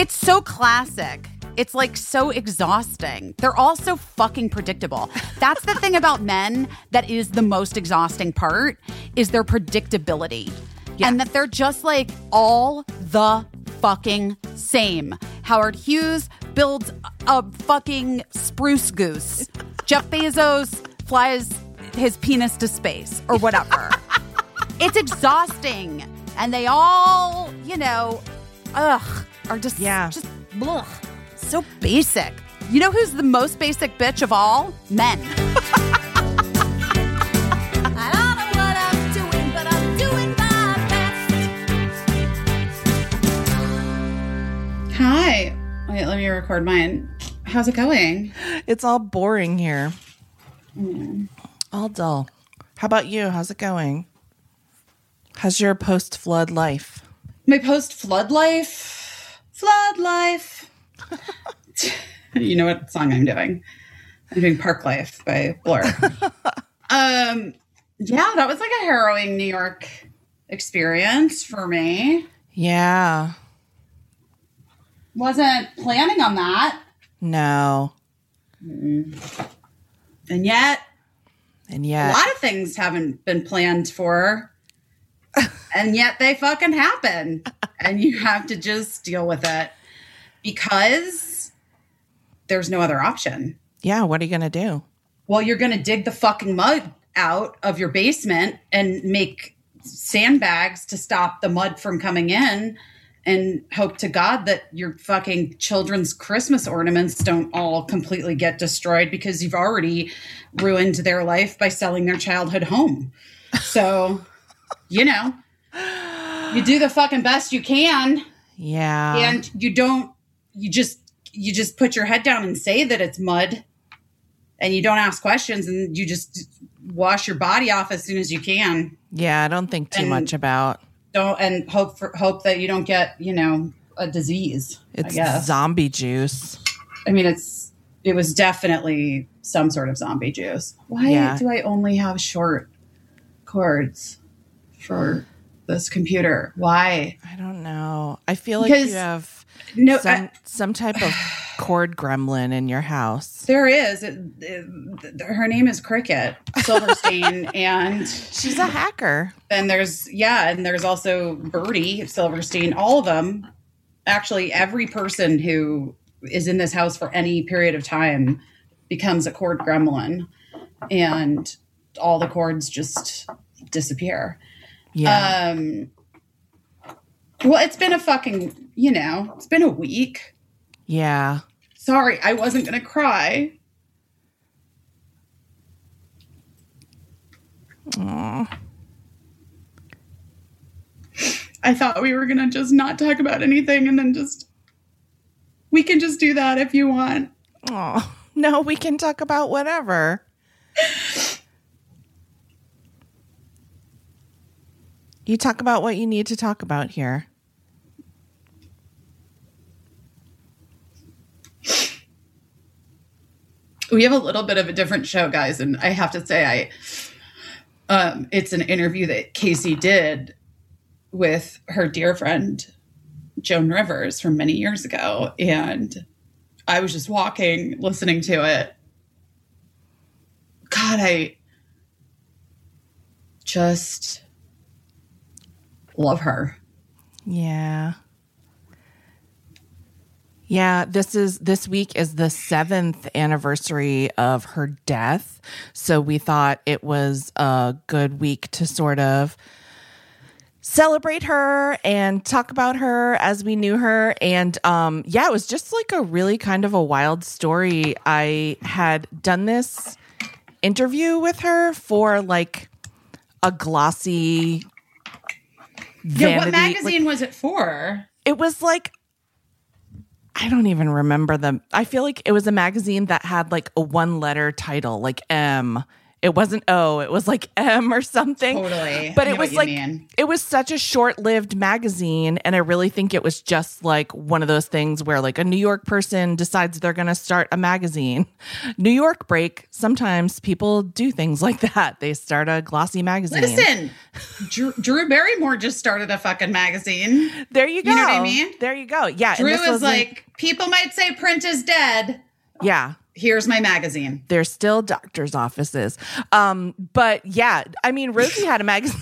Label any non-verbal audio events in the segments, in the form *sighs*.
It's so classic. It's like so exhausting. They're all so fucking predictable. That's the thing about men that is the most exhausting part is their predictability. And that they're just like all the fucking same. Howard Hughes builds a fucking spruce goose. Jeff Bezos flies his penis to space or whatever. it's exhausting. And they all, you know, ugh, are just Yeah. just ugh, so basic. You know who's the most basic bitch of all? Men. *laughs* I don't know what I'm doing, but I'm doing my best. Hi. Wait, let me record mine. How's it going? It's all boring here. Hmm. All dull. How about you? How's it going? How's your post flood life? My post flood life. Flood life. *laughs* you know what song I'm doing? I'm doing Park Life by Blur. *laughs* um, yeah, that was like a harrowing New York experience for me. Yeah. Wasn't planning on that. No. And yet, And yet, a lot of things haven't been planned for. And yet they fucking happen. and you have to just deal with it because there's no other option. yeah, what are you going to do? Well, you're going to dig the fucking mud out of your basement and make sandbags to stop the mud from coming in and hope to God that your fucking children's Christmas ornaments don't all completely get destroyed because you've already ruined their life by selling their childhood home. So, you know, you do the fucking best you can Yeah. and you don't you just you just put your head down and say that it's mud and you don't ask questions and you just wash your body off as soon as you can yeah, I don't think too And- much about don't and hope for hope that you don't get you know a disease it's zombie juice. i mean it's it was definitely some sort of zombie juice why Yeah. do i only have short cords for this computer why I don't know. I feel like you have no some I- some type of cord gremlin in your house. there is it, it- her name is cricket silverstein *laughs* and She's a hacker. and there's yeah and there's also birdie silverstein all of them actually every person who is in this house for any period of time becomes a cord gremlin and all the cords just disappear Yeah. um well it's been a fucking you know it's been a week yeah. sorry i wasn't gonna cry Aw. I thought we were gonna just not talk about anything and then just we can just do that if you want. Aw. *laughs* No, we can talk about whatever. *laughs* You talk about what you need to talk about here. We have a little bit of a different show, guys, and I have to say I um it's an interview that Caissie did with her dear friend Joan Rivers from many years ago and I was just walking listening to it. God, I just love her. Yeah. Yeah, this is this week is the seventh anniversary of her death. So we thought it was a good week to sort of celebrate her and talk about her as we knew her. And um yeah, it was just like a really kind of a wild story. I had done this interview with her for like a glossy Yeah, what vanity- like- magazine was it for? it was like I don't even remember them. I feel like it was a magazine that had like a one letter title, like M, It wasn't O, it was like M or something. Totally. But it was like mean. it was such a short-lived magazine and I really think it was just like one of those things where like a New York person decides they're going to start a magazine. New York break, sometimes people do things like that. They start a glossy magazine. Listen, Drew, Drew Barrymore just started a fucking magazine. There you go. You know what I mean? There you go. Yeah. and Drew is wasn't- like, people might say print is dead. yeah. Here's my magazine. There's still doctors' offices. Um, but yeah, I mean, Rosie had a magazine.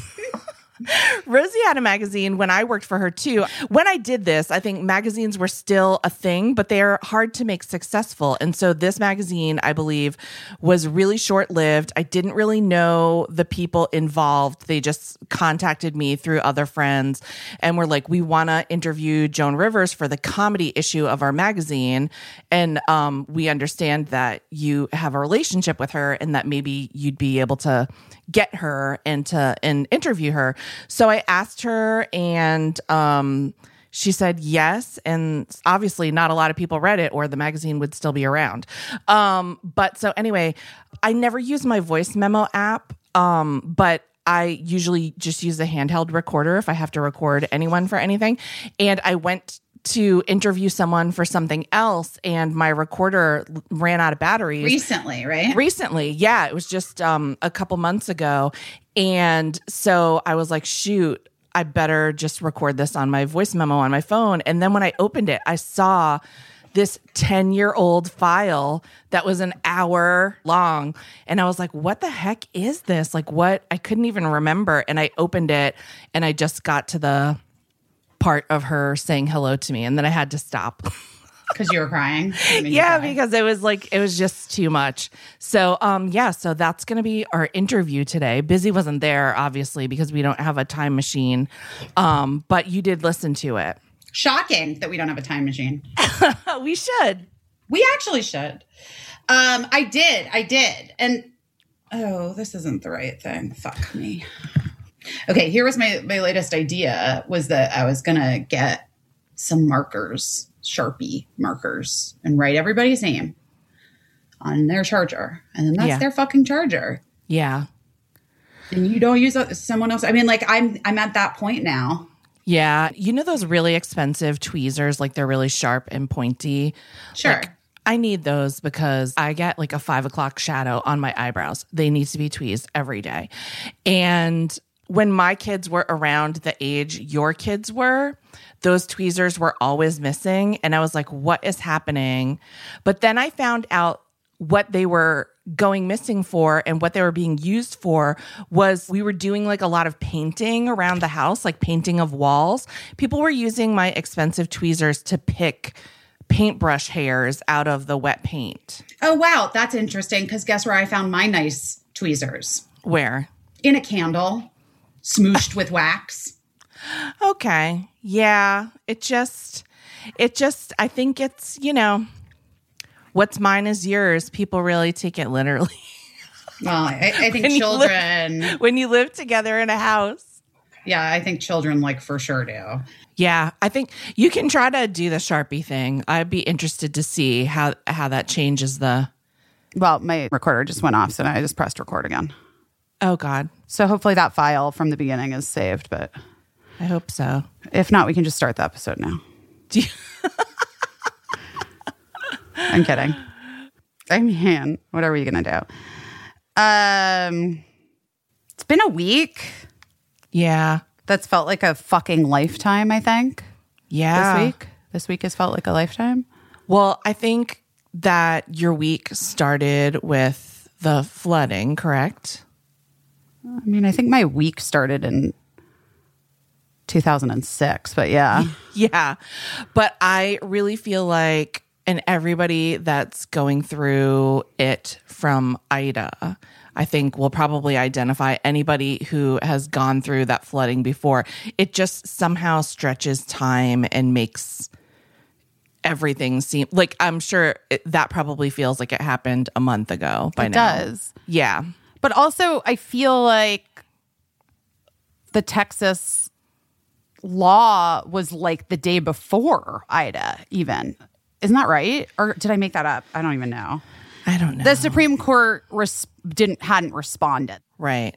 Rosie had a magazine when I worked for her too. When I did this, I think magazines were still a thing, but they're hard to make successful. And so this magazine, I believe, was really short lived. I didn't really know the people involved. They just contacted me through other friends and were like, we want to interview Joan Rivers for the comedy issue of our magazine. And um, we understand that you have a relationship with her and that maybe you'd be able to get her and to and interview her. So I asked her and um she said yes and obviously not a lot of people read it or the magazine would still be around. Um but so anyway, I never use my voice memo app um but I usually just use a handheld recorder if I have to record anyone for anything. And I went to interview someone for something else and my recorder ran out of batteries. Recently, right? recently yeah it was just um a couple months ago. And so i was like shoot i better just record this on my voice memo on my phone. And then when i opened it i saw this 10 year old file that was an hour long. And i was like what the heck is this? Like what? I couldn't even remember. And i opened it and i just got to the part of her saying hello to me and then i had to stop *laughs* Because you were crying. It made you yeah cry. because it was like it was just too much so um yeah so that's gonna be our interview today busy wasn't there obviously because we don't have a time machine um but you did listen to it shocking that we don't have a time machine. *laughs* we should We actually should. Um, I did. I did. And oh, this isn't the right thing. Fuck me. Okay, here was my my latest idea was that I was gonna get some markers, Sharpie markers, and write everybody's name on their charger. And then that's Yeah. their fucking charger. yeah And you don't use uh, someone else. I mean, like I'm I'm at that point now. yeah you know those really expensive tweezers like they're really sharp and pointy Sure. Like, I need those because I get like a five o'clock shadow on my eyebrows. They need to be tweezed every day. And when my kids were around the age your kids were, those tweezers were always missing. And I was like, what is happening? But then I found out what they were going missing for and what they were being used for was we were doing like a lot of painting around the house, like painting of walls. People were using my expensive tweezers to pick paintbrush hairs out of the wet paint. oh wow, that's interesting. Because guess where I found my nice tweezers Where? in a candle, smooshed with wax. Okay. Yeah. It just, it just, I think it's, you know, what's mine is yours. People really take it literally. *laughs* Well, I, I think When you live- children. when you live together in a house. yeah, I think children like for sure do. Yeah, I think you can try to do the Sharpie thing. I'd be interested to see how how that changes the Well, my recorder just went off, so now I just pressed record again. Oh god. So hopefully that file from the beginning is saved, but I hope so. if not, we can just start the episode now. You- *laughs* I'm kidding. I mean, what are we gonna do? Um, it's been a week. yeah. That's felt like a fucking lifetime. I think Yeah. this week. This week has felt like a lifetime. Well, I think that your week started with the flooding, correct? I mean, I think my week started in 2006, but yeah. *laughs* Yeah. But I really feel like, and everybody that's going through it from Ida, I think will probably identify anybody who has gone through that flooding before. It just somehow stretches time and makes everything seem like I'm sure it, that probably feels like it happened a month ago by It now. It does. Yeah. But also, I feel like the Texas law was like the day before Ida, even. Isn't that right? Or did I make that up? I don't even know. I don't know. The Supreme Court res- didn't hadn't responded. Right.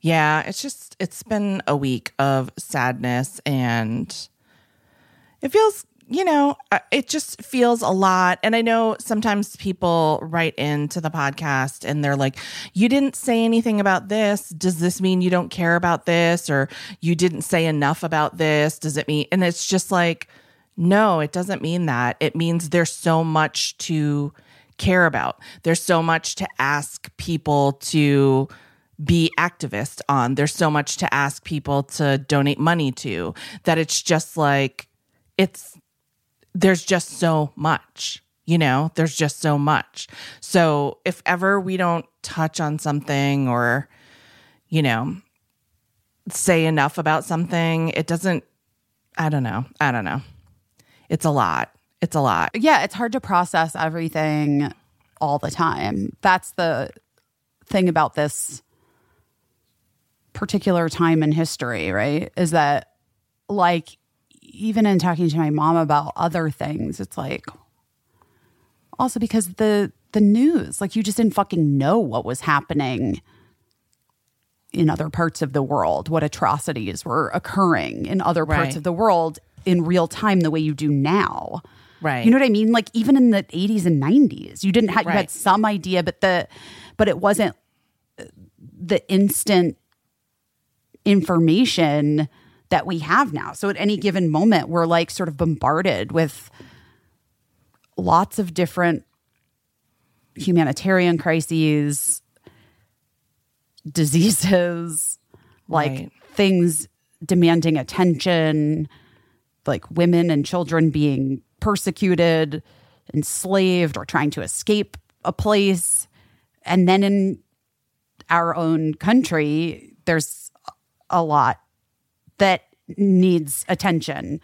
Yeah, it's just it's been a week of sadness and it feels, you know, it just feels a lot and I know sometimes people write into the podcast and they're like, "You didn't say anything about this. Does this mean you don't care about this or you didn't say enough about this? Does it mean?" And it's just like, "No, it doesn't mean that. It means there's so much to care about. There's so much to ask people to be activist on. There's so much to ask people to donate money to that it's just like it's there's just so much. You know, there's just so much. So if ever we don't touch on something or you know, say enough about something, it doesn't I don't know. I don't know. It's a lot. It's a lot. Yeah, it's hard to process everything all the time. That's the thing about this particular time in history, right? Is that like even in talking to my mom about other things, it's like also because the the news, like you just didn't fucking know what was happening in other parts of the world, what atrocities were occurring in other parts Right. of the world in real time the way you do now. Right. You know what I mean? Like even in the 80s and 90s, you didn't have you had some idea but the but it wasn't uh, the instant information that we have now. So at any given moment we're like sort of bombarded with lots of different humanitarian crises, diseases, like Right. things demanding attention, like women and children being persecuted, enslaved, or trying to escape a place. And then in our own country, there's a lot that needs attention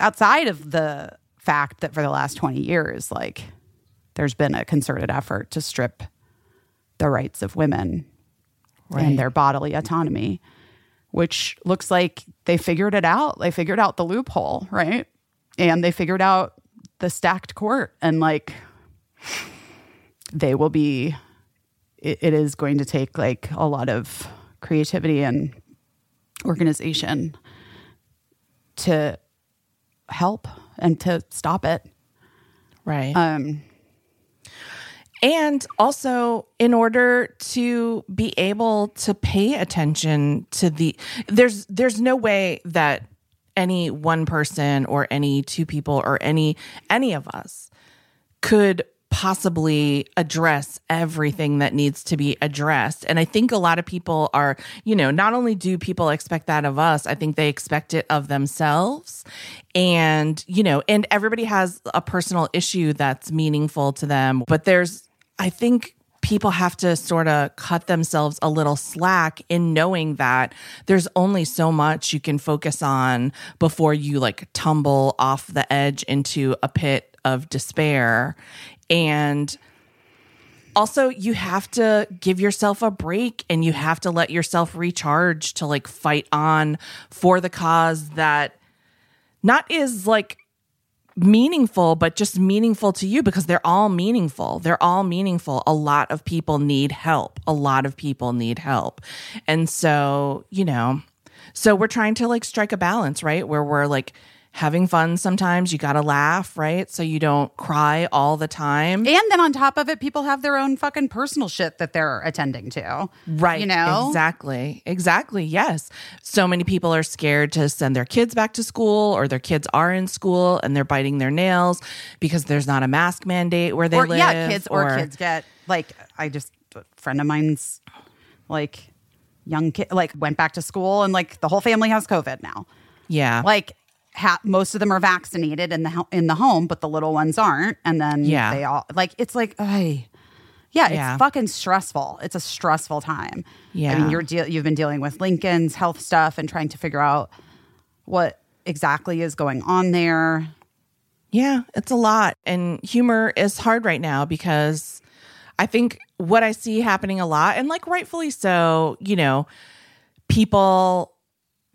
outside of the fact that for the last 20 years, like, there's been a concerted effort to strip the rights of women Right. and their bodily autonomy, which looks like they figured it out. They figured out the loophole, right? And they figured out the stacked court. And like, they will be, it, it is going to take like a lot of creativity and organization to help and to stop it. Right. Um, And also, in order to be able to pay attention to the there's there's no way that any one person or any two people or any any of us could possibly address everything that needs to be addressed. And I think a lot of people are, you know, not only do people expect that of us, I think they expect it of themselves. And, you know, and everybody has a personal issue that's meaningful to them. But there's, I think people have to sort of cut themselves a little slack in knowing that there's only so much you can focus on before you like tumble off the edge into a pit of despair. And also, you have to give yourself a break and you have to let yourself recharge to like fight on for the cause that not is like meaningful, but just meaningful to you because they're all meaningful. They're all meaningful. A lot of people need help. A lot of people need help. And so, you know, so we're trying to like strike a balance, right? Where we're like having fun sometimes. You got to laugh, right? So you don't cry all the time. And then on top of it, people have their own fucking personal shit that they're attending to. Right. You know? Exactly. Exactly. Yes. So many people are scared to send their kids back to school or their kids are in school and they're biting their nails because there's not a mask mandate where they or live. yeah, kids or, kids get like I just a friend of mine's like young kid like went back to school and like the whole family has COVID now. Yeah. Like ha- most of them are vaccinated in the in the home, but the little ones aren't. And then Yeah. they all like it's like ay. Yeah, Yeah. it's fucking stressful. It's a stressful time. Yeah, I mean, you're de- you've been dealing with Lincoln's health stuff and trying to figure out what exactly is going on there. Yeah, it's a lot. And humor is hard right now because I think what I see happening a lot, and like rightfully so, you know, people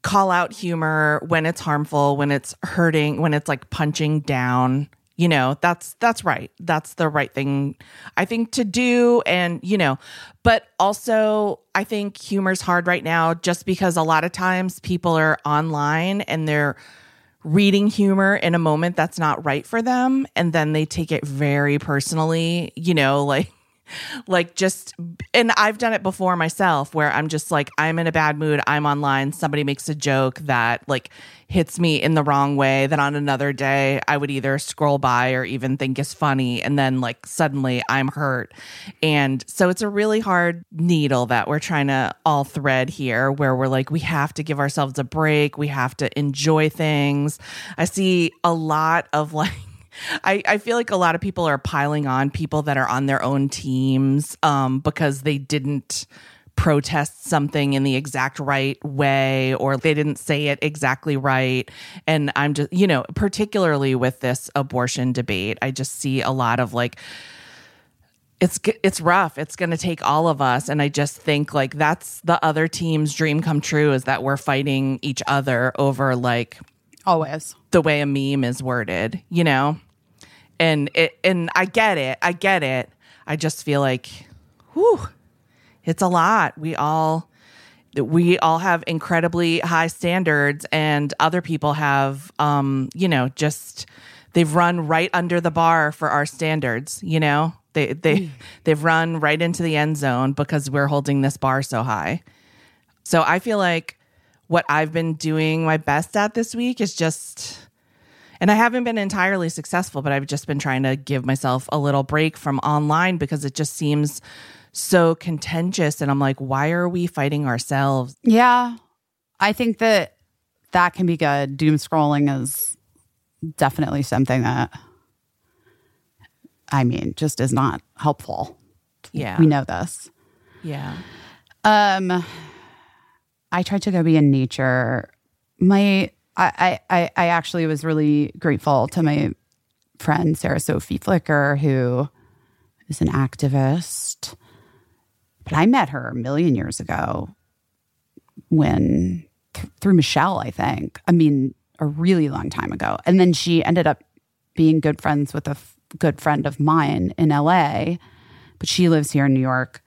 call out humor when it's harmful, when it's hurting, when it's like punching down You know, that's that's right. That's the right thing I think to do and, you know, but also I think humor's hard right now just because a lot of times people are online and they're reading humor in a moment that's not right for them and then they take it very personally, you know, like like just and I've done it before myself where I'm just like I'm in a bad mood, I'm online, somebody makes a joke that like hits me in the wrong way that on another day I would either scroll by or even think is funny and then like suddenly I'm hurt. And so it's a really hard needle that we're trying to all thread here where we're like we have to give ourselves a break, we have to enjoy things. I see a lot of like I, I feel like a lot of people are piling on people that are on their own teams um, because they didn't protest something in the exact right way or they didn't say it exactly right. And I'm just, you know, particularly with this abortion debate, I just see a lot of like, it's it's rough. It's going to take all of us, and I just think like that's the other team's dream come true is that we're fighting each other over like Always. the way a meme is worded, you know? And it and I get it. I get it. I just feel like whew, it's a lot. We all we all have incredibly high standards and other people have um, you know, just they've run right under the bar for our standards, you know? They they they've run right into the end zone because we're holding this bar so high. So I feel like what I've been doing my best at this week is just, and I haven't been entirely successful, but I've just been trying to give myself a little break from online because it just seems so contentious. And I'm like, why are we fighting ourselves? Yeah. I think that that can be good. Doom scrolling is definitely something that, I mean, just is not helpful. Yeah. We know this. Yeah. Um, I tried to go be in nature. My, I, I, I actually was really grateful to my friend Sarah Sophie Flicker, who is an activist. But I met her a million years ago when th- through Michelle, I think. I mean, a really long time ago. And then she ended up being good friends with a f- good friend of mine in LA, but she lives here in New York.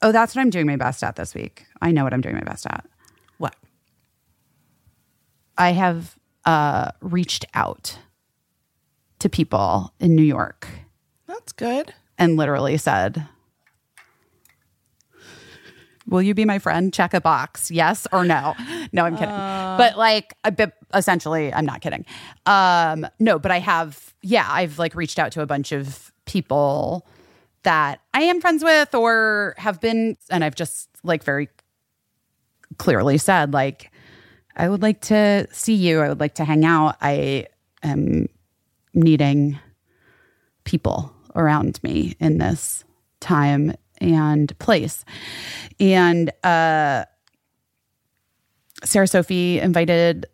Oh, that's what I'm doing my best at this week. I know what I'm doing my best at. I have uh, reached out to people in New York That's good. and literally said, Will you be my friend? Check a box, yes or no. No, I'm kidding. but like, a bit, essentially, I'm not kidding. Um, no, but I have, yeah, I've like reached out to a bunch of people that I am friends with or have been, and I've just like very clearly said, like, I would like to see you. I would like to hang out. I am needing people around me in this time and place. And uh, Sarah Sophie invited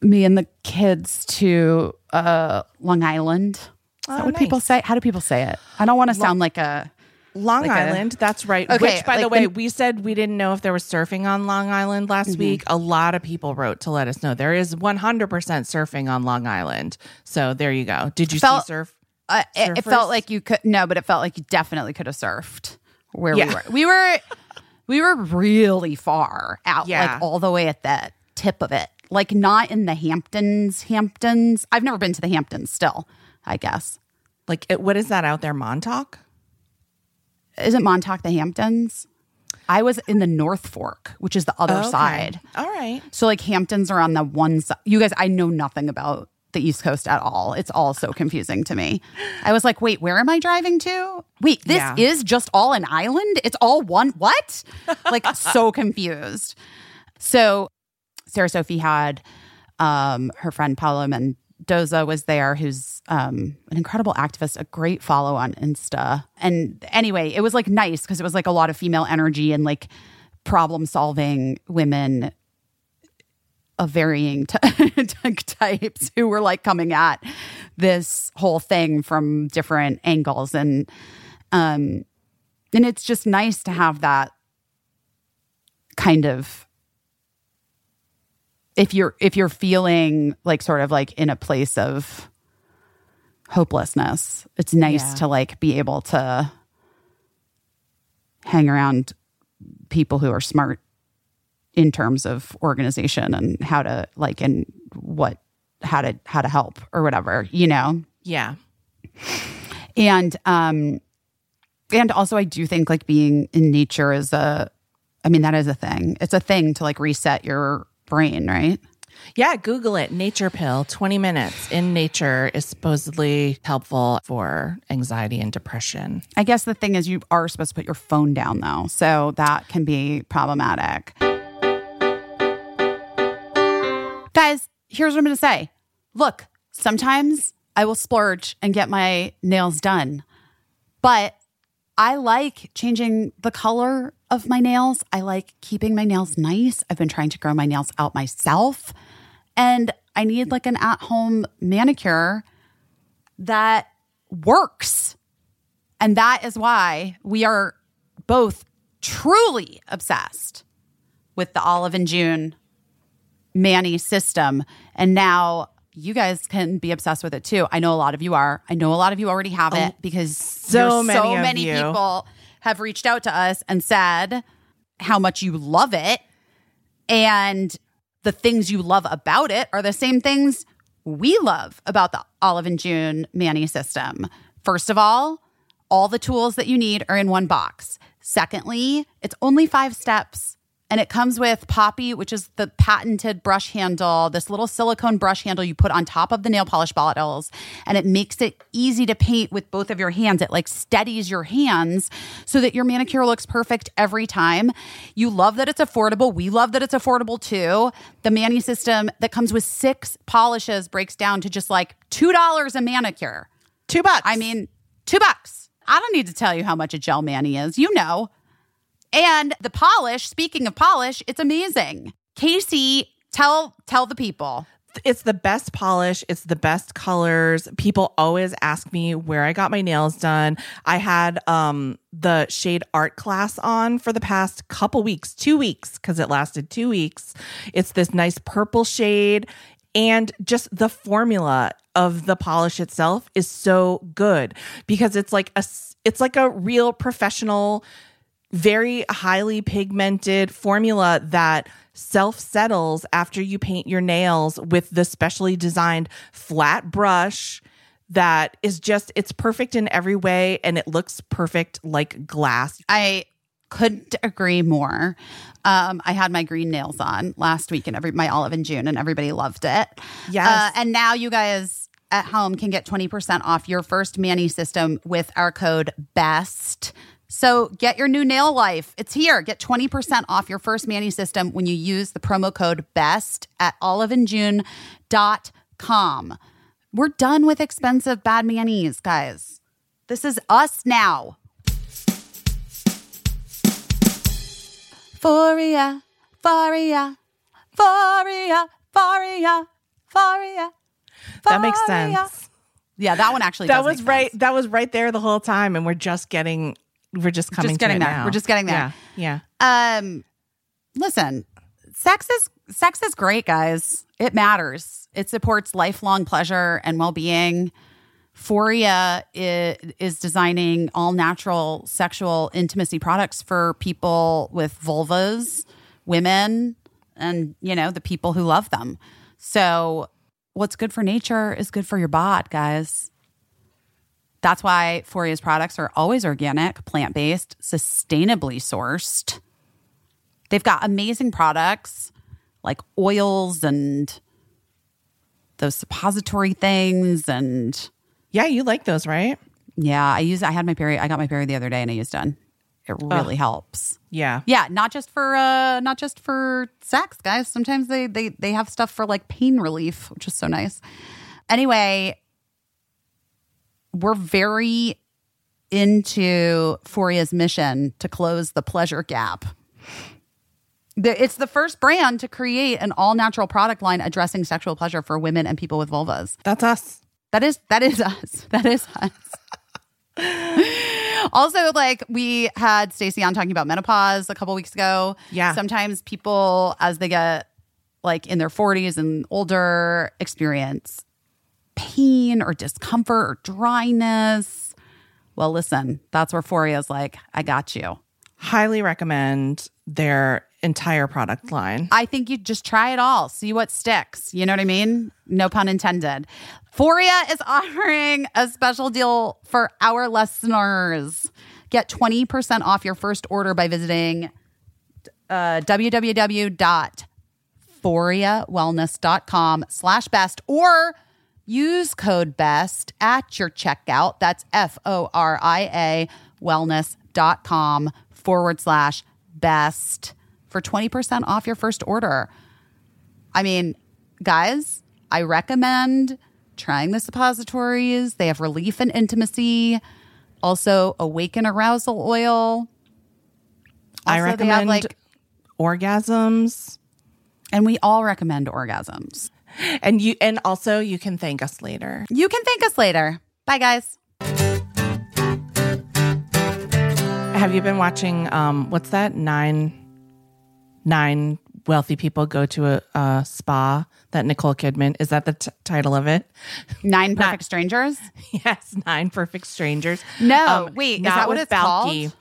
me and the kids to uh, Long Island. Is that Oh, what people say? How do people say it? I don't want to sound like a. Long Like a- Island, that's right. Okay, Which, by the way, the- we said we didn't know if there was surfing on Long Island last Mm-hmm. week. A lot of people wrote to let us know there is 100% surfing on Long Island. So there you go. Did you Felt- see surf? Uh, it, it felt like you could no, but it felt like you definitely could have surfed where Yeah. we were. We were we were really far out, Yeah. like all the way at the tip of it. Like not in the Hamptons. Hamptons. I've never been to the Hamptons. Still, I guess. Like, it, what is that out there? Montauk? Isn't Montauk the Hamptons? I was in the North Fork, which is the other Okay. side. All right. So like Hamptons are on the one side. You guys, I know nothing about the East Coast at all. It's all so confusing to me. I was like, wait, where am I driving to? Wait, this Yeah. is just all an island? It's all one what? *laughs* Like so confused. So Sarah Sophie had um her friend Paola Mendoza was there, who's um an incredible activist, a great follow on Insta. And anyway, it was like nice because it was like a lot of female energy and like problem solving women of varying t- *laughs* types who were like coming at this whole thing from different angles and um and it's just nice to have that kind of if you're if you're feeling like sort of like in a place of hopelessness, it's nice Yeah. to like be able to hang around people who are smart in terms of organization and how to like and what how to how to help or whatever, you know Yeah. and um and also i do think like being in nature is a i mean that is a thing it's a thing to like reset your brain right Yeah, Google it. Nature pill, 20 minutes in nature is supposedly helpful for anxiety and depression. i guess the thing is you are supposed to put your phone down though so that can be problematic guys here's what i'm gonna say look sometimes i will splurge and get my nails done but I like changing the color of my nails. I like keeping my nails nice. I've been trying to grow my nails out myself. And I need like an at home manicure that works. And that is why we are both truly obsessed with the Olive and June Mani system. And now you guys can be obsessed with it too. I know a lot of you are. I know a lot of you already have oh, it because so many so many you. people have reached out to us and said how much you love it. And the things you love about it are the same things we love about the Olive and June Mani system. First of all, all the tools that you need are in one box. Secondly, it's only five steps. And it comes with Poppy, which is the patented brush handle, this little silicone brush handle you put on top of the nail polish bottles. And it makes it easy to paint with both of your hands. It like steadies your hands so that your manicure looks perfect every time. You love that it's affordable. We love that it's affordable too. The Mani system that comes with six polishes breaks down to just like $2 a manicure. Two bucks. I mean, two bucks. I don't need to tell you how much a gel mani is. You know. And the polish, speaking of polish, it's amazing. Caissie, tell tell the people. it's the best polish. It's the best colors. People always ask me where I got my nails done. I had um the shade art class on for the past couple weeks, two weeks, because it lasted two weeks. It's this nice purple shade. And just the formula of the polish itself is so good because it's like a it's like a real professional very highly pigmented formula that self settles after you paint your nails with the specially designed flat brush that is just it's perfect in every way and it looks perfect like glass. I couldn't agree more. Um, I had my green nails on last week and every my Olive and June, and everybody loved it. Yes. Uh, and now you guys at home can get 20% off your first Mani system with our code BEST. So get your new nail life. It's here. Get 20% off your first Mani system when you use the promo code BEST at oliveandjune.com. We're done with expensive bad manis, guys. This is us now. Foria, Foria, Foria, Foria, Foria. That makes sense. Yeah, that one actually. That does was right. That was right there the whole time and we're just getting we're just coming to getting there. now. We're just getting there. Yeah. Yeah. Um, listen, sex is sex is great, guys. It matters. It supports lifelong pleasure and well being. Foria is, is designing all natural sexual intimacy products for people with vulvas, women, and you know the people who love them. So, what's good for nature is good for your bod, guys. That's why Foria's products are always organic, plant based, sustainably sourced. They've got amazing products like oils and those suppository things. And Yeah, you like those, right? yeah, I use, I had my period, I got my period the other day and I used done. It really helps. Yeah. Yeah, not just for uh not just for sex, guys. Sometimes they they they have stuff for like pain relief, which is so nice. Anyway, we're very into Foria's mission to close the pleasure gap. It's the first brand to create an all natural product line addressing sexual pleasure for women and people with vulvas. That's us. That is that is us. *laughs* That is us. *laughs* also, like we had Stacey on talking about menopause a couple weeks ago. Yeah. Sometimes people, as they get like in their 40s and older experience pain or discomfort or dryness. Well, listen, that's where Foria is like, I got you. Highly recommend their entire product line. I think you just try it all, see what sticks. You know what I mean? No pun intended. Foria is *laughs* offering a special deal for our listeners. Get 20% off your first order by visiting uh, www.foriawellness.com slash best or use code best at your checkout. That's F-O-R-I-A wellness.com forward slash best for 20% off your first order. I mean, guys, I recommend trying the suppositories. They have relief and intimacy, also awaken arousal oil. I Also, have, recommend like, orgasms. and we all recommend orgasms. *laughs* And you and also you can thank us later. You can thank us later. Bye, guys. Have you been watching um what's that? Nine nine wealthy people go to a, a spa that Nicole Kidman is that the t- title of it? Nine *laughs* perfect strangers. yes, Nine Perfect Strangers. No, wait, is that what it's called?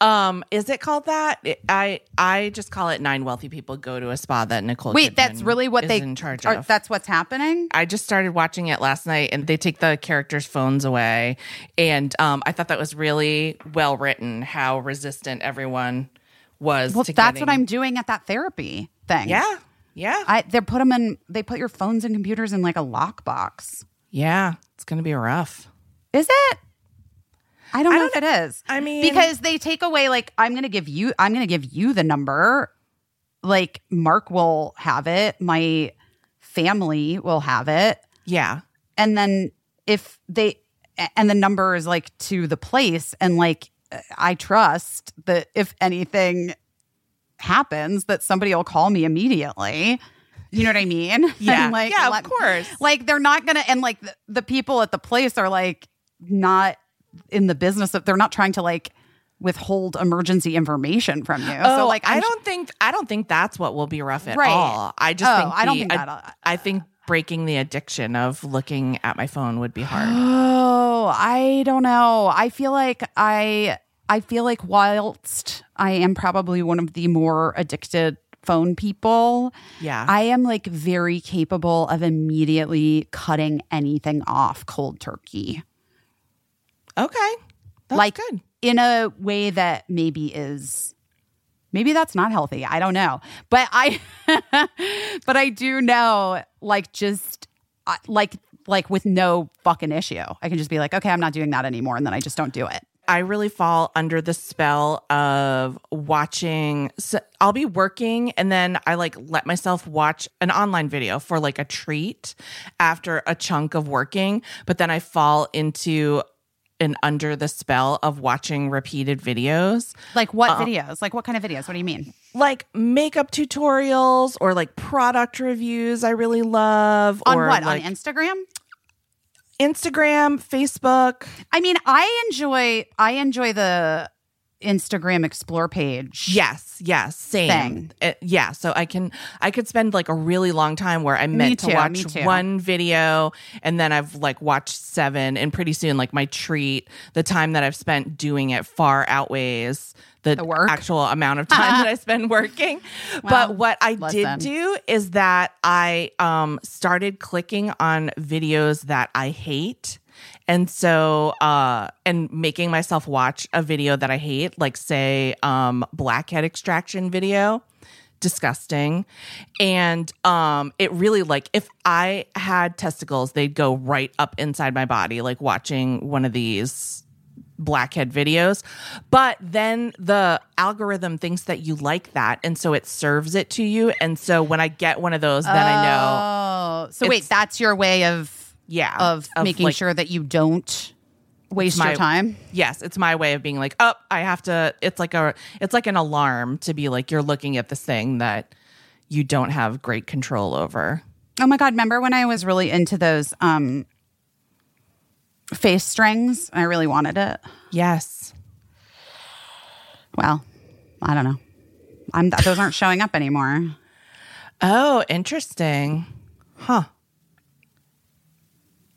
Um, is it called that? I I just call it Nine Wealthy People Go to a Spa that Nicole. Wait, Kidman that's really what they in charge are, of. That's what's happening. I just started watching it last night, and they take the characters' phones away, and um, I thought that was really well written. How resistant everyone was. Well, that's getting- what I'm doing at that therapy thing. Yeah, yeah, I they put them in. They put your phones and computers in like a lockbox. yeah. It's gonna be rough. Is it? I don't I know don't if it is. I mean- because they take away like I'm going to give you I'm going to give you the number. Like Marc will have it, my family will have it, Yeah, and then if they and the number is like to the place and like I trust that if anything happens that somebody will call me immediately. You know what I mean? *laughs* Yeah. Like, Yeah, of course. Like they're not gonna and like the, the people at the place are like not in the business of they're not trying to like withhold emergency information from you. Oh, so like I I'm- don't think I don't think that's what will be rough at Right. all. I just Oh, think I don't think that- uh, I think breaking the addiction of looking at my phone would be hard. *gasps* Oh, I don't know. I feel like I I feel like whilst I am probably one of the more addicted phone people, Yeah. I am like very capable of immediately cutting anything off cold turkey. okay, that's like good. in a way that maybe is maybe that's not healthy i don't know but i *laughs* but i do know like just like like with no fucking issue i can just be like okay i'm not doing that anymore and then i just don't do it I really fall under the spell of watching. So I'll be working and then I like let myself watch an online video for like a treat after a chunk of working, but then I fall into an under the spell of watching repeated videos. like what uh, videos like what kind of videos what do you mean like makeup tutorials or like product reviews I really love on what like on instagram Instagram, Facebook. i mean i enjoy i enjoy the instagram explore page Yes, yes, same. Thing. Uh, yeah, so I can I could spend like a really long time where I meant too, to watch too. one video and then I've like watched seven and pretty soon like my treat, the time that I've spent doing it far outweighs the, The work? actual amount of time that I *laughs* spend working. Well, but what I did do is that I um started clicking on videos that I hate. And so uh and making myself watch a video that I hate, like say um blackhead extraction video. Disgusting. And um it really like if I had testicles, they'd go right up inside my body, like watching one of these blackhead videos. But then the algorithm thinks that you like that. And so it serves it to you. And so when I get one of those, then I know, oh so wait that's your way of yeah, of, making like, sure that you don't waste my- your time. Yes, it's my way of being like, oh, I have to. It's like a, it's like an alarm to be like, you're looking at this thing that you don't have great control over. Oh my god! Remember when I was really into those um, face strings? I really wanted it. Yes. Well, I don't know. I'm those aren't showing up anymore. Oh, interesting. Huh.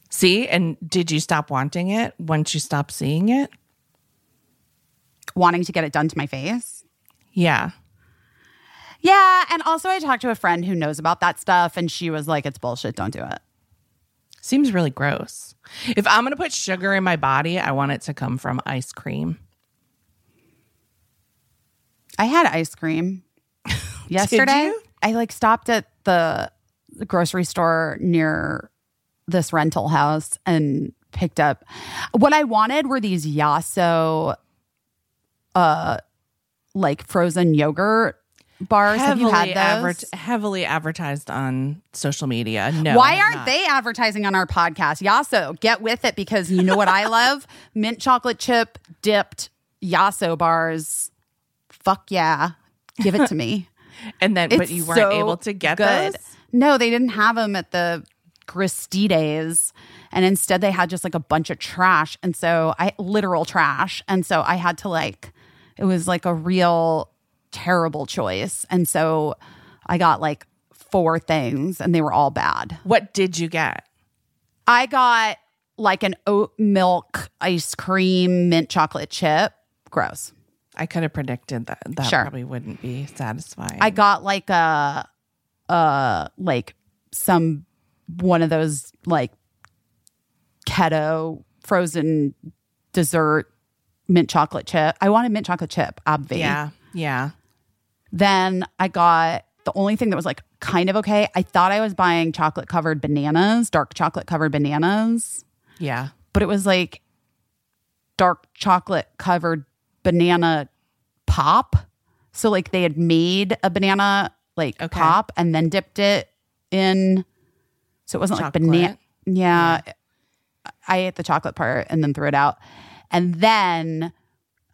See, and did you stop wanting it once you stopped seeing it? Wanting to get it done to my face. Yeah. Yeah. And also, I talked to a friend who knows about that stuff, and she was like, it's bullshit. Don't do it. Seems really gross. If I'm going to put sugar in my body, I want it to come from ice cream. I had ice cream *laughs* yesterday. you? I like stopped at the grocery store near this rental house and picked up what I wanted were these Yasso uh like frozen yogurt bars. Have you had Heavily, those? advert- heavily advertised on social media. No. Why aren't they advertising on our podcast? Yasso, get with it because you know what I *laughs* love? Mint chocolate chip dipped Yasso bars. Fuck yeah. Give it to me. *laughs* And then, but you weren't so able to get good. those. No, they didn't have them at the Gristedes. And instead they had just like a bunch of trash. And so I literal trash. And so I had to like it was like a real terrible choice. And so I got like four things and they were all bad. What did you get? I got like an oat milk ice cream mint chocolate chip. Gross. I could have predicted that that Sure. probably wouldn't be satisfying. I got like a uh like some one of those like keto frozen dessert mint chocolate chip. I wanted mint chocolate chip, obvi. yeah, yeah. Then I got the only thing that was like kind of okay. I thought I was buying chocolate covered bananas, dark chocolate covered bananas, Yeah. but it was like dark chocolate covered banana pop. So like they had made a banana like Okay. pop and then dipped it in. So it wasn't like banana. Yeah, I ate the chocolate part and then threw it out. And then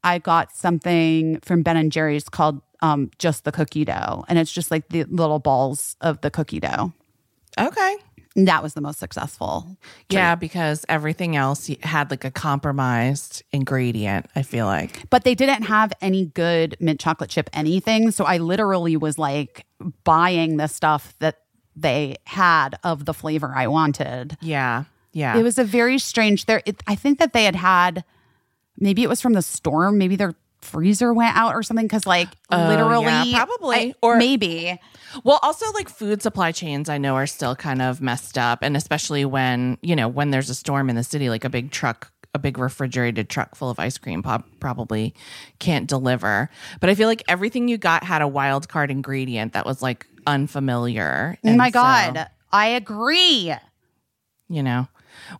I got something from Ben and Jerry's called um, just the cookie dough, and it's just like the little balls of the cookie dough. Okay. And that was the most successful. Yeah, because everything else had like a compromised ingredient, I feel like. but they didn't have any good mint chocolate chip anything. So I literally was like buying the stuff that they had of the flavor I wanted. Yeah. Yeah. It was a very strange. There, it, I think that they had had maybe it was from the storm. Maybe their freezer went out or something. Because like Oh, literally, yeah, probably. I- Or- maybe Well, also like food supply chains I know are still kind of messed up and especially when, you know, when there's a storm in the city like a big truck a big refrigerated truck full of ice cream pop probably can't deliver. But I feel like everything you got had a wild card ingredient that was like unfamiliar. Oh And my so, god, I agree. you know.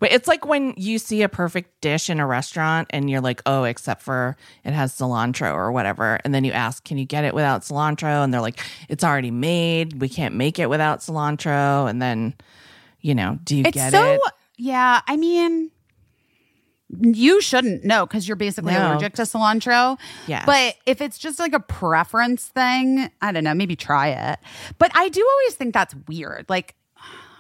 It's like when you see a perfect dish in a restaurant and you're like, oh, except for it has cilantro or whatever. And then you ask, can you get it without cilantro? And they're like, it's already made. We can't make it without cilantro. And then, you know, do you It's get so it? yeah. I mean, you shouldn't know because you're basically No. allergic to cilantro. Yeah. But if it's just like a preference thing, I don't know. Maybe try it. But I do always think that's weird. Like,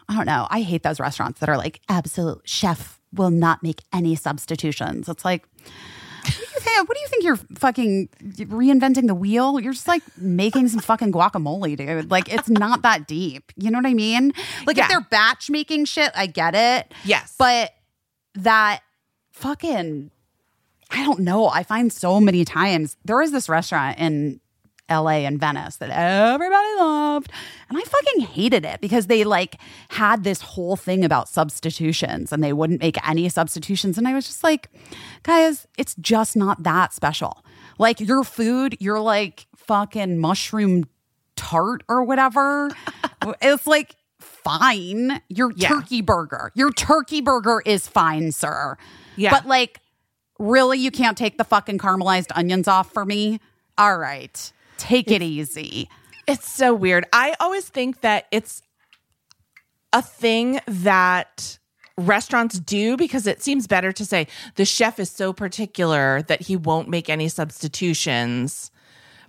I don't know. I hate those restaurants that are like absolute chef will not make any substitutions. It's like. What do, you think, what do you think you're fucking reinventing the wheel? You're just like making some fucking guacamole, dude. Like it's not that deep. You know what I mean? Like Yeah. if they're batch making shit, I get it. Yes. But that fucking I don't know. I find so many times there was this restaurant in LA and Venice that everybody loved. And I fucking hated it because they like had this whole thing about substitutions and they wouldn't make any substitutions. And I was just like, guys, it's just not that special. Like your food, you're like fucking mushroom tart or whatever. *laughs* it's like fine. Your Yeah. turkey burger. Your turkey burger is fine, sir. Yeah. But like, really, you can't take the fucking caramelized onions off for me? All right. Take it easy. It's so weird. I always think that it's a thing that restaurants do because it seems better to say the chef is so particular that he won't make any substitutions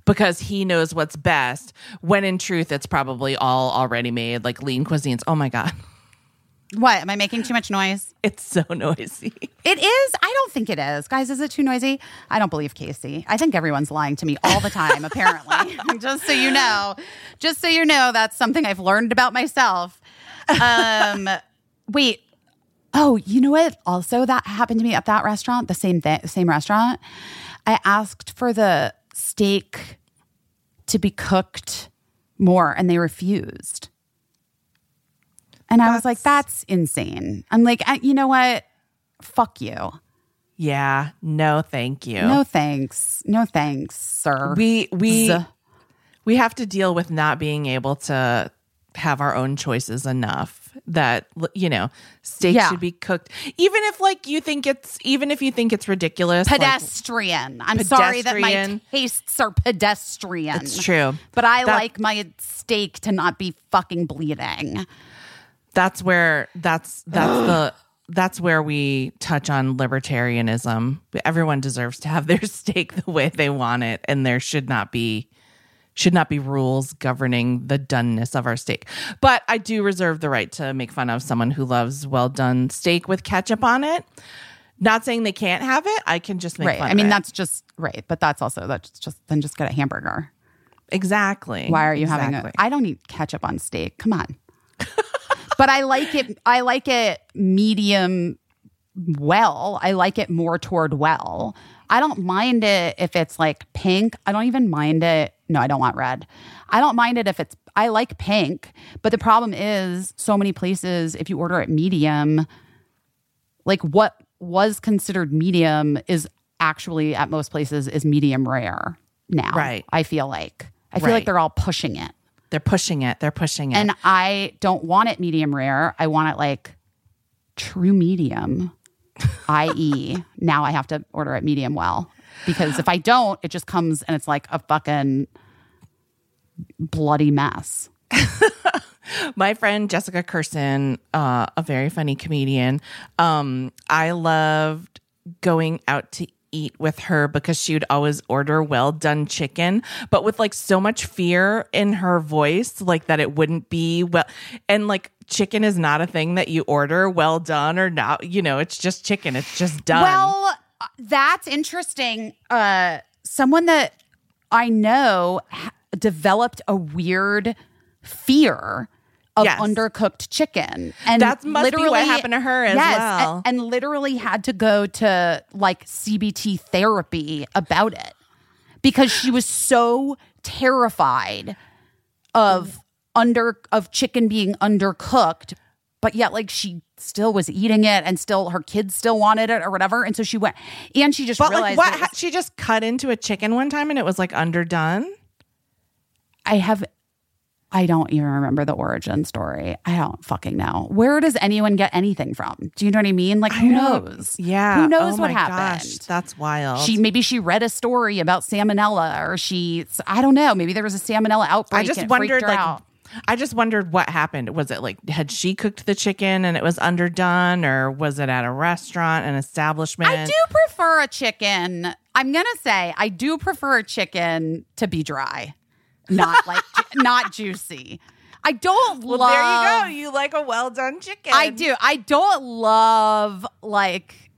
because he knows what's best when in truth it's probably all already made like lean cuisines. Oh my god. What? Am I making too much noise? It's so *laughs* noisy. It is. I don't think it is. Guys, is it too noisy? I don't believe Caissie. I think everyone's lying to me all the time, apparently. *laughs* *laughs* just so you know. Just so you know, that's something I've learned about myself. Um, wait. Oh, you know what? Also, that happened to me at that restaurant, the same thing, same restaurant. I asked for the steak to be cooked more and they refused. And I was like, that's insane. I'm like, "Uh, you know what? Fuck you. Yeah. No, thank you. No thanks. No thanks, sir. we we Z. we have to deal with not being able to have our own choices enough that you know steak Yeah. should be cooked even if like you think it's even if you think it's ridiculous like, pedestrian. I'm sorry that my tastes are pedestrian. it's true But I That- like my steak to not be fucking bleeding. That's where that's that's the *gasps* that's where we touch on libertarianism everyone deserves to have their *laughs* steak the way they want it and there should not be should not be rules governing the doneness of our steak but i do reserve the right to make fun of someone who loves well done steak with ketchup on it not saying they can't have it i can just make Right. fun I mean, it. that's just right. But that's also, that's just, then just get a hamburger. exactly Why are you having Exactly. a, I don't eat ketchup on steak. Come on. *laughs* but I like it, I like it medium well. I like it more toward well. I don't mind it if it's like pink. I don't even mind it. No, I don't want red. I don't mind it if it's, I like pink. But the problem is, so many places, if you order it medium, like what was considered medium is actually at most places is medium rare now. Right. I feel like. I feel like they're all pushing it. They're pushing it they're pushing it And I don't want it medium rare. I want it like true medium, *laughs* i.e., now I have to order it medium well. Because if I don't, it just comes and it's like a fucking bloody mess. *laughs* my friend Jessica Kirson, uh, a very funny comedian, um, I loved going out to eat with her because she would always order well done chicken, but with like so much fear in her voice, like that it wouldn't be well. And like chicken is not a thing that you order well done or not, you know, it's just chicken, it's just done. Well, uh, that's interesting. Uh, someone that I know ha- developed a weird fear of Yes. undercooked chicken, and That must be what happened to her as yes, well. and, and literally had to go to like CBT therapy about it because she was so terrified of under of chicken being undercooked but yet like she still was eating it and still her kids still wanted it or whatever and so she went and she just but realized like what was- she just cut into a chicken one time and it was like underdone. i have i don't even remember the origin story i don't fucking know where does anyone get anything from do you know what i mean like who knows Yeah. who knows oh what my happened Gosh, that's wild. she maybe she read a story about salmonella or she i don't know maybe there was a salmonella outbreak I just wondered, like, out. I just wondered what happened. Was it like had she cooked the chicken and it was underdone, or was it at a restaurant, an establishment? I do prefer a chicken. I'm gonna say I do prefer a chicken to be dry, not like not juicy. I don't Well, love. there you go. You like a well done chicken. I do. I don't love like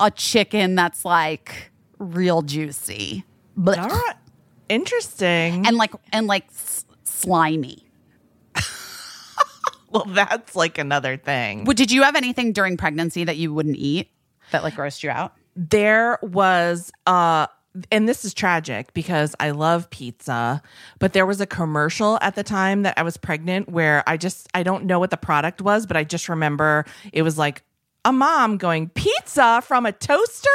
a chicken that's like real juicy, but right. Interesting. and like and like s- slimy. *laughs* well, that's like another thing. But did you have anything during pregnancy that you wouldn't eat that like grossed you out? there was uh and this is tragic because I love pizza, but there was a commercial at the time that I was pregnant where I just I don't know what the product was, but I just remember it was like a mom going pizza from a toaster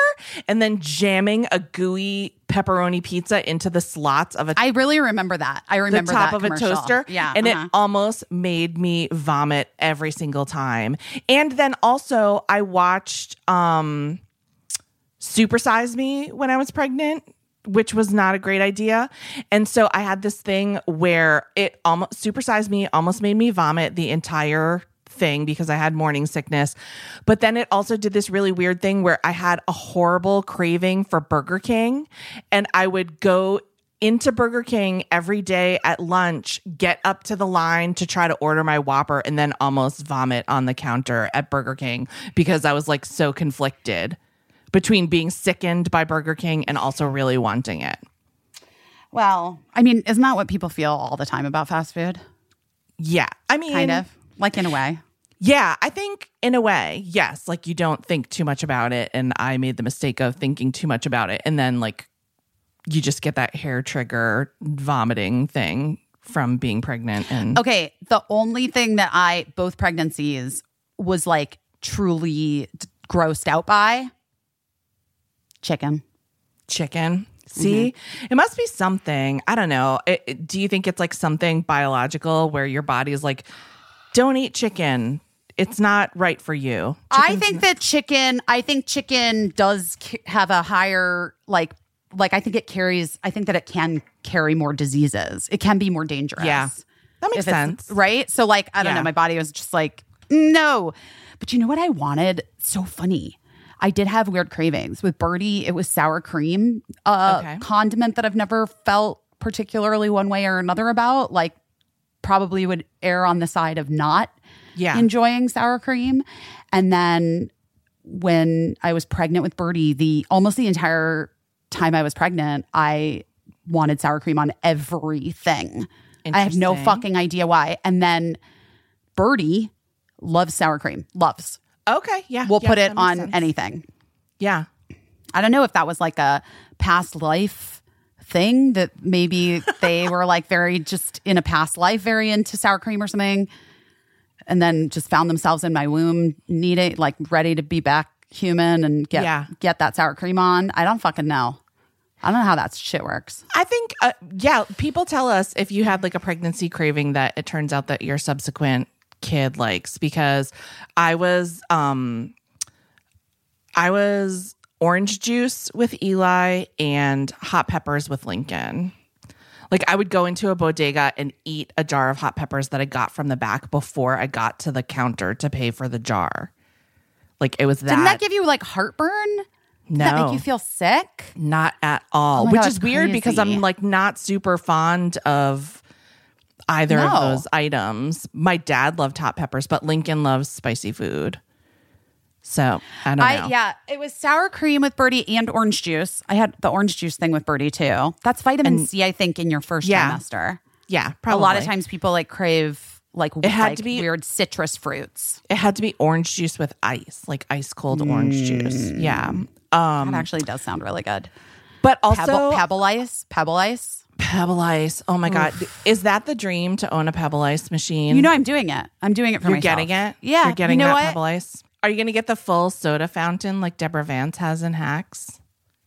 and then jamming a gooey pepperoni pizza into the slots of a I really remember that. I remember the top of a toaster. Yeah, And uh-huh. it almost made me vomit every single time. And then also I watched um Supersize Me when I was pregnant, which was not a great idea. And so I had this thing where it almost Supersize Me almost made me vomit the entire thing because I had morning sickness. But then it also did this really weird thing where I had a horrible craving for Burger King and I would go into Burger King every day at lunch, get up to the line to try to order my Whopper, and then almost vomit on the counter at Burger King because I was like so conflicted between being sickened by Burger King and also really wanting it. Well, I mean, isn't that what people feel all the time about fast food? Yeah. I mean, Kind of, like in a way. Yeah, I think in a way, yes. Like you don't think too much about it. And I made the mistake of thinking too much about it. And then, like, you just get that hair trigger vomiting thing from being pregnant. And Okay, the only thing that I both pregnancies was like truly d- grossed out by chicken. chicken. Mm-hmm. See, it must be something. I don't know. It, it- do you think it's like something biological where your body is like, don't eat chicken? It's not right for you. I think that chicken. I think chicken does have a higher like like. I think it carries. I think that it can carry more diseases. It can be more dangerous. Yeah. That makes sense. right? So like, I don't Yeah. know. My body was just like, no. But you know what I wanted? So funny. I did have weird cravings with Birdie. It was sour cream, uh, Okay. condiment that I've never felt particularly one way or another about. Like, probably would err on the side of not Yeah. enjoying sour cream. And then when I was pregnant with Birdie, the almost the entire time I was pregnant, I wanted sour cream on everything. I have no fucking idea why. And then Birdie loves sour cream. Loves. Okay. Yeah. We'll yeah, put it on sense. anything. Yeah. I don't know if that was like a past life thing that maybe they *laughs* were like very just in a past life very into sour cream or something and then just found themselves in my womb needing like ready to be back human and get Yeah. get that sour cream on. I don't fucking know. I don't know how that shit works. I think, uh, yeah, people tell us if you had like a pregnancy craving that it turns out that your subsequent kid likes because I was, um, I was orange juice with Eli and hot peppers with Lincoln. Like I would go into a bodega and eat a jar of hot peppers that I got from the back before I got to the counter to pay for the jar. Like it was that. Didn't that give you like heartburn? Did that make you feel sick? Not at all, Oh which God, is weird because. I'm like not super fond of either No. of those items. My dad loved hot peppers, but Lincoln loves spicy food. So I don't know. I yeah, it was sour cream with Birdie and orange juice. I had the orange juice thing with Birdie too. That's vitamin C, I think, in your first Yeah. trimester. yeah, probably. A lot of times people like crave like It had like to be- weird citrus fruits. it had to be orange juice with ice, like ice cold orange juice. Yeah. Um, That actually does sound really good. but also Pebble, pebble ice, pebble ice. Pebble ice. Oh my god, is that the dream to own a Pebble ice machine? You know, I'm doing it. I'm doing it for You're myself. getting it. Yeah, you're getting you know that what? Pebble ice. Are you going to get the full soda fountain like Deborah Vance has in Hacks?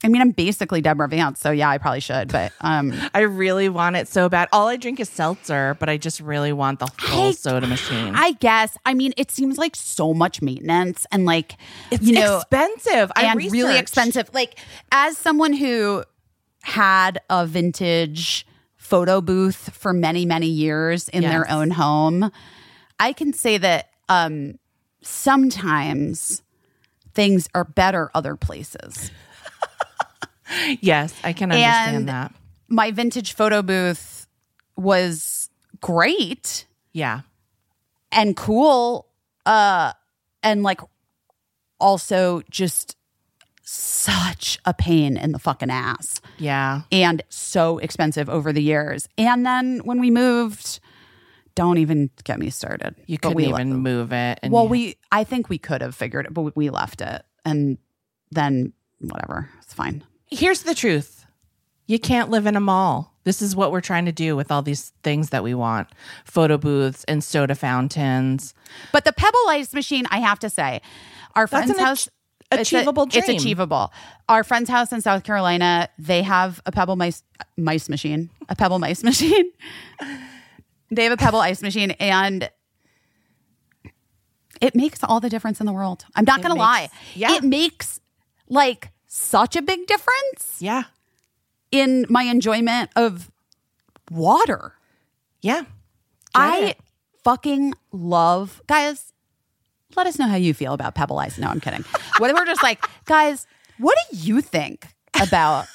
I mean, I'm basically Deborah Vance, so yeah, I probably should. But um, *laughs* I really want it so bad. All I drink is seltzer, but I just really want the full I- soda machine. I guess I mean it seems like so much maintenance and like it's you know expensive. I and really researched. expensive. Like as someone who had a vintage photo booth for many many years in their own home, I can say that um, sometimes things are better other places. *laughs* Yes, I can understand And- that. My vintage photo booth was great Yeah. and cool uh and like also just such a pain in the fucking ass Yeah. and so expensive over the years and then when we moved don't even get me started You couldn't we even move it. And well you- we i think we could have figured it but we- left it and then whatever it's fine here's the truth. You can't live in a mall. This is what we're trying to do with all these things that we want. Photo booths and soda fountains. But the Pebble Ice machine, I have to say, our friend's an ach- house. it's a- achievable It's achievable. Our friend's house in South Carolina, they have a Pebble mice mice machine, a Pebble mice *laughs* machine. they have a Pebble ice machine, and it makes all the difference in the world. I'm not going to lie. yeah. It makes like such a big difference Yeah. in my enjoyment of water. Yeah. Get I it. fucking love guys. Let us know how you feel about Pebble Ice. No, I'm kidding. What if we're just like, guys, what do you think about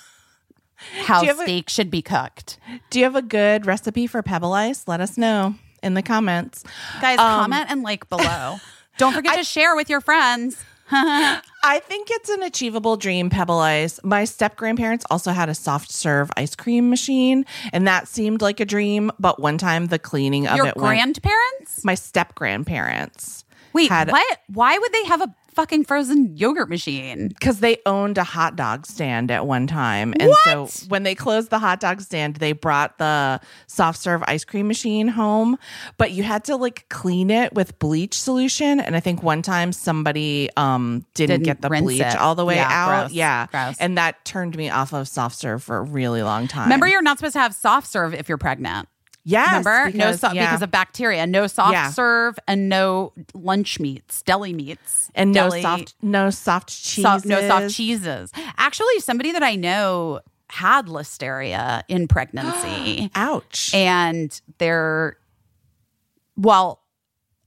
how have a- steak should be cooked. Do you have a good recipe for pebble ice? Let us know in the comments. Guys, Um, comment and like below. *laughs* Don't forget to share with your friends. *laughs* I think it's an achievable dream, Pebble Ice. My step grandparents also had a soft serve ice cream machine, and that seemed like a dream. But one time, the cleaning of Your it went. grandparents? My step grandparents. Wait, had- what? Why would they have a fucking frozen yogurt machine? because they owned a hot dog stand at one time. And so when they closed the hot dog stand, they brought the soft serve ice cream machine home, but you had to like clean it with bleach solution. And I think one time somebody um didn't, Didn't get the bleach it. all the way Yeah, out. gross. Yeah. Gross. And that turned me off of soft serve for a really long time. Remember, you're not supposed to have soft serve if you're pregnant. Yes, Remember, no because, so- yeah. because of bacteria. No soft Yeah. serve and no lunch meats, deli meats, and no soft no soft cheese. soft- no soft cheeses. Actually, somebody that I know had listeria in pregnancy, *gasps* Ouch. and they're well.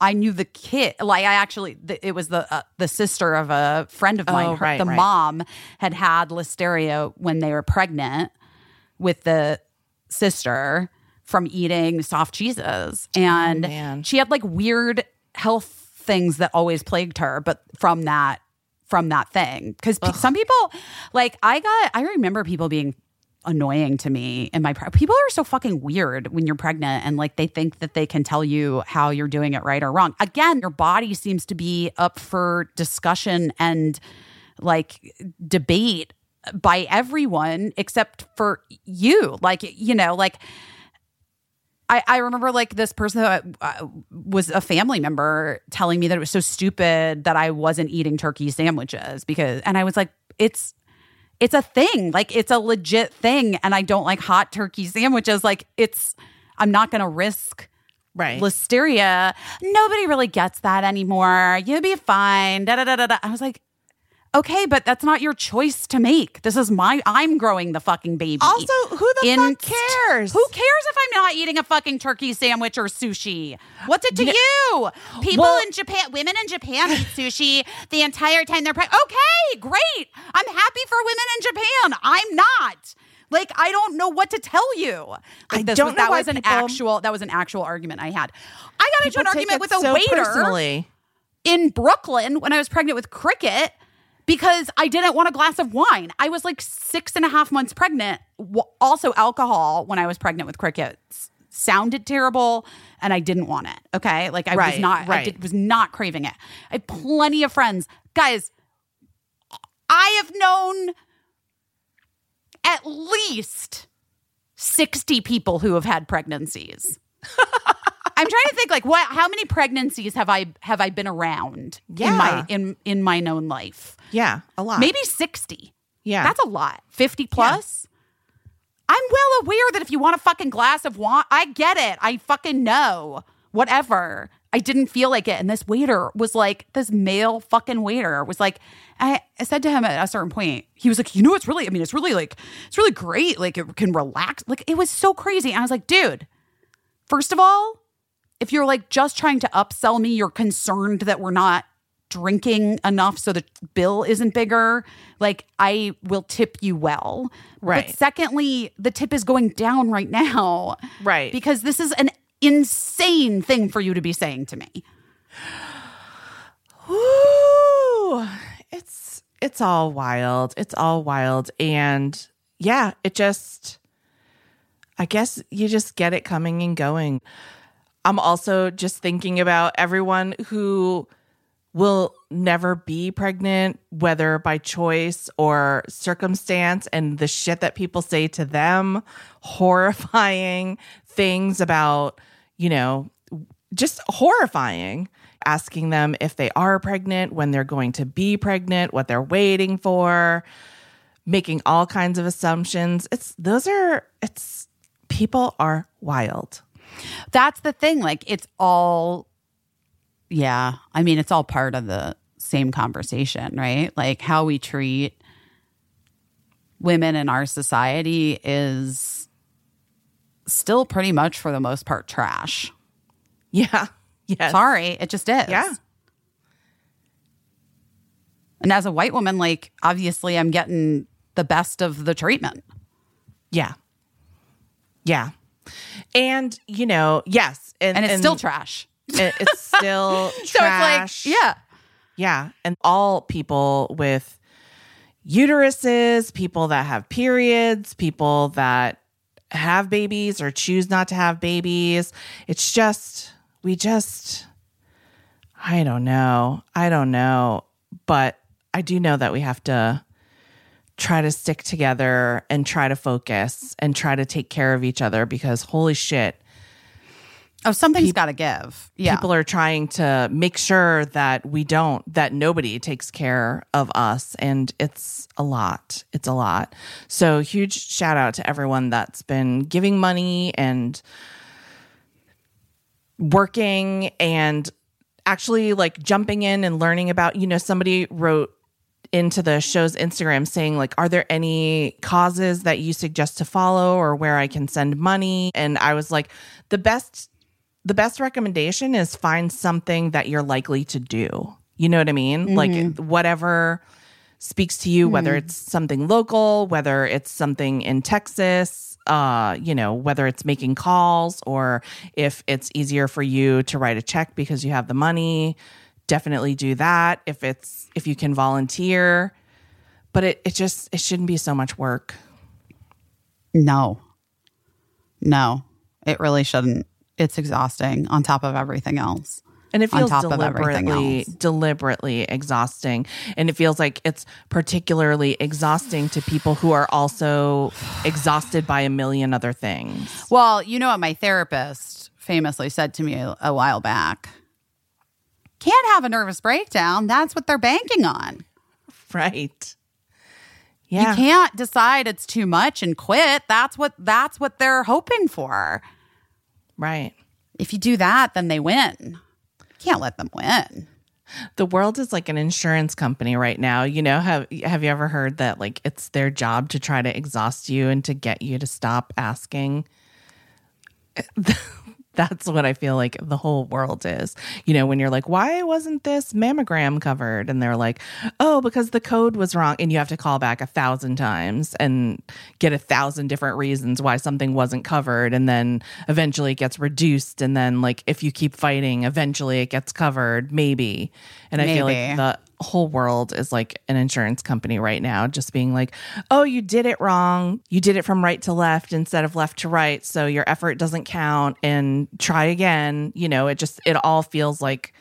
I knew the kid. Like I actually, the, it was the uh, the sister of a friend of mine. Oh, Her- right, the right. mom had had listeria when they were pregnant with the sister from eating soft cheeses, and Oh, she had like weird health things that always plagued her. But from that, from that thing, because some people, like I got, I remember people being annoying to me and my pre- people are so fucking weird when you're pregnant and like they think that they can tell you how you're doing it right or wrong. Again your body seems to be up for discussion and like debate by everyone except for you. Like you know like I, I remember like this person that uh, was a family member telling me that it was so stupid that I wasn't eating turkey sandwiches because, and I was like, it's, it's a thing. Like it's a legit thing. And I don't like hot turkey sandwiches. Like it's, I'm not going to risk right. listeria. Nobody really gets that anymore. You'll be fine. Da, da, da, da, da. I was like, okay, but that's not your choice to make. This is my, I'm growing the fucking baby. Also, who the In- fuck cares? Who cares if I'm not eating a fucking turkey sandwich or sushi? What's it to you? People Well- in Japan, women in Japan eat sushi the entire time they're pregnant. Okay, great. I'm happy for women in Japan. I'm not. Like I don't know what to tell you. Like, I this don't was, know that was an people- actual that was an actual argument I had. I got into an argument with a so waiter personally. in Brooklyn when I was pregnant with Cricket because I didn't want a glass of wine. I was like six and a half months pregnant. Also, alcohol when I was pregnant with Cricket s- sounded terrible and I didn't want it. Okay. Like I was Right, not, I right. did, was not craving it. I have plenty of friends. Guys, I have known at least 60 people who have had pregnancies. *laughs* I'm trying to think like what how many pregnancies have I have I been around in my in in my known life? Yeah, a lot. Maybe 60. Yeah. That's a lot. 50 plus? I'm well aware that if you want a fucking glass of wine, I get it. I fucking know. Whatever. I didn't feel like it. And this waiter was like, this male fucking waiter was like, I, I said to him at a certain point, he was like, you know, it's really, I mean, it's really like, it's really great. Like it can relax. Like it was so crazy. And I was like, dude, first of all, if you're like just trying to upsell me, you're concerned that we're not drinking enough so the bill isn't bigger, like I will tip you well. Right. But secondly, the tip is going down right now. Right. Because this is an insane thing for you to be saying to me. Ooh, it's it's all wild. It's all wild, and yeah, it just. I guess you just get it coming and going. I'm also just thinking about everyone who will never be pregnant, whether by choice or circumstance, and the shit that people say to them, horrifying things about, you know, just horrifying. Asking them if they are pregnant, when they're going to be pregnant, what they're waiting for, making all kinds of assumptions. It's those are, it's people are wild. That's the thing. Like it's all yeah. I mean, it's all part of the same conversation, right? Like how we treat women in our society is still pretty much for the most part trash. *laughs* Yeah. Yes. Sorry, it just is. Yeah. And as a white woman, like obviously I'm getting the best of the treatment. Yeah. Yeah. And, you know, yes. And it's still trash. It- it's *laughs* still So trash. it's like, yeah. Yeah. And all people with uteruses, people that have periods, people that have babies or choose not to have babies. It's just, we just, I don't know. I don't know. But I do know that we have to try to stick together and try to focus and try to take care of each other because holy shit, Oh, something's got to give. Yeah. people are trying to make sure that we don't that nobody takes care of us and it's a lot it's a lot so huge shout out to everyone that's been giving money and working and actually like jumping in and learning about you know somebody wrote into the show's Instagram saying like are there any causes that you suggest to follow or where I can send money and I was like the best the best recommendation is find something that you're likely to do. You know what I mean? Like whatever speaks to you, whether it's something local, whether it's something in Texas, uh, you know, whether it's making calls or if it's easier for you to write a check because you have the money, definitely do that. If it's if you can volunteer. But it, it just it shouldn't be so much work. No. No, it really shouldn't. It's exhausting on top of everything else. and it on feels top of everything deliberately deliberately exhausting and it feels like it's particularly exhausting to people who are also exhausted by a million other things Well, you know what my therapist famously said to me a, a while back? Can't have a nervous breakdown. That's what they're banking on. right Yeah. You can't decide it's too much and quit. That's what that's what they're hoping for. Right If you do that, then they win. Can't let them win. the world is like an insurance company right now you know have have you ever heard that like it's their job to try to exhaust you and to get you to stop asking *laughs* that's what I feel like the whole world is. You know, when you're like, why wasn't this mammogram covered? And they're like, oh, because the code was wrong. And you have to call back a thousand times and get a thousand different reasons why something wasn't covered. And then eventually it gets reduced. And then, like, if you keep fighting, eventually it gets covered, maybe. And I feel like the whole world is like an insurance company right now, just being like, oh, you did it wrong. You did it from right to left instead of left to right. So your effort doesn't count and try again. You know, it just, it all feels like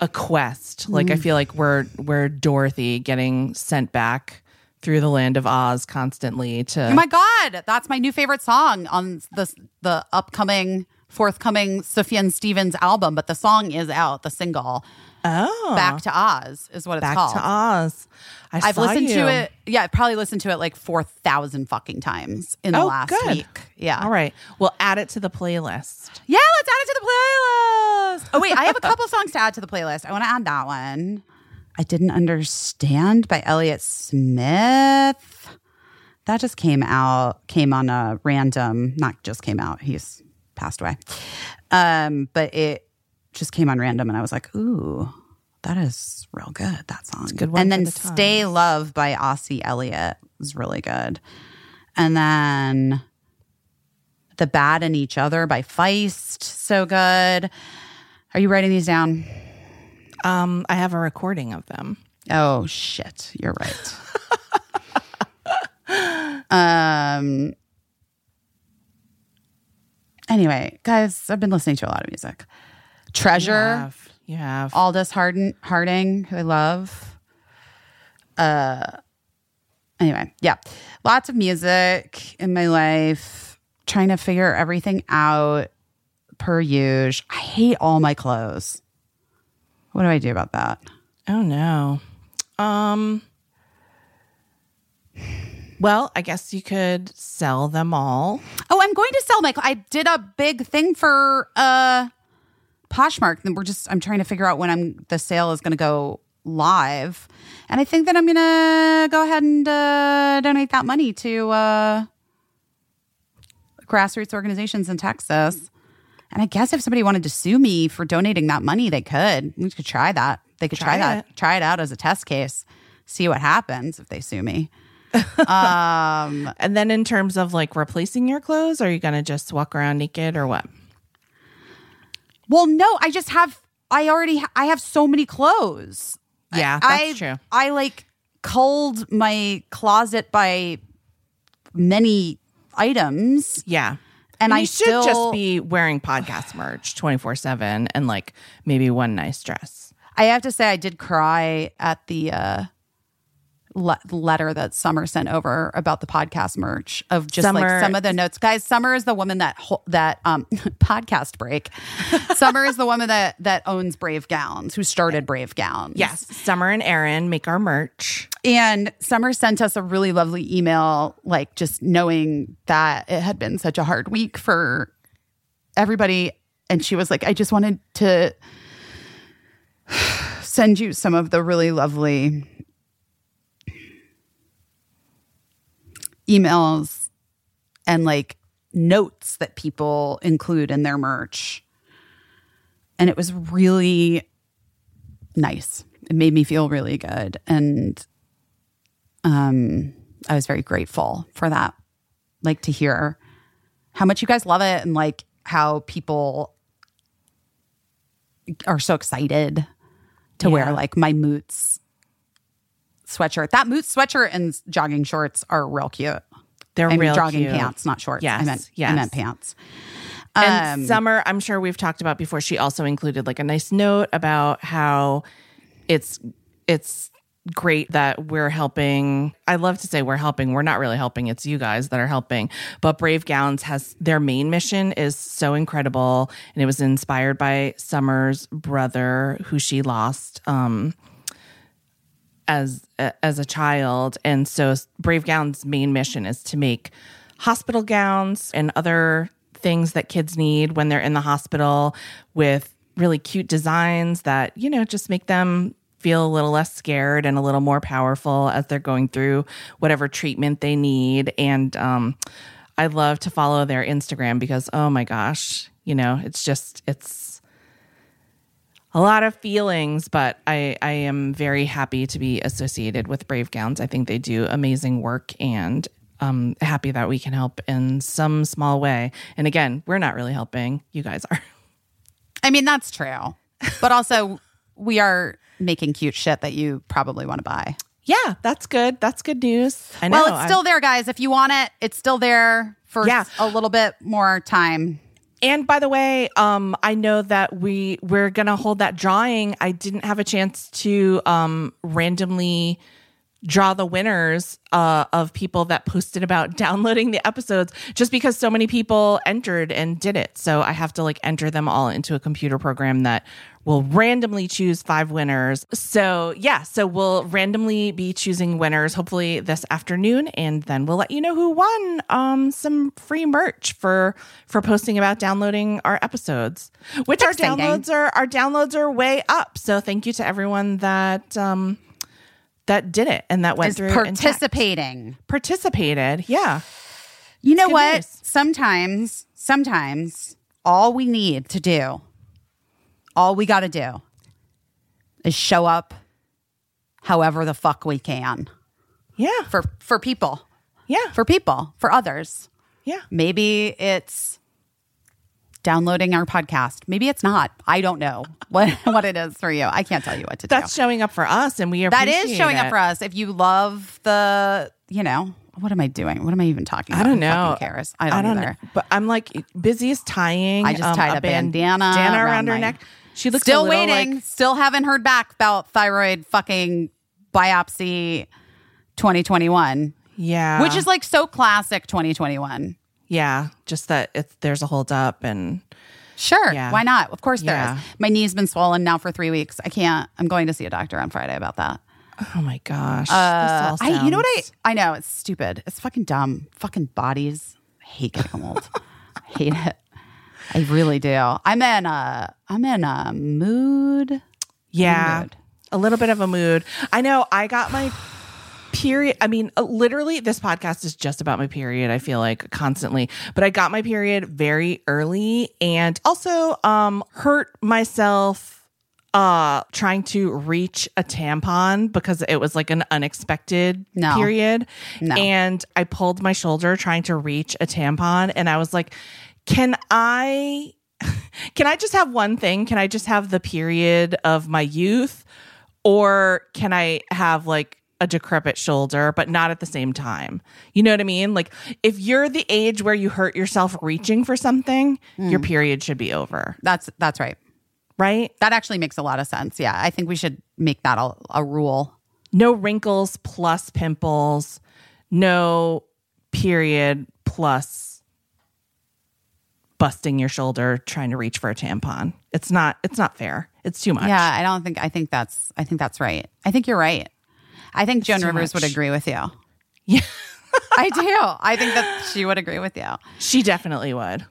a quest. Like I mm. feel like we're, we're Dorothy getting sent back through the land of Oz constantly to, Oh my god, that's my new favorite song on the the upcoming forthcoming Sufjan Stevens album, but the song is out, the single. Oh, Back to Oz is what it's called. back called. to Oz. I I've saw listened you. to it. Yeah, I've probably listened to it like 4,000 fucking times in the Oh, last good. week. Yeah. All right. We'll add it to the playlist. Yeah, let's add it to the playlist. Oh, wait, I have a couple *laughs* songs to add to the playlist. I want to add that one. I Didn't Understand by Elliott Smith. That just came out, came on a random, not just came out, he's passed away. Um, but it just came on random and I was like, ooh, that is real good, that song. good one and then the. Stay Love by Ossie Elliott was really good. And then The Bad in Each Other by Feist, so good. Are you writing these down? Um, I have a recording of them. Oh shit, you're right. *laughs* um Anyway, guys, I've been listening to a lot of music. You Treasure, have. You have. Aldous Hardin, Harding, who I love. Uh anyway, yeah. Lots of music in my life, trying to figure everything out per usual. I hate all my clothes. What do I do about that? Oh no. Um Well, I guess you could sell them all. Oh, I'm going to sell my. I did a big thing for uh Poshmark, then we're just. I'm trying to figure out when I'm the sale is going to go live, and I think that I'm going to go ahead and uh, donate that money to uh grassroots organizations in Texas. And I guess if somebody wanted to sue me for donating that money, they could. We could try that. They could try, Try that. Try it out as a test case. See what happens if they sue me. *laughs* um, And then in terms of like replacing your clothes, are you going to just walk around naked or what? Well, no, I just have. I already. ha- I have so many clothes. Yeah, I, that's true. I like culled my closet by many items, Yeah. and, I you should still just be wearing podcast merch 24 7 and like maybe one nice dress. I have to say, I did cry at the uh, le- letter that Summer sent over about the podcast merch of just Summer- like some of the notes. Guys, Summer is the woman that ho- that um *laughs* podcast break. *laughs* Summer is the woman that that owns Brave Gowns, who started Brave Gowns. Yes. Summer and Aaron make our merch. And Summer sent us a really lovely email, like just knowing that it had been such a hard week for everybody. And she was like, I just wanted to *sighs* send you some of the really lovely emails and like notes that people include in their merch. And it was really nice. It made me feel really good. And um, I was very grateful for that. Like to hear how much you guys love it and like how people are so excited to Yeah. wear like my Moots sweatshirt. That Moots sweatshirt and jogging shorts are real cute. They're I mean, real jogging cute. pants, not shorts. Yes, I meant, I meant pants. And Um, Summer, I'm sure we've talked about before. She also included like a nice note about how it's it's great that we're helping. I love to say we're helping. We're not really helping. It's you guys that are helping. But Brave Gowns has their main mission is so incredible, and it was inspired by Summer's brother, who she lost. Um, as as a child. And so brave gowns main mission is to make hospital gowns and other things that kids need when they're in the hospital with really cute designs that you know just make them feel a little less scared and a little more powerful as they're going through whatever treatment they need. And um I love to follow their Instagram because oh my gosh, you know, it's just it's a lot of feelings, but I, I am very happy to be associated with Brave Gowns. I think they do amazing work and um happy that we can help in some small way. And again, we're not really helping. You guys are. *laughs* I mean, that's true. But also, we are making cute shit that you probably want to buy. Yeah, that's good. That's good news. I know. Well, it's still there, guys. If you want it, it's still there for Yeah. a little bit more time. And by the way, um, I know that we we're gonna hold that drawing. I didn't have a chance to um randomly draw the winners uh, of people that posted about *laughs* downloading the episodes just because so many people entered and did it. So I have to like enter them all into a computer program that will randomly choose five winners. So yeah, so we'll randomly be choosing winners hopefully this afternoon and then we'll let you know who won um some free merch for for posting about downloading our episodes. Which our Exciting. downloads are our downloads are way up. So thank you to everyone that um that did it and that went through participating. participated. Yeah. You know what? news. Sometimes, sometimes all we need to do, all we got to do is show up however the fuck we can Yeah. for for people, Yeah. for people, for others. Yeah. Maybe it's downloading our podcast. Maybe it's not. I don't know *laughs* what what it is for you. I can't tell you what to do. That's showing up for us and we That appreciate is showing it. up for us. If you love the, you know, what am I doing? What am I even talking about? I don't know. fucking cares? I don't, either. know. But I'm like busiest tying. um, I just tied a bandana bandana around around her my- neck. She looks Still a waiting. Like, Still haven't heard back about thyroid fucking biopsy 2021, yeah. which is like so classic 2021. Yeah, just that it's there's a hold up and Sure. Yeah. Why not? Of course there is. Yeah. My knee's been swollen now for three weeks. I can't. I'm going to see a doctor on Friday about that. oh my gosh. Uh, all I, you know what I? I know it's stupid. It's fucking dumb. Fucking bodies. I hate getting old. I *laughs* hate it. I really do. I'm in a. I'm in a mood. Yeah. mood. A little bit of a mood. I know I got my *sighs* *sighs* *sighs* period. I mean, uh, literally, this podcast is just about my period. I feel like constantly, but I got my period very early and also um hurt myself uh trying to reach a tampon because it was like an unexpected No. period No. and i pulled my shoulder trying to reach a tampon and i was like can i *laughs* can i just have one thing can i just have the period of my youth or can i have like a decrepit shoulder but not at the same time you know what i mean like if you're the age where you hurt yourself reaching for something your hmm. period should be over That's that's right. right That actually makes a lot of sense. Yeah, I think we should make that a, a rule. no wrinkles plus pimples, no period plus busting your shoulder trying to reach for a tampon. It's not it's not fair. It's too much. Yeah, I don't think I think that's I think that's right. I think you're right. I think Joan Rivers would agree with you. Yeah. *laughs* I do. I think that she would agree with you. She definitely would.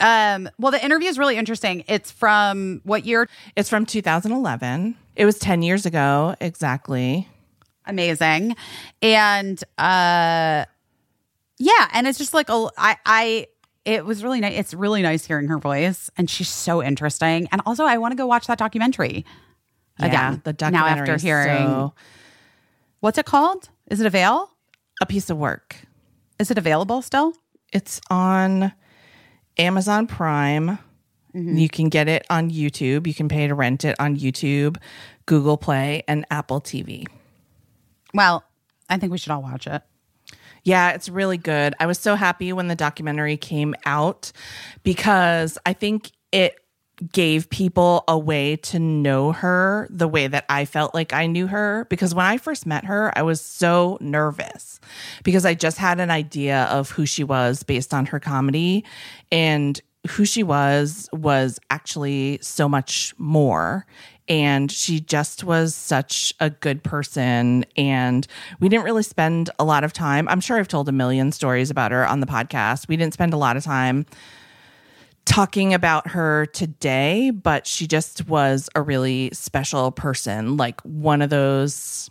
Um, well, the interview is really interesting. It's from what year? It's from 2011. It was 10 years ago exactly. Amazing, and uh, yeah, and it's just like a I I. It was really nice. It's really nice hearing her voice, and she's so interesting. And also, I want to go watch that documentary Yeah, again. the documentary now after hearing so- what's it called? Is it avail? a piece of work. Is it available still? It's on Amazon Prime. Mm-hmm. You can get it on YouTube. You can pay to rent it on YouTube, Google Play, and Apple TV. Well, I think we should all watch it. Yeah, it's really good. I was so happy when the documentary came out because I think it gave people a way to know her the way that I felt like I knew her. Because when I first met her, I was so nervous because I just had an idea of who she was based on her comedy. And who she was was actually so much more. And she just was such a good person. And we didn't really spend a lot of time. I'm sure I've told a million stories about her on the podcast. We didn't spend a lot of time talking about her today, but she just was a really special person. Like one of those.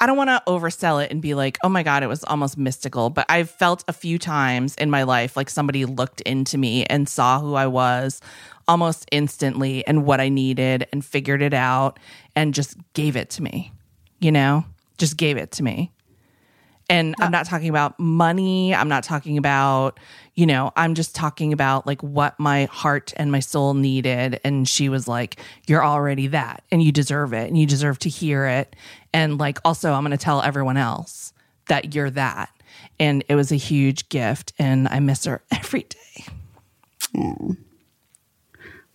I don't want to oversell it and be like, oh my God, it was almost mystical. But I've felt a few times in my life like somebody looked into me and saw who I was almost instantly and what I needed and figured it out and just gave it to me, you know, just gave it to me. And I'm uh not talking about money. I'm not talking about, you know, I'm just talking about like what my heart and my soul needed. And she was like, You're already that and you deserve it and you deserve to hear it. And like, also, I'm going to tell everyone else that you're that. And it was a huge gift. And I miss her *laughs* every day.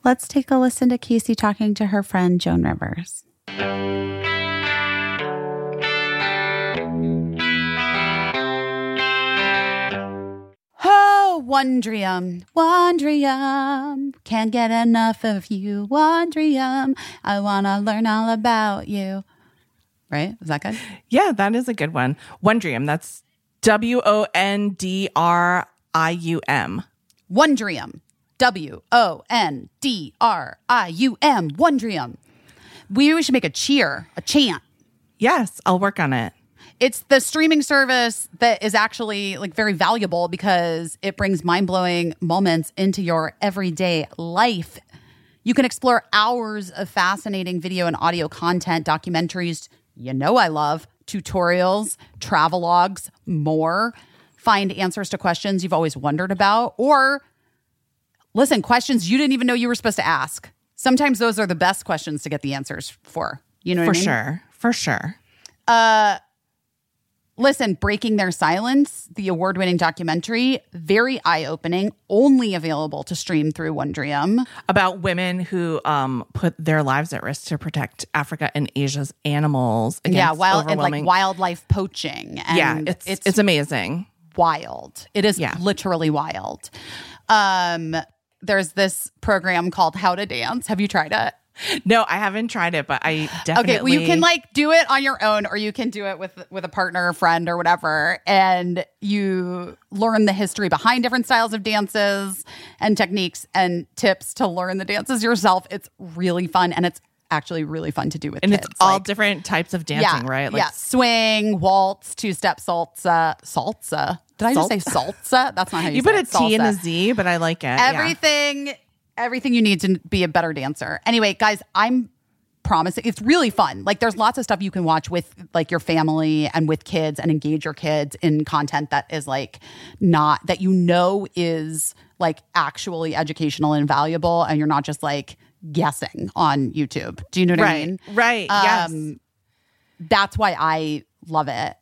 Let's take a listen to Caissie talking to her friend Joan Rivers. Wondrium, Wondrium, can't get enough of you, Wondrium. I want to learn all about you. Right? Is that good? Yeah, that is a good one. Wondrium. That's W O N D R I U M. Wondrium. W O N D R I U M. Wondrium. We should make a cheer, a chant. Yes, I'll work on it. It's the streaming service that is actually like very valuable because it brings mind-blowing moments into your everyday life. You can explore hours of fascinating video and audio content, documentaries, you know I love, tutorials, travelogues, more. Find answers to questions you've always wondered about or listen, questions you didn't even know you were supposed to ask. Sometimes those are the best questions to get the answers for. You know what For I mean? sure. For sure. Uh, Listen, Breaking Their Silence, the award winning documentary, very eye opening, only available to stream through Wondrium. about women who um, put their lives at risk to protect Africa and Asia's animals. Against yeah, wild and like wildlife poaching. And Yeah, it's, it's amazing. wild. It is Yeah. literally wild. Um, there's this program called How to Dance. Have you tried it? No, I haven't tried it, but I definitely. Okay, well, you can like do it on your own, or you can do it with with a partner, or friend, or whatever, and you learn the history behind different styles of dances and techniques and tips to learn the dances yourself. It's really fun, and it's actually really fun to do with and kids. it's all Like, different types of dancing, right? yeah, swing, waltz, two step salsa, salsa. Did I just say salsa? That's not how you, say it. You put a it. T and a Salsa. Z, but I like it. yeah. Everything you need to be a better dancer. Anyway, guys, I'm promising it's really fun. Like there's lots of stuff you can watch with like your family and with kids and engage your kids in content that is like not that you know is like actually educational and valuable and you're not just like guessing on YouTube. Do you know what I mean? Right. yes. Um, that's why I love it.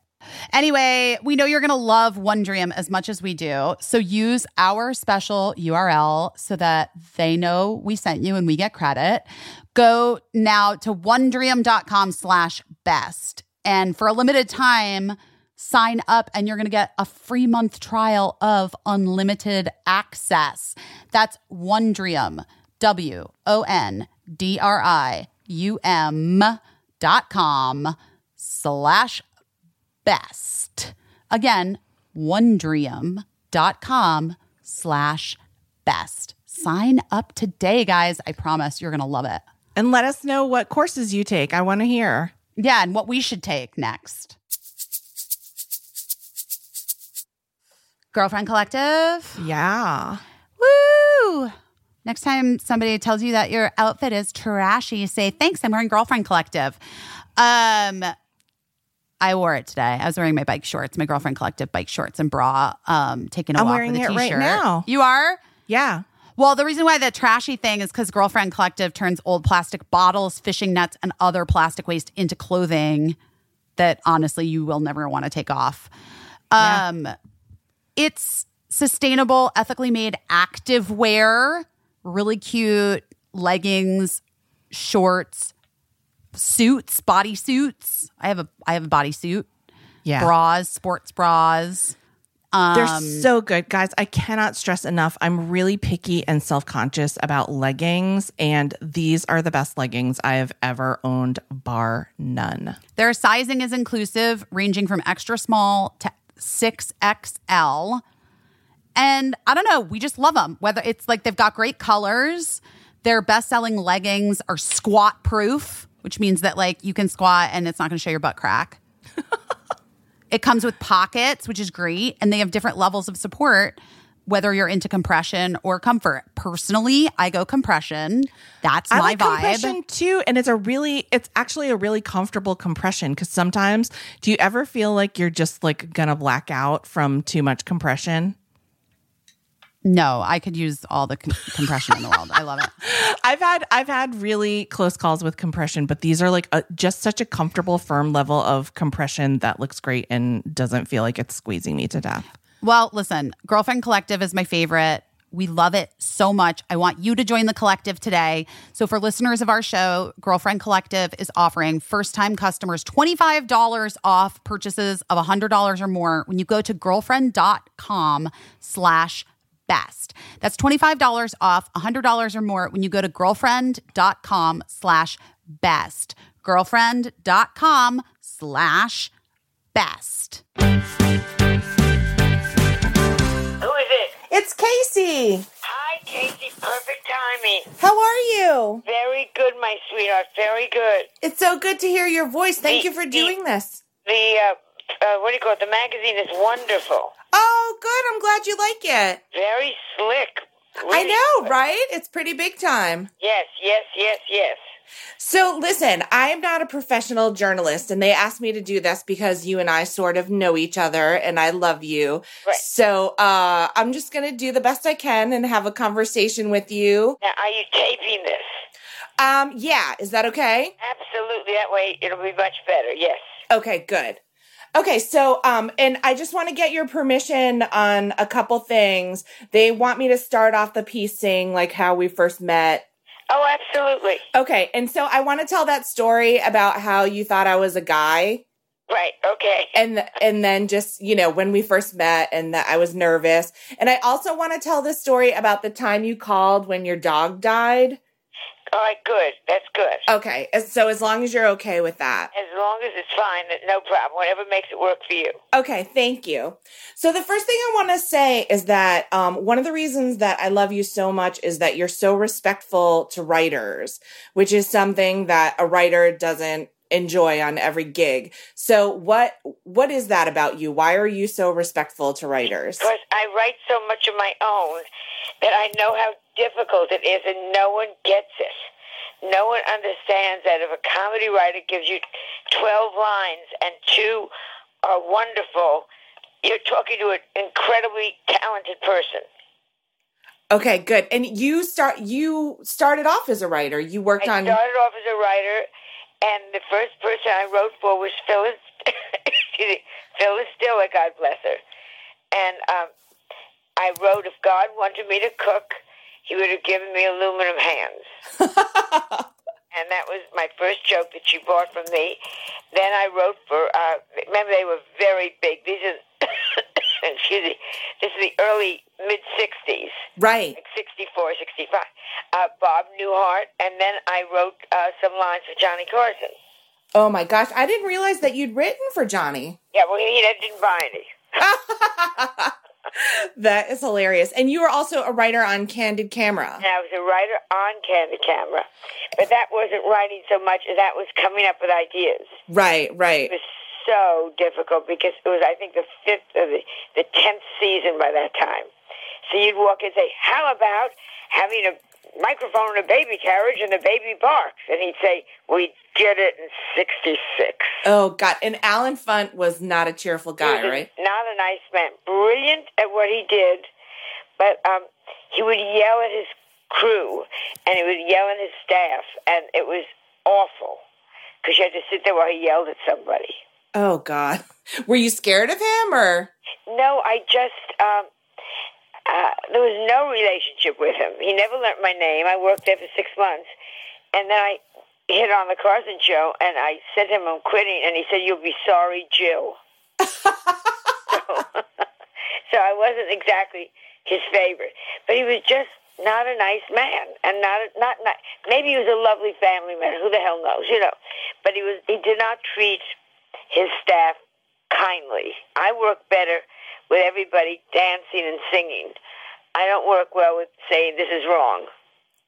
Anyway, we know you're going to love Wondrium as much as we do. So use our special URL so that they know we sent you and we get credit. Go now to wondrium.com slash best. And for a limited time, sign up and you're going to get a free month trial of unlimited access. That's Wondrium, W O N D R I U M dot com slash best. Again, wondrium.com slash best. Sign up today, guys. I promise you're going to love it. and let us know what courses you take. I want to hear. Yeah, and what we should take next. Girlfriend Collective. Yeah. Woo! Next time somebody tells you that your outfit is trashy, say, thanks, I'm wearing Girlfriend Collective. Um, I wore it today. I was wearing my bike shorts, my Girlfriend Collective bike shorts and bra, um, taking a I'm walk wearing with a it right t-shirt. now. You are? Yeah. Well, the reason why the trashy thing is because Girlfriend Collective turns old plastic bottles, fishing nets, and other plastic waste into clothing that honestly you will never want to take off. Yeah. Um, it's sustainable, ethically made active wear, really cute leggings, shorts, suits, body suits. I have a I have a bodysuit, Yeah. bras, sports bras. They're Um, so good, guys. I cannot stress enough. I'm really picky and self conscious about leggings, and these are the best leggings I have ever owned, bar none. Their sizing is inclusive, ranging from extra small to 6XL. And I don't know, we just love them. Whether it's like they've got great colors, their best selling leggings are squat proof, which means that like you can squat and it's not going to show your butt crack. *laughs* it comes with pockets, which is great. And they have different levels of support, whether you're into compression or comfort. Personally, I go compression. That's I my like vibe. compression too, and it's a really, it's actually a really comfortable compression. Because sometimes, do you ever feel like you're just like gonna black out from too much compression? No, I could use all the com- compression in the world. I love it. *laughs* I've had I've had really close calls with compression, but these are like a, just such a comfortable, firm level of compression that looks great and doesn't feel like it's squeezing me to death. Well, listen, Girlfriend Collective is my favorite. We love it so much. I want you to join the collective today. So, for listeners of our show, Girlfriend Collective is offering first time customers $25 off purchases of $100 or more when you go to girlfriend.com slash best. That's $25 off $100 or more when you go to girlfriend.com slash best. Girlfriend.com slash best. Who is it? It's Caissie. Hi, Caissie. Perfect timing. How are you? Very good, my sweetheart. Very good. It's so good to hear your voice. Thank you for doing this. The uh, uh, what do you call it? The magazine is wonderful. Oh, good. I'm glad you like it. Very slick. I know, good. right? It's pretty big time. Yes, yes, yes, yes. So, listen, I'm not a professional journalist, and they asked me to do this because you and I sort of know each other and I love you. Right. So, uh, I'm just going to do the best I can and have a conversation with you. Now, are you taping this? Um, yeah, is that okay? Absolutely. That way, it'll be much better. Yes. Okay, good. Okay, so um and I just want to get your permission on a couple things. They want me to start off the piece saying like how we first met. Oh, absolutely. Okay, and so I want to tell that story about how you thought I was a guy Right. Okay. and and then just, you know, when we first met and that I was nervous. And I also want to tell the story about the time you called when your dog died. All right. Good. That's good. Okay, so as long as you're okay with that. As long as it's fine, no problem. Whatever makes it work for you. Okay, thank you. So the first thing I want to say is that um, one of the reasons that I love you so much is that you're so respectful to writers, which is something that a writer doesn't enjoy on every gig. So what what is that about you? Why are you so respectful to writers? Because I write so much of my own that I know how difficult it is, and no one gets it. No one understands that if a comedy writer gives you 12 lines and two are wonderful, you're talking to an incredibly talented person. Okay, good. And you start you started off as a writer. You worked on I on started off as a writer, and the first person I wrote for was Phyllis, *laughs* Phyllis Diller, God bless her. And um, I wrote, if God wanted me to cook, he would have given me aluminum hands. *laughs* and that was my first joke that she bought from me. Then I wrote for, uh, remember they were very big. These are, *coughs* excuse me, this is the early mid 60s right. like 64, 65. Uh, Bob Newhart, and then I wrote uh, some lines for Johnny Carson. Oh my gosh, I didn't realize that you'd written for Johnny. Yeah, well, he didn't buy any. *laughs* that is hilarious. And you were also a writer on Candid Camera. And I was a writer on Candid Camera, but that wasn't writing so much as that was coming up with ideas. Right, right. It was so difficult because it was, I think, the fifth or the, the tenth season by that time. So you'd walk in and say, How about having a microphone in a baby carriage and the baby barks? And he'd say, We did it in 66. Oh god. And Allen Funt was not a cheerful He guy, a- right? Not a nice man. Brilliant at what he did, but um, he would yell at his crew and he would yell at his staff, and it was awful because you had to sit there while he yelled at somebody. Oh god. *laughs* Were you scared of him or No, I just um, uh, there was no relationship with him. He never learned my name. I worked there for six months, and then I hit on the Carson show, and I said to him, "I'm quitting," and he said, "You'll be sorry, Jill." *laughs* so, *laughs* so I wasn't exactly his favorite, but he was just not a nice man, and not not not. Maybe he was a lovely family man. Who the hell knows, you know? But he was. He did not treat his staff kindly. I work better with everybody dancing and singing. I don't work well with saying this is wrong.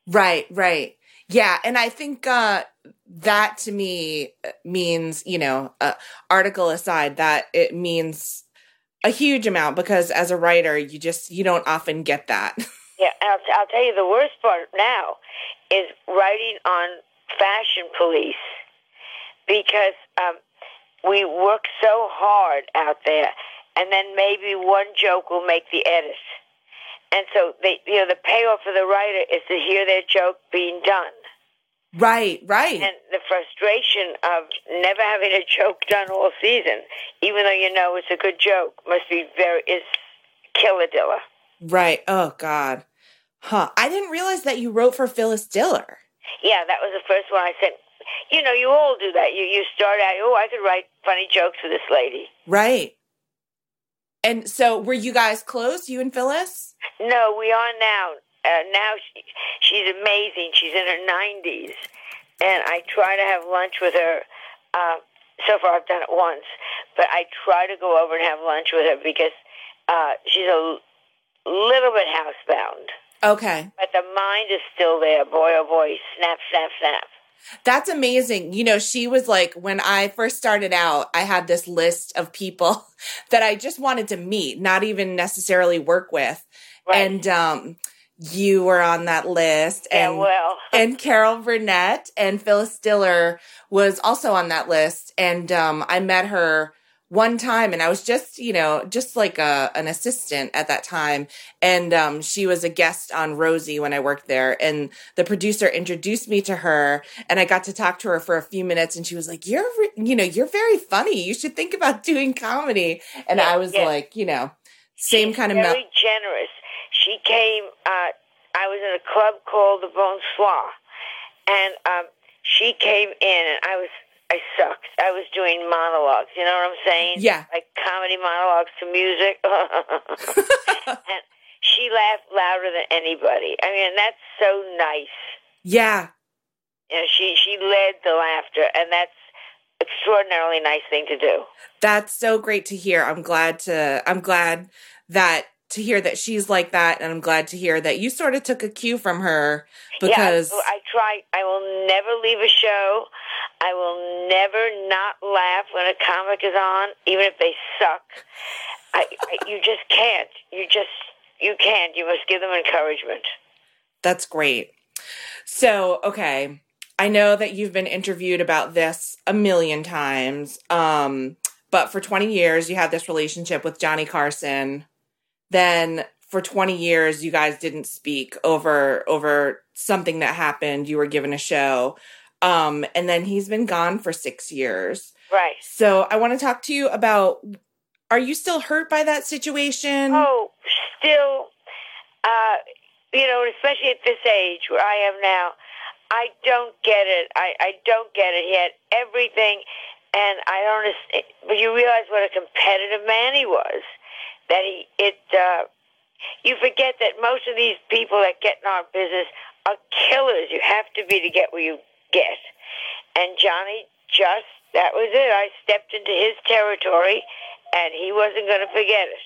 Right, right. Yeah, and I think uh that to me uh, means, you know, uh, article aside, that it means a huge amount because as a writer, you just you don't often get that. *laughs* Yeah, and I'll, I'll tell you the worst part now is writing on Fashion Police because um, we work so hard out there, and then maybe one joke will make the edit. And so they, you know, the payoff for the writer is to hear their joke being done. right, right. and the frustration of never having a joke done all season, even though you know it's a good joke, must be very is killadilla. right. Oh god. Huh. I didn't realize that you wrote for Phyllis Diller. Yeah, that was the first one I said. You know, you all do that. You you start out, oh, I could write funny jokes for this lady. Right. And so were you guys close, you and Phyllis? No, we are now. Uh, now she, she's amazing. She's in her nineties, and I try to have lunch with her. Uh, so far, I've done it once, but I try to go over and have lunch with her because uh, she's a little bit housebound, Okay. but the mind is still there. Boy, oh boy, snap, snap, snap. That's amazing. You know, she was like, when I first started out, I had this list of people *laughs* that I just wanted to meet, not even necessarily work with. Right. And um, you were on that list. Yeah, And, well, *laughs* and Carol Burnett and Phyllis Diller was also on that list. And um, I met her one time and I was just, you know, just like a, an assistant at that time. And um, she was a guest on Rosie when I worked there. And the producer introduced me to her and I got to talk to her for a few minutes. And she was like, You're, re- you know, you're very funny. You should think about *laughs* doing comedy. And Yeah, I was yeah. like, you know, same kind of very mel- generous. She came. Uh, I was in a club called the Bonsoir, and um, she came in, and I was. I sucked. I was doing monologues. You know what I'm saying? Yeah. Like comedy monologues to music. *laughs* and she laughed louder than anybody. I mean, that's so nice. Yeah. You know, she she led the laughter, and that's extraordinarily nice thing to do. That's so great to hear. I'm glad to I'm glad that to hear that she's like that and I'm glad to hear that you sort of took a cue from her because yeah, I try. I will never leave a show. I will never not laugh when a comic is on, even if they suck. I, I you just can't. You just you can't. You must give them encouragement. That's great. So, okay. I know that you've been interviewed about this a million times. Um, but for 20 years, you had this relationship with Johnny Carson. Then for 20 years, you guys didn't speak over over something that happened. You were given a show. Um, and then he's been gone for six years. Right. So I want to talk to you about are you still hurt by that situation? Oh, still, uh, you know, especially at this age where I am now, I don't get it. I, I don't get it. He had everything, and I don't. But you realize what a competitive man he was. That he, it, uh, you forget that most of these people that get in our business are killers. You have to be to get where you get. And Johnny just, that was it. I stepped into his territory, and he wasn't going to forget it.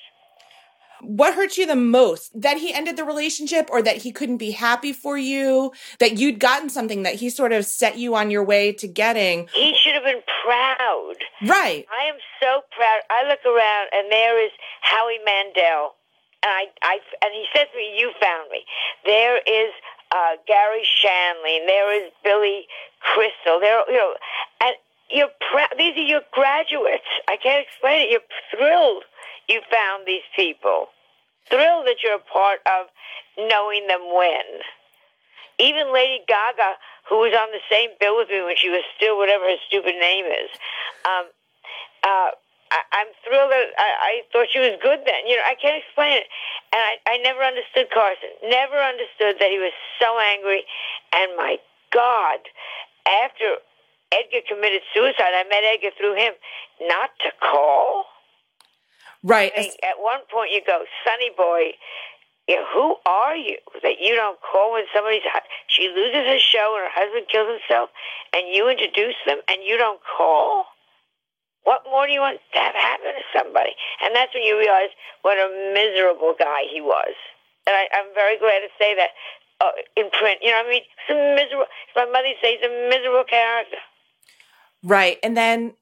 What hurt you the most? That he ended the relationship or that he couldn't be happy for you? That you'd gotten something that he sort of set you on your way to getting? He should have been proud. Right. I am so proud. I look around and there is Howie Mandel, and I, I, and he says to me, "You found me." There is uh, Garry Shandling, and there is Billy Crystal. There, you know, and you're proud. These are your graduates. I can't explain it. You're thrilled you found these people. Thrilled that you're a part of knowing them when. Even Lady Gaga, who was on the same bill with me when she was still whatever her stupid name is, um, uh, I, I'm thrilled that I, I thought she was good then. You know, I can't explain it. And I, I never understood Carson. Never understood that he was so angry. And my God, after Edgar committed suicide, I met Edgar through him. Not to call. Right. I mean, at one point, you go, Sonny boy, you know, who are you that you don't call when somebody's she loses her show and her husband kills himself, and you introduce them and you don't call? What more do you want to have happen to somebody? And that's when you realize what a miserable guy he was. And I, I'm very glad to say that uh, in print. You know, what I mean, he's a miserable. as My mother says he's a miserable character. Right. And then,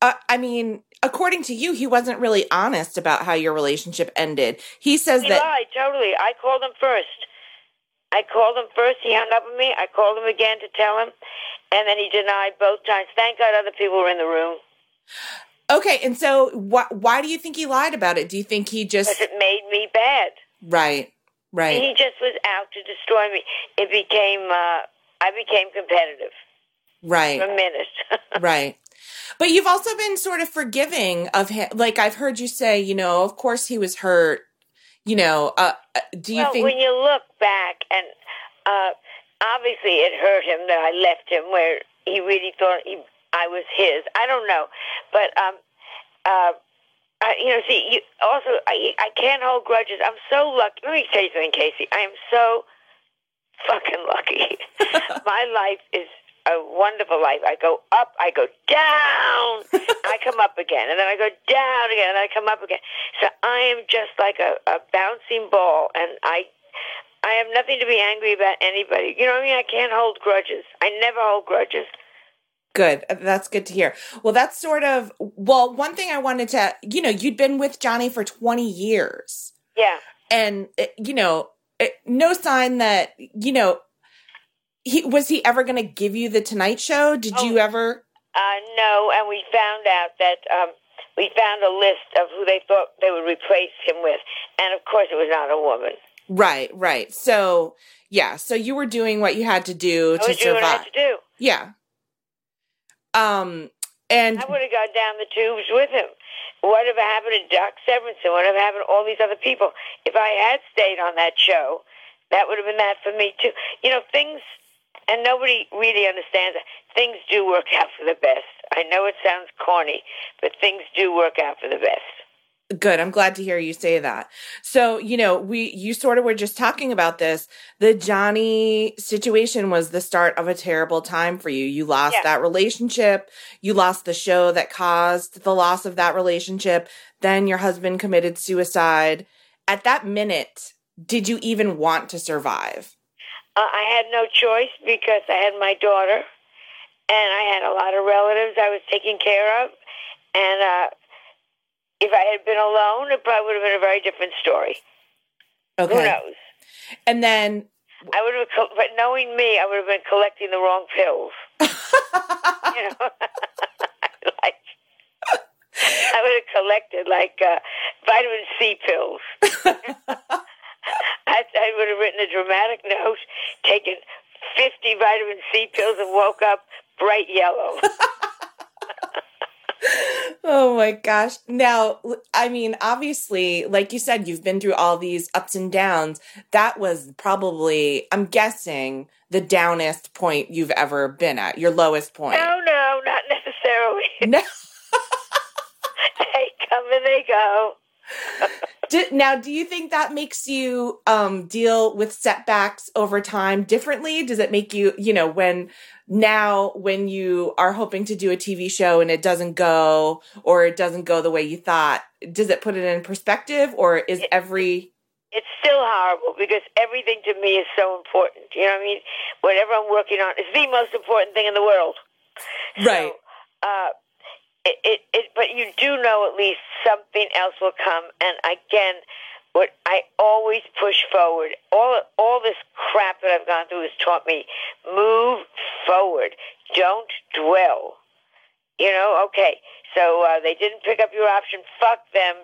uh, I mean, according to you, he wasn't really honest about how your relationship ended. He says He that. lied totally. I called him first. I called him first. He hung up on me. I called him again to tell him, and then he denied both times. Thank God other people were in the room Okay. And so, wh- why do you think he lied about it? Do you think he just. because it made me bad. Right. Right. He just was out to destroy me. It became. Uh, I became competitive Right. for a minute. *laughs* Right. But you've also been sort of forgiving of him. Like I've heard you say, you know, of course he was hurt. You know, uh, uh, do you well, think? when you look back, and uh, obviously it hurt him that I left him where he really thought he, I was his. I don't know, but um, uh, I, you know, see, you also I I can't hold grudges. I'm so lucky. Let me tell you something, Caissie. I am so fucking lucky. *laughs* My life is a wonderful life. I go up, I go down, *laughs* I come up again, and then I go down again, and I come up again. So I am just like a, a bouncing ball, and I I have nothing to be angry about anybody. You know what I mean? I can't hold grudges. I never hold grudges. Good. Uh, That's good to hear. Well, that's sort of well, one thing I wanted to, you know, you'd been with Johnny for 20 years. Yeah. And uh, you know, uh, no sign that, you know, he was he ever going to give you the Tonight show? Did Oh. you ever Uh, no, and we found out that um, we found a list of who they thought they would replace him with, and of course, it was not a woman. Right, right. So, yeah, so you were doing what you had to do I to was doing what I survive. had to do. Yeah. Um and I would have gone down the tubes with him. What Whatever happened to Doc Severinsen? Whatever happened to all these other people? If I had stayed on that show, that would have been that for me too. You know, things, and nobody really understands that. Things do work out for the best. I know it sounds corny, but things do work out for the best. Good. I'm glad to hear you say that. So, you know, we, you sort of were just talking about this. The Johnny situation was the start of a terrible time for you. You lost Yeah. that relationship. You lost the show that caused the loss of that relationship. Then your husband committed suicide. At that minute, did you even want to survive? Uh, I had no choice because I had my daughter, and I had a lot of relatives I was taking care of, and uh, if I had been alone, it probably would have been a very different story. Okay. Who knows? And then, I would have, but knowing me, I would have been collecting the wrong pills. *laughs* you know, *laughs* like I would have collected like uh, vitamin C pills. *laughs* I, I would have written a dramatic note, taken fifty vitamin C pills, and woke up bright yellow. Oh my gosh. Now, I mean, obviously, like you said, you've been through all these ups and downs. That was probably, I'm guessing, the downest point you've ever been at, your lowest point. no, no, not necessarily. No. *laughs* they come and they go. *laughs* Do, now, do you think that makes you um, deal with setbacks over time differently? Does it make you, you know, when now when you are hoping to do a TV show and it doesn't go or it doesn't go the way you thought, does it put it in perspective or is every it's still horrible because everything to me is so important. You know what I mean? Whatever I'm working on is the most important thing in the world. right? So, uh, it, it, it, but you do know at least something else will come. And again, what I always push forward. All all this crap that I've gone through has taught me move forward. Don't dwell. You know, okay. So uh, they didn't pick up your option. Fuck them.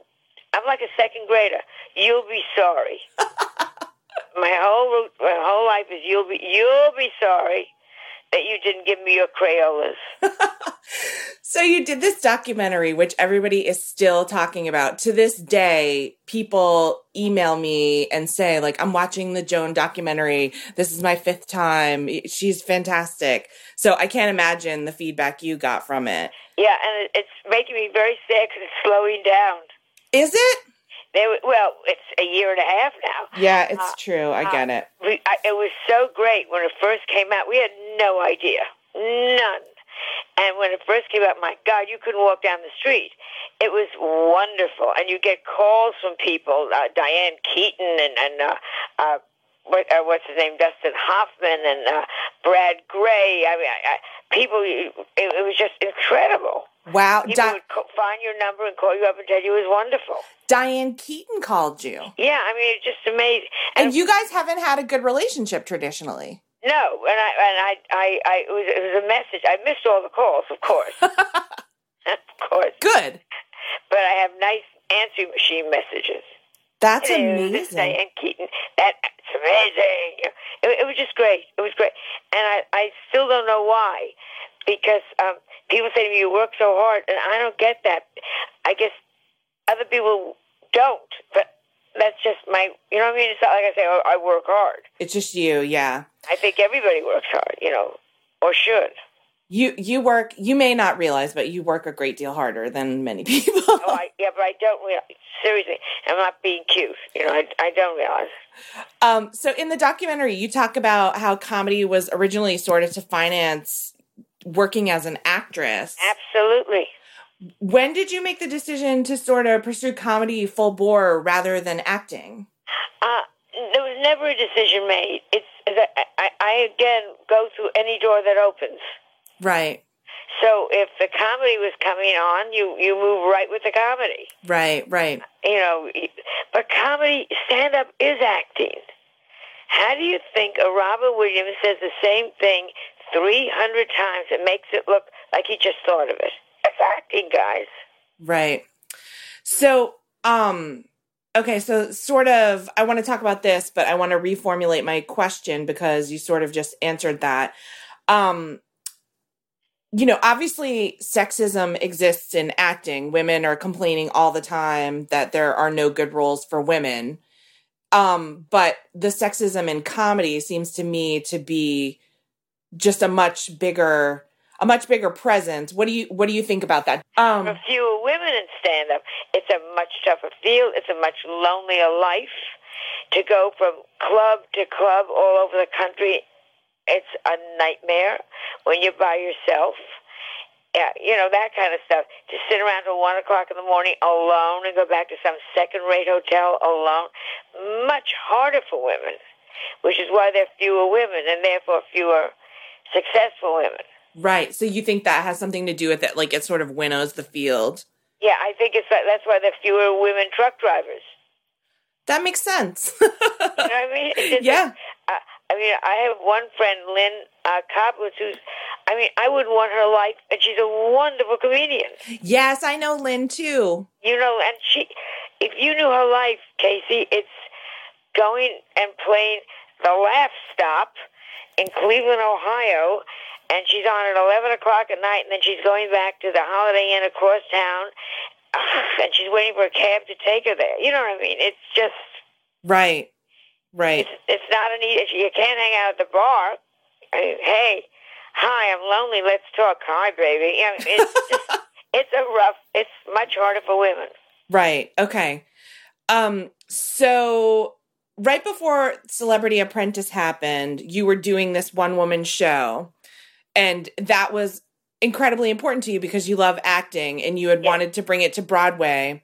I'm like a second grader. You'll be sorry. *laughs* my whole my whole life is you'll be you'll be sorry that you didn't give me your Crayolas. *laughs* So you did this documentary, which everybody is still talking about. To this day, people email me and say, like, I'm watching the Joan documentary. This is my fifth time. She's fantastic. So I can't imagine the feedback you got from it. Yeah, and it's making me very sick because it's slowing down. Is it? They were, well, it's a year and a half now. Yeah, it's true. I get it. We, I, it was so great when it first came out. We had no idea, none. And when it first came out, my God, you couldn't walk down the street. It was wonderful, and you get calls from people, uh, Diane Keaton and and uh, uh, what, uh, what's his name, Dustin Hoffman and uh, Brad Grey. I mean, I, I, people, it, it was just incredible. Wow. People Di- would co- find your number and call you up and tell you it was wonderful. Diane Keaton called you. Yeah, I mean, it's just amazing. And you guys haven't had a good relationship traditionally. No, and I and I, I, I it was it was a message. I missed all the calls, of course, *laughs* *laughs* of course, Good. but I have nice answering machine messages. That's this amazing. Diane Keaton. That's amazing. It, it was just great. It was great, and I I still don't know why, because um, people say to me, "You work so hard," and I don't get that. I guess other people don't, but that's just my. You know what I mean? It's not like I say, "Oh, I work hard." It's just you, yeah. I think everybody works hard, you know, or should. You you work you may not realize, but you work a great deal harder than many *laughs* people. Oh, I, yeah, but I don't realize. Seriously, I'm not being cute. You know, I, I don't realize. um, so in the documentary, you talk about how comedy was originally sort of to finance working as an actress. Absolutely. When did you make the decision to sort of pursue comedy full bore rather than acting? Uh, there was never a decision made. It's I, I, I again go through any door that opens. Right, So if the comedy was coming on, you you move right with the comedy. right, right. You know, but comedy stand up is acting. How do you think a Robin Williams says the same thing 300 times It makes it look like he just thought of it? It's acting, guys. Right. So, um, okay, so sort of, I want to talk about this, but I want to reformulate my question because you sort of just answered that. Um, you know, obviously, sexism exists in acting. Women are complaining all the time that there are no good roles for women. Um, but the sexism in comedy seems to me to be just a much bigger, a much bigger presence. What do you, what do you think about that? Um, For fewer women in stand up, it's a much tougher field. It's a much lonelier life. To go from club to club all over the country, it's a nightmare when you're by yourself. Yeah, you know, that kind of stuff. To sit around till one o'clock in the morning alone and go back to some second rate hotel alone, much harder for women, which is why there are fewer women and therefore fewer successful women. Right. So you think that has something to do with it? Like it sort of winnows the field. Yeah, I think it's that, that's why there are fewer women truck drivers. That makes sense. *laughs* You know what I mean? It's yeah. Uh, I mean, I have one friend, Lynn uh, who's, I mean, I wouldn't want her life, and she's a wonderful comedian. Yes, I know Lynn too. You know, and she, if you knew her life, Caissie, it's going and playing the Laugh Stop in Cleveland, Ohio, and she's on at 11 o'clock at night, and then she's going back to the Holiday Inn across town, *sighs* and she's waiting for a cab to take her there. You know what I mean? It's just, Right. Right. it's, it's not an easy, you can't hang out at the bar. I mean, hey, hi, I'm lonely, let's talk. Hi, baby. It's *laughs* just, it's a rough, it's much harder for women. Right. Okay. Um so right before Celebrity Apprentice happened, you were doing this one woman show and that was incredibly important to you because you love acting and you had Yeah. wanted to bring it to Broadway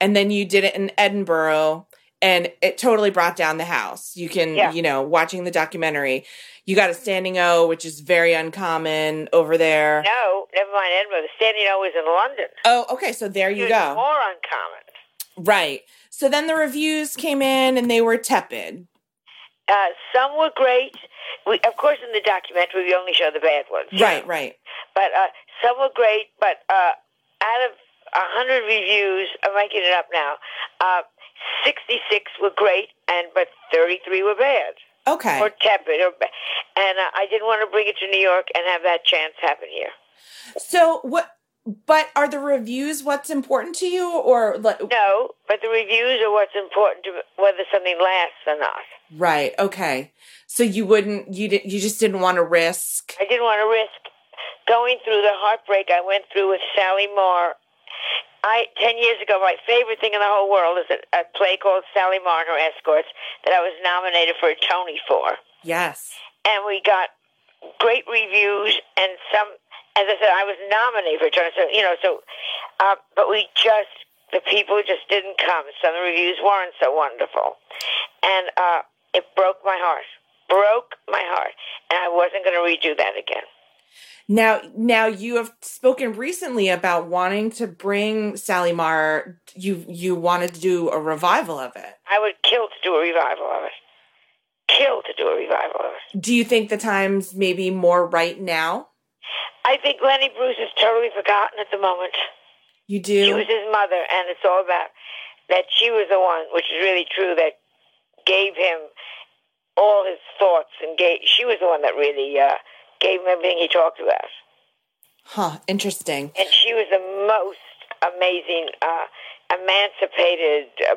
and then you did it in Edinburgh and it totally brought down the house. You can, Yeah. you know, watching the documentary, you got a standing O, which is very uncommon over there. No, never mind Edinburgh. The standing O is in London. Oh, okay, so there you Even go. More uncommon. Right. So then the reviews came in and they were tepid. Uh, some were great. We, of course, in the documentary, we only show the bad ones. Right, know. right. But uh, some were great. But uh, out of a hundred reviews, I'm making it up now. Uh, Sixty-six were great, and but thirty-three were bad Okay. or tepid. Or, and uh, I didn't want to bring it to New York and have that chance happen here. So what but are the reviews what's important to you or No, but the reviews are what's important to whether something lasts or not. right, okay. So you wouldn't you di- you just didn't want to risk. I didn't want to risk going through the heartbreak I went through with Sally Marr. I ten years ago, my favorite thing in the whole world is a, a play called Sally Marr and Her Escorts that I was nominated for a Tony for, Yes. and we got great reviews and some. As I said, I was nominated for Tony, so you know, so uh, but we just the people just didn't come. Some of the reviews weren't so wonderful, and uh, it broke my heart. Broke my heart, and I wasn't going to redo that again. Now now you have spoken recently about wanting to bring Sally Marr you you wanted to do a revival of it. I would kill to do a revival of it. Kill to do a revival of it. Do you think the time's maybe more right now? I think Lenny Bruce is totally forgotten at the moment. You do? She was his mother, and it's all about that she was the one, which is really true, that gave him all his thoughts, and gave. She was the one that really uh, gave him everything he talked about, Huh, interesting. and she was the most amazing, uh, emancipated, uh,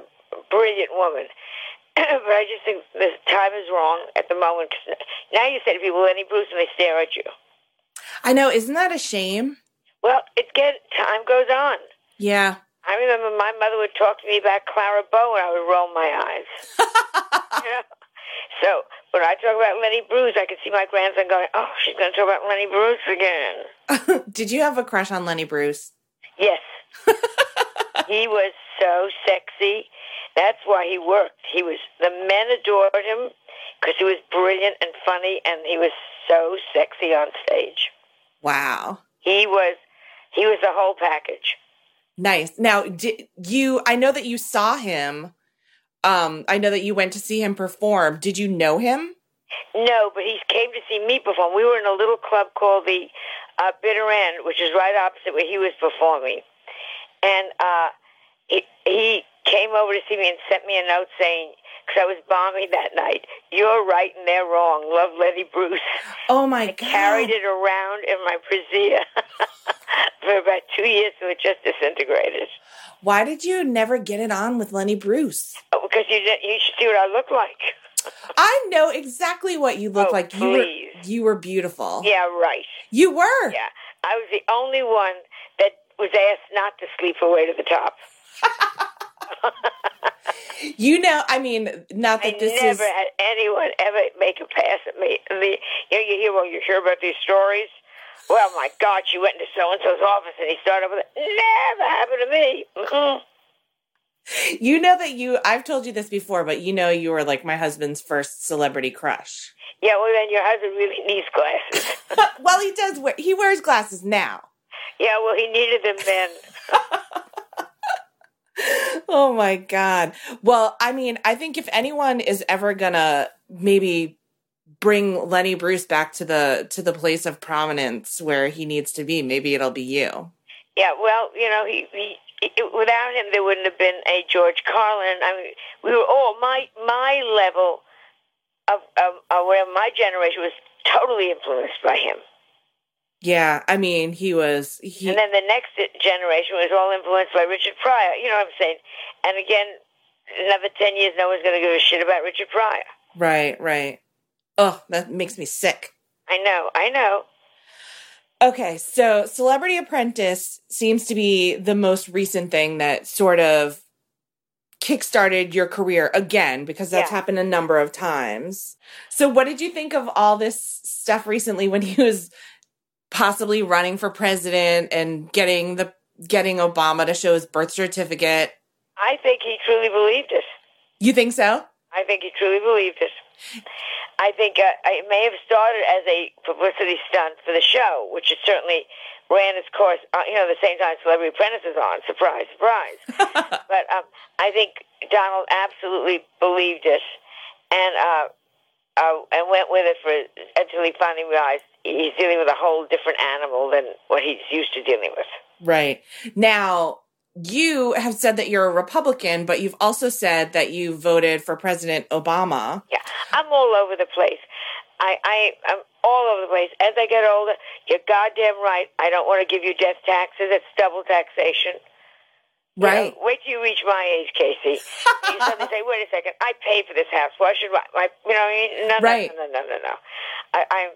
brilliant woman. *clears throat* but I just think the time is wrong at the moment. 'cause Now you say to people, Lenny Bruce, and they stare at you. I know, isn't that a shame? Well, it's get time goes on. Yeah. I remember my mother would talk to me about Clara Bow, and I would roll my eyes. *laughs* You know? So when I talk about Lenny Bruce, I can see my grandson going, "Oh, she's going to talk about Lenny Bruce again." *laughs* Did you have a crush on Lenny Bruce? Yes, *laughs* he was so sexy. That's why he worked. He was the men adored him because he was brilliant and funny, and he was so sexy on stage. Wow. He was he was the whole package. Nice. Now, you I know that you saw him. Um I know that you went to see him perform. Did you know him? No, but he came to see me perform. We were in a little club called the uh, Bitter End, which is right opposite where he was performing. And uh, he, he came over to see me and sent me a note saying, because I was bombing that night, you're right and they're wrong. Love Lenny Bruce. Oh my I god. carried it around in my brassiere *laughs* for about two years so it just disintegrated. Why did you never get it on with Lenny Bruce? Oh, because you, you should see what I look like. *laughs* I know exactly what you look Oh, like. You were you were beautiful. Yeah, right. You were. Yeah, I was the only one that was asked not to sleep away to the top. *laughs* You know, I mean, not I that this is never is had anyone ever make a pass at me. You know, you hear, well, you hear about these stories. Well, my God, she went into so and so's office and he started with it. Never happened to me. Mm-mm. you know that you I've told you this before, but you know you were like my husband's first celebrity crush. Yeah, well, then your husband really needs glasses. *laughs* *laughs* well, he does wear he wears glasses now. yeah, well, he needed them then. *laughs* Oh my god. Well, I mean, I think if anyone is ever gonna maybe bring Lenny Bruce back to the to the place of prominence where he needs to be. Maybe it'll be you. Yeah, well, you know, he, he, without him there wouldn't have been a George Carlin. I mean, we were all my my level of of, of where my generation was totally influenced by him. Yeah, I mean, he was he And then the next generation was all influenced by Richard Pryor. You know what I'm saying? And again, another 10 years, no one's going to give a shit about Richard Pryor. right, right. Oh, that makes me sick. I know, I know. Okay, so Celebrity Apprentice seems to be the most recent thing that sort of kickstarted your career again because that's Yeah. happened a number of times. So what did you think of all this stuff recently when he was possibly running for president and getting the getting Obama to show his birth certificate? I think he truly believed it. You think so? I think he truly believed it. I think uh, it may have started as a publicity stunt for the show, which it certainly ran its course. Uh, you know, the same time Celebrity Apprentice is on. Surprise, surprise. *laughs* but um, I think Donald absolutely believed it, and uh, uh, and went with it for until he finally realized he's dealing with a whole different animal than what he's used to dealing with. Right. Now, you have said that you're a Republican, but you've also said that you voted for President Obama. Yeah, I'm all over the place. I, I, I'm all over the place. As I get older, you're goddamn right. I don't want to give you death taxes. It's double taxation. You Right. know, wait till you reach my age, Casey. you suddenly *laughs* say, "Wait a second, I pay for this house. Why should I?" I you know, what I mean? no, no, Right. no, no, no, no, no. I, I'm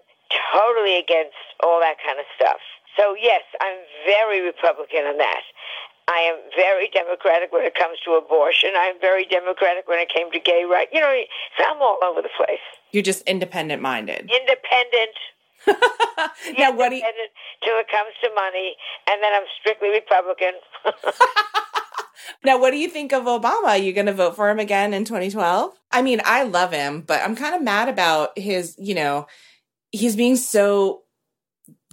totally against all that kind of stuff. So yes, I'm very Republican on that. I am very Democratic when it comes to abortion. I'm very Democratic when it came to gay rights. You know, so I'm all over the place. You're just independent minded. *laughs* Independent. now, what do you, independent till it comes to money, and then I'm strictly Republican. *laughs* now, what do you think of Obama? Are you going to vote for him again in 2012? I mean, I love him, but I'm kind of mad about his, you know, he's being so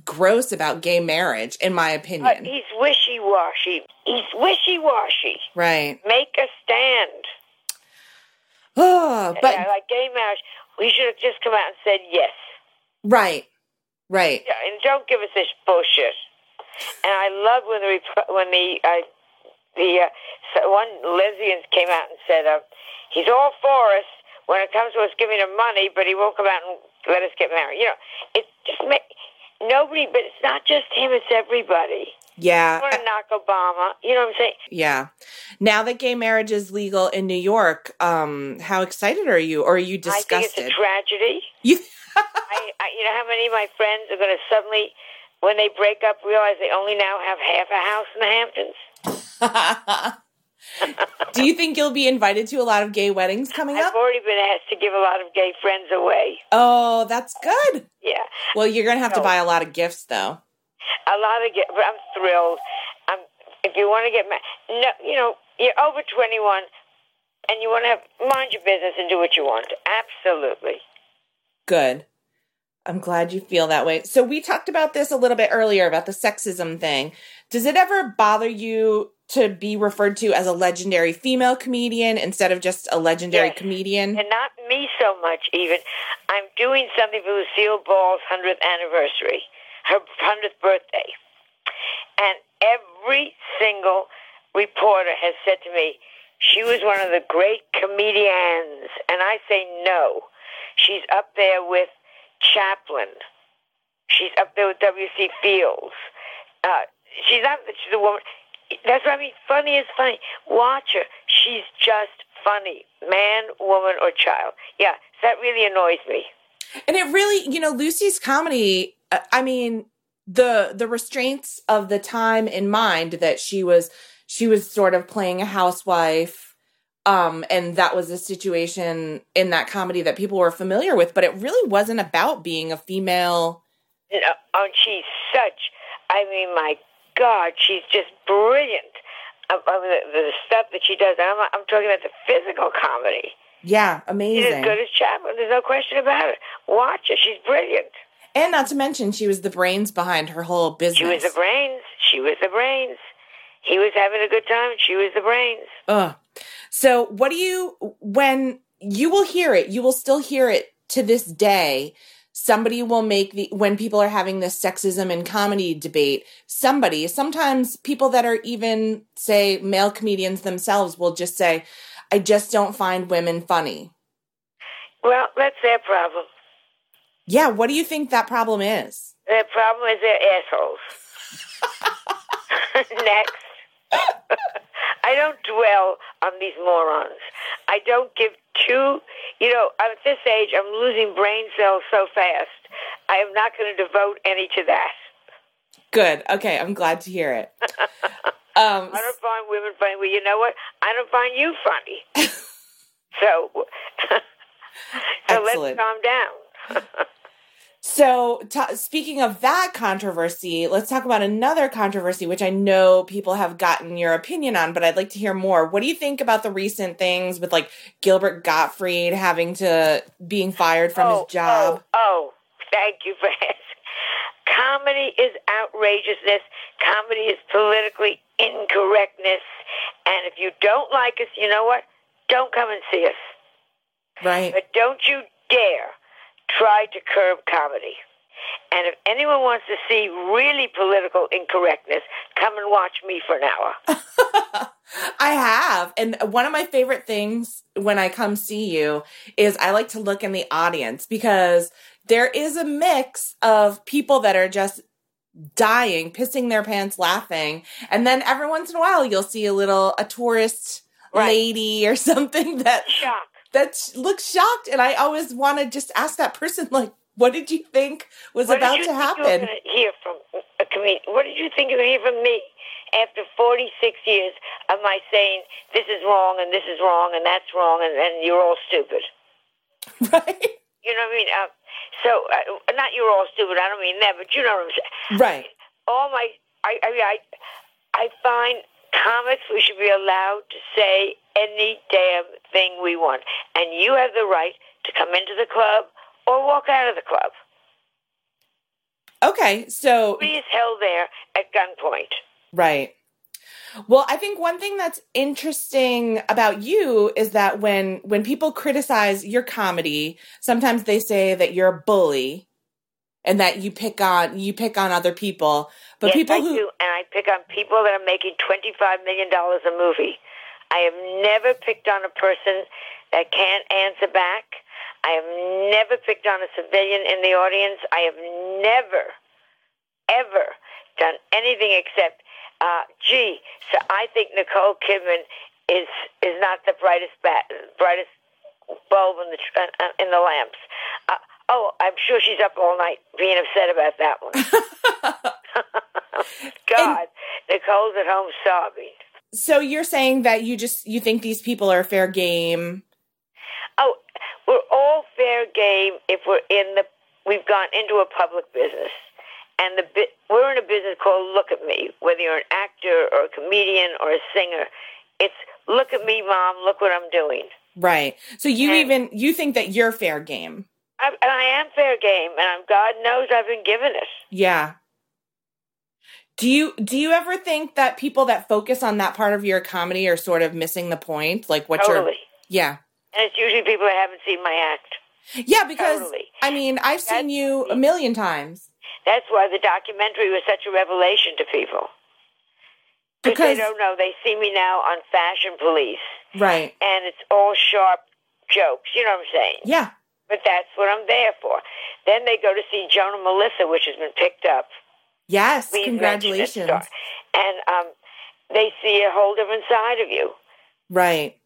gross about gay marriage, in my Uh, opinion. he's wishy washy. He's wishy washy. right. Make a stand. Oh, *sighs* but Yeah, like gay marriage, we should have just come out and said yes. right. Right. Yeah, and don't give us this bullshit. And I love when the when the uh, the uh, so one lesbians came out and said uh, he's all for us when it comes to us giving him money, but he won't come out and let us get married. You know, it just ma- nobody. But it's not just him; it's everybody. Yeah. I want to knock Obama. You know what I'm saying? Yeah. Now that gay marriage is legal in New York, um, how excited are you? Or are you I think it's disgusted? a tragedy. *laughs* you I, I, you know how many of my friends are going to suddenly, when they break up, realize they only now have half a house in the Hamptons? *laughs* Do you think you'll be invited to a lot of gay weddings coming up? I've already been asked to give a lot of gay friends away. Oh, that's good. Yeah, Well, you're going to have to buy a lot of gifts though. a lot of get, but I'm thrilled. I'm, if you want to get married, no, you know, you're over 21 and you want to have, mind your business and do what you want. Absolutely. Good. I'm glad you feel that way. So we talked about this a little bit earlier about the sexism thing. Does it ever bother you to be referred to as a legendary female comedian instead of just a legendary Yes. comedian? And not me so much, even. I'm doing something for Lucille Ball's 100th anniversary, her 100th birthday. And every single reporter has said to me, she was one of the great comedians. And I say no. She's up there with Chaplin. She's up there with W.C. Fields. Uh, she's not, she's a woman. That's what I mean. Funny is funny. Watch her. She's just funny. Man, woman, or child. Yeah, that really annoys me. And it really, you know, Lucy's comedy, uh, I mean, the the restraints of the time in mind that she was she was sort of playing a housewife um and that was a situation in that comedy that people were familiar with, but it really wasn't about being a female You know, oh, she's such. I mean, my God, she's just brilliant. Mean, the, the stuff that she does. I'm, I'm talking about the physical comedy. yeah, amazing. She's as good as Chaplin. There's no question about it. Watch her. She's brilliant. and not to mention she was the brains behind her whole business. She was the brains. She was the brains. He was having a good time. She was the brains. Ugh. So, what do you when you will hear it? You will still hear it to this day, somebody will make the when people are having this sexism and comedy debate, somebody, sometimes people that are even say male comedians themselves will just say, I just don't find women funny. Well, that's their problem. Yeah, what do you think that problem is? Their problem is they're assholes. *laughs* Next. *laughs* I don't dwell on these morons. I don't give you know, at this age, I'm losing brain cells so fast. I am not going to devote any to that. Good. Okay, I'm glad to hear it. *laughs* Um, I don't find women funny. Well, you know what? I don't find you funny. *laughs* so, *laughs* so let's calm down. So, t- speaking of that controversy, let's talk about another controversy, which I know people have gotten your opinion on, but I'd like to hear more. What do you think about the recent things with like Gilbert Gottfried having to being fired from oh, his job? Oh, oh, thank you for asking. *laughs* Comedy is outrageousness. Comedy is politically incorrectness. And if you don't like us, you know what? Don't come and see us. Right. But don't you dare try to curb comedy. And if anyone wants to see really political incorrectness, come and watch me for an hour. *laughs* I have. And one of my favorite things when I come see you is I like to look in the audience because there is a mix of people that are just dying, pissing their pants, laughing. And then every once in a while, you'll see a little, a tourist Right. lady or *laughs* something that Shock. That looks shocked. And I always want to just ask that person, like, what did you think was What about you to you were happen? going hear from a comedian? What did you think you to hear from me after 46 years of my saying this is wrong and this is wrong and that's wrong and, and you're all stupid? *laughs* Right? You know what I mean? Uh, so, uh, not you're all stupid. I don't mean that, but you know what I'm saying. Right. all my I I mean, I I find comics we should be allowed to say any damn thing we want, and you have the right to come into the club or walk out of the club. Okay. So, Nobody is held there at gunpoint. Right. Well, I think one thing that's interesting about you is that when when people criticize your comedy, sometimes they say that you're a bully and that you pick on you pick on other people. But yes, people I who do, and I pick on people that are making twenty five million dollars a movie. I have never picked on a person that can't answer back. I have never picked on a civilian in the audience. I have never, ever done anything except, uh, gee, so I think Nicole Kidman is is not the brightest bat, brightest bulb in the uh, uh, in the lamps. Uh, oh, I'm sure she's up all night being upset about that one. *laughs* *laughs* God, Nicole's at home sobbing. so you're saying that you just you think these people are fair game. Oh, we're all fair game if we're in the. We've gone into a public business, and the we're in a business called "Look at Me." Whether you're an actor or a comedian or a singer, it's "Look at me, mom. Look what I'm doing." Right. So you And- even you think that you're fair game. I, and I am fair game, and I'm, God knows I've been given it. Yeah. Do you do you ever think that people that focus on that part of your comedy are sort of missing the point? Like what you're Yeah. And it's usually people that haven't seen my act. Yeah, because Totally. I mean, I've seen you a million times. That's why the documentary was such a revelation to people. Because they don't know. They see me now on Fashion Police, right. and it's all sharp jokes. You know what I'm saying? Yeah. But that's what I'm there for. Then they go to see Joan and Melissa, which has been picked up. Yes, Please congratulations. And um, they see a whole different side of you. Right.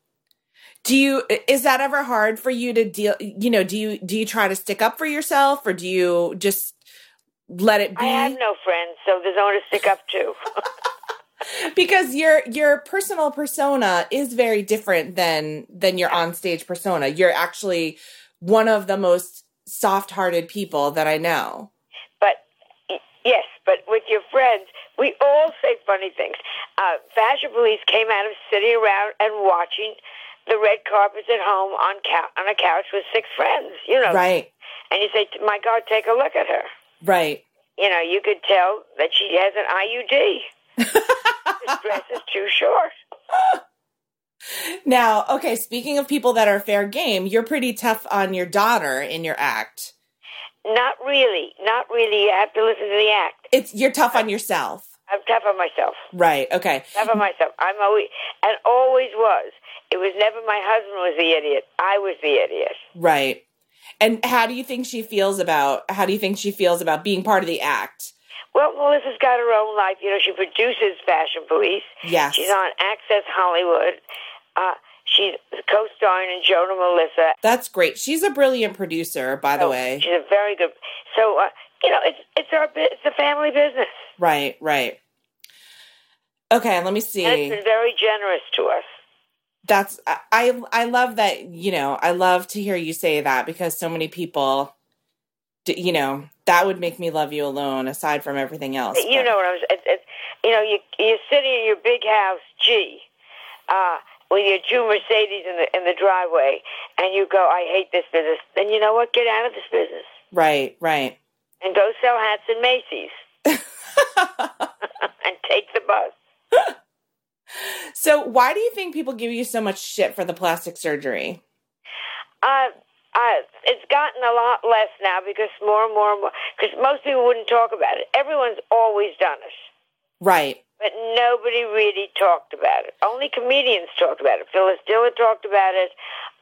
Do you is that ever hard for you to deal, you know, do you do you try to stick up for yourself or do you just let it be? I have no friends, so there's no one to stick up to. *laughs* because your your personal persona is very different than than your onstage persona. You're actually one of the most soft-hearted people that I know. But yes, but with your friends, we all say funny things. Uh, Fashion Police came out of sitting around and watching the red carpets at home on cou- on a couch with six friends. You know, Right. and you say, "My God, take a look at her." Right. You know, you could tell that she has an IUD. *laughs* this dress is too short. Now, okay, speaking of people that are fair game, you're pretty tough on your daughter in your act. Not really. Not really. You have to listen to the act. It's you're tough on yourself. I'm tough on myself. Right. Okay. Tough on myself. I'm always and always was. It was never my husband was the idiot. I was the idiot. Right. And how do you think she feels about how do you think she feels about being part of the act? Well, Melissa's got her own life. You know, she produces Fashion Police. Yes. She's on Access Hollywood. Uh, she's co-starring in Joan and Melissa. That's great. She's a brilliant producer, by the Oh, way. she's a very good. So uh, you know, it's it's our it's a family business, Right, right. Okay, let me and it's see. been very generous to us. That's I I I love that, you know, I love to hear you say that because so many people you know, that would make me love you alone aside from everything else. You but- know what I'm. It's, it's, you know, you you're sitting in your big house, gee, uh, with your two Mercedes in the in the driveway, and you go, "I hate this business." Then you know what? Get out of this business Right, right. and go sell hats in Macy's *laughs* *laughs* and take the bus. *laughs* So, why do you think people give you so much shit for the plastic surgery? Uh, uh, it's gotten a lot less now because more and more and more. Because most people wouldn't talk about it. Everyone's always done it. Right. But nobody really talked about it. Only comedians talked about it. Phyllis Diller talked about it.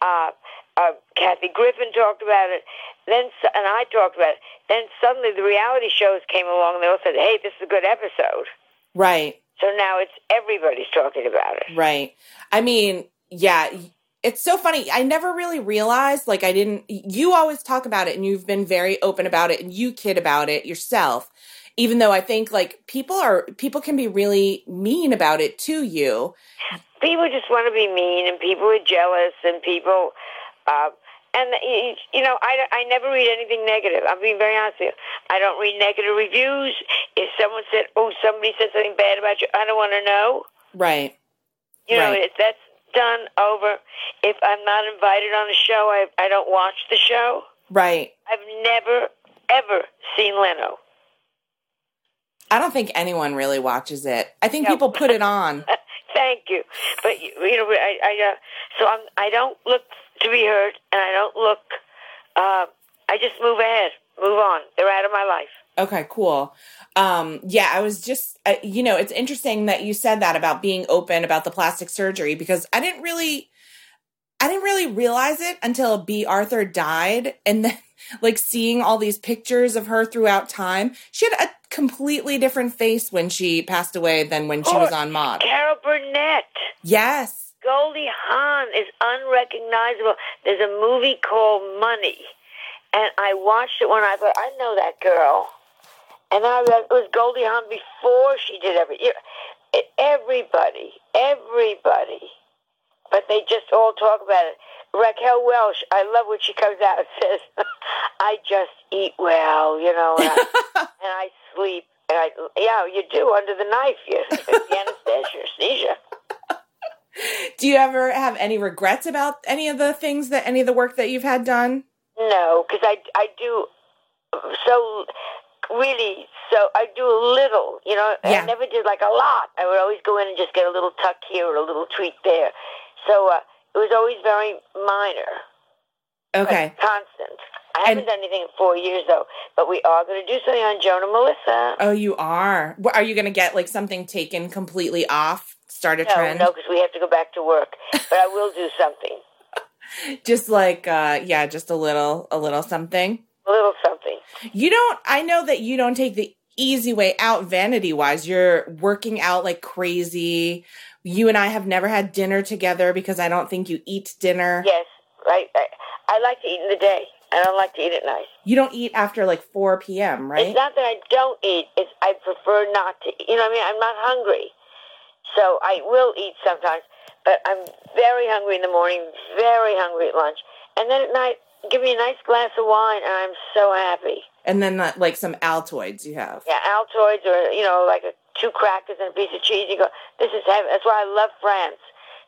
Uh, uh, Kathy Griffin talked about it. Then, and I talked about it. Then suddenly the reality shows came along. and They all said, "Hey, this is a good episode." Right. So now it's everybody's talking about it. Right. I mean, yeah, it's so funny. I never really realized, like, I didn't, you always talk about it and you've been very open about it and you kid about it yourself. Even though I think, like, people are, people can be really mean about it to you. People just want to be mean, and people are jealous, and people. Uh, and you, know, I, I never read anything negative. I'm being very honest with you. I don't read negative reviews. If someone said, "Oh, somebody said something bad about you," I don't want to know. Right. You know, Right. that's done over. If I'm not invited on a show, I I don't watch the show. Right. I've never ever seen Leno. I don't think anyone really watches it. I think No. people put it on. *laughs* Thank you, but you you know, I, I uh, so I'm I don't look to be heard, and I don't look. Uh, I just move ahead, move on. They're out of my life. Okay, cool. Um, yeah, I was just, uh, you know, it's interesting that you said that about being open about the plastic surgery because I didn't really, I didn't really realize it until Bea Arthur died, and then like seeing all these pictures of her throughout time. She had a completely different face when she passed away than when she oh, was on Maude. Carol Burnett. Yes. Goldie Hawn is unrecognizable. There's a movie called Money, and I watched it when I thought I know that girl, and then I realized it was Goldie Hawn before she did every. You know, it, everybody, everybody, but they just all talk about it. Raquel Welch, I love when she comes out and *laughs* says, "I just eat well," you know, and I, *laughs* and I sleep. And I, yeah, you do under the knife. You, the anesthesia, *laughs* anesthesia. Do you ever have any regrets about any of the things that any of the work that you've had done? No, because I, I do so really so I do a little. You know, Yeah. I never did like a lot. I would always go in and just get a little tuck here or a little tweak there. So uh, it was always very minor, Okay. constant. I haven't And- done anything in four years though, but we are going to do something on Joan and Melissa. Oh, you are. Are you going to get like something taken completely off? Start a no, trend? no, because we have to go back to work. But I will do something, *laughs* just like uh yeah just a little a little something a little something. you don't i know that you don't take the easy way out vanity wise you're working out like crazy you and i have never had dinner together because i don't think you eat dinner Yes, right. I, I like to eat in the day. I don't like to eat at night. you don't eat after like 4 p.m right It's not that I don't eat. It's I prefer not to. You know what I mean? I'm not hungry, so I will eat sometimes. But I'm very hungry in the morning, very hungry at lunch, and then at night, give me a nice glass of wine, and I'm so happy. And then uh, like some altoids you have Yeah, Altoids or you know, like a, two crackers and a piece of cheese. You go, this is heaven. That's why I love France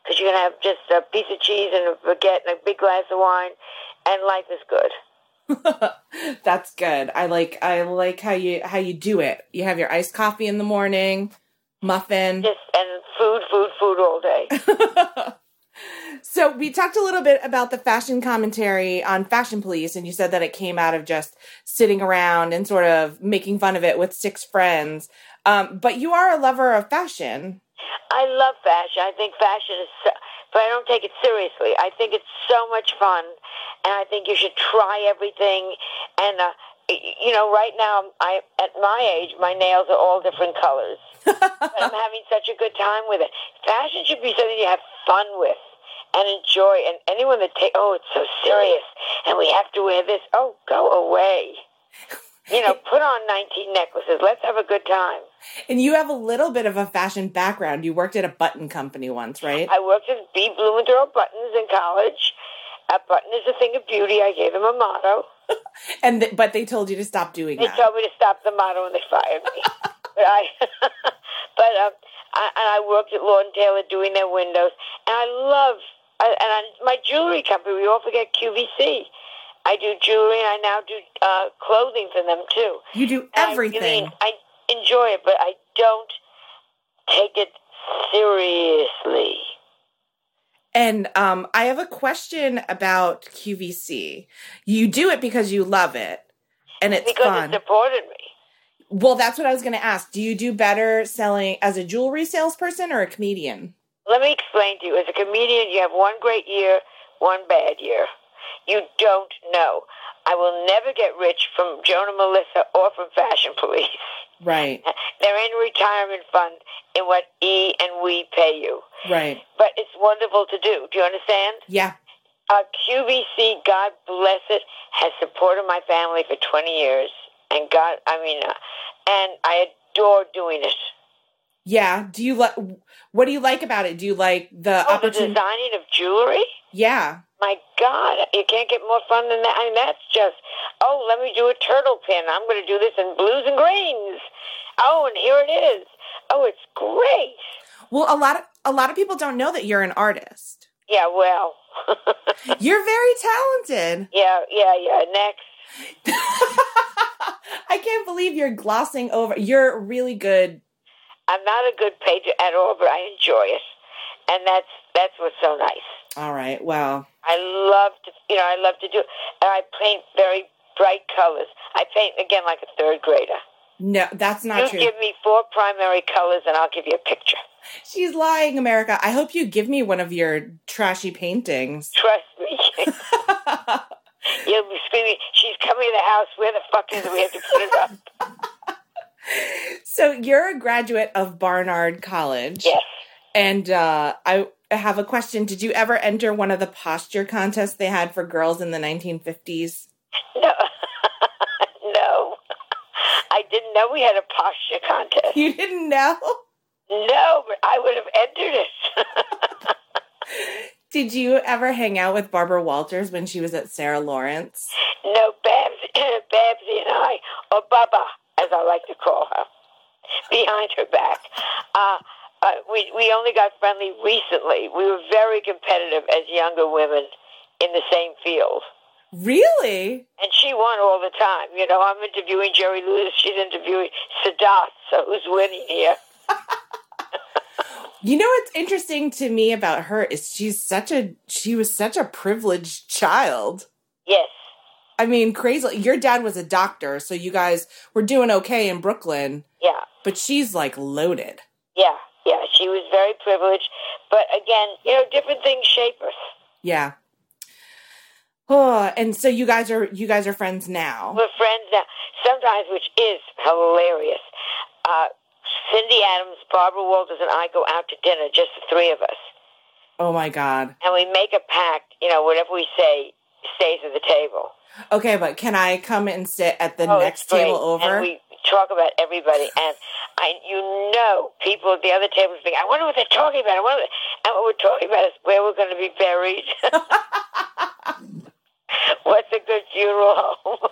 because you can have just a piece of cheese and a baguette and a big glass of wine, and life is good. *laughs* that's good i like i like how you how you do it you have your iced coffee in the morning muffin Just and food, food, food all day. *laughs* So we talked a little bit about the fashion commentary on Fashion Police, and you said that it came out of just sitting around and sort of making fun of it with six friends. Um, but you are a lover of fashion. I love fashion. I think fashion is, so, but I don't take it seriously. I think it's so much fun, and I think you should try everything. And uh, you know, right now, I at my age, my nails are all different colors, *laughs* but I'm having such a good time with it. Fashion should be something you have fun with and enjoy. And anyone that take, oh, it's so serious, and we have to wear this. Oh, go away. You know, put on 19 necklaces. Let's have a good time. And you have a little bit of a fashion background. You worked at a button company once, right? I worked at B. Blumenthal Buttons in college. A button is a thing of beauty. I gave them a motto. *laughs* And th- but they told you to stop doing They that. told me to stop the motto, and they fired me. *laughs* but I, *laughs* but um, I, and I worked at Lord and Taylor doing their windows, and I love. I, and I, my jewelry company, we all forget QVC. I do jewelry, and I now do uh, clothing for them too. you do And I everything. really- I enjoy it, but I don't take it seriously. And um, I have a question about QVC. You do it because you love it, and it's because fun. it supported me. well, that's what I was going to ask. Do you do better selling as a jewelry salesperson or a comedian? Let me explain to you. As a comedian, you have one great year, one bad year. You don't know. I will never get rich from Joan and Melissa or from Fashion Police. Right, *laughs* They're in retirement fund in what E and we pay you. right. But it's wonderful to do. Do you understand? Yeah. Uh, QVC, God bless it, has supported my family for 20 years. And God, I mean, uh, and I adore doing it. Yeah. Do you like what do you like about it? Do you like the Oh, the opportunity? designing of jewelry? Yeah. My God, you can't get more fun than that. I mean, that's just, oh, let me do a turtle pin. I'm going to do this in blues and greens. Oh, and here it is. Oh, it's great. Well, a lot of a lot of people don't know that you're an artist. Yeah, well, *laughs* You're very talented. yeah, yeah, yeah. Next. *laughs* I can't believe you're glossing over. You're really good. I'm not a good painter at all, but I enjoy it, and that's that's what's so nice. All right. Well, I love to, you know, I love to do, and I paint very bright colors. I paint again like a third grader. no, that's not you true. give me four primary colors, and I'll give you a picture. She's lying, America. I hope you give me one of your trashy paintings. Trust me. *laughs* You'll be screaming, she's coming to the house. Where the fuck is it? We have to put it up. *laughs* so you're a graduate of Barnard College. Yes. And uh, I have a question. Did you ever enter one of the posture contests they had for girls in the 1950s? No. *laughs* no. I didn't know we had a posture contest. You didn't know? No, but I would have entered it. *laughs* Did you ever hang out with Barbara Walters when she was at Sarah Lawrence? no, Babs, *clears throat* Babsy and I, or Baba, as I like to call her, behind her back. Uh, uh, we, we only got friendly recently. We were very competitive as younger women in the same field. Really? And she won all the time. You know, I'm interviewing Jerry Lewis. She's interviewing Sadat. So who's winning here? *laughs* You know what's interesting to me about her is she's such a she was such a privileged child. Yes. I mean, crazy. Your dad was a doctor, so you guys were doing okay in Brooklyn, Yeah. but she's like loaded. Yeah. Yeah. She was very privileged. But again, you know, different things shape us. Yeah. Oh, and so you guys are you guys are friends now. We're friends now. Sometimes, which is hilarious. Uh, Cindy Adams, Barbara Walters, and I go out to dinner, just the three of us. Oh my god. And we make a pact, you know, whatever we say stays at the table. Okay, but can I come and sit at the Oh, next table over? And we talk about everybody. And I, you know, people at the other tables think, I wonder what they're talking about. I wonder, and what we're talking about is where we're going to be buried. *laughs* *laughs* What's a good funeral home?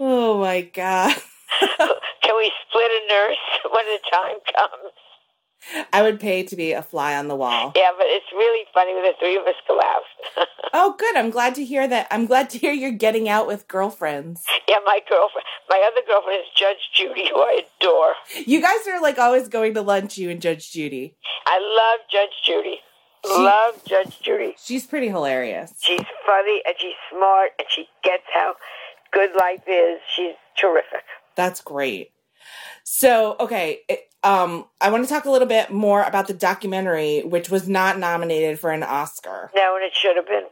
oh my god. *laughs* Can we split a nurse when the time comes? I would pay to be a fly on the wall. Yeah, but it's really funny when the three of us go out. *laughs* Oh, good. I'm glad to hear that. I'm glad to hear you're getting out with girlfriends. yeah, my girlfriend, my other girlfriend is Judge Judy, who I adore. You guys are like always going to lunch, you and Judge Judy. I love Judge Judy. love Judge Judy. She's pretty hilarious. She's funny and she's smart and she gets how good life is. She's terrific. That's great. So, okay, it, um, I want to talk a little bit more about the documentary, which was not nominated for an Oscar. No, and it should have been.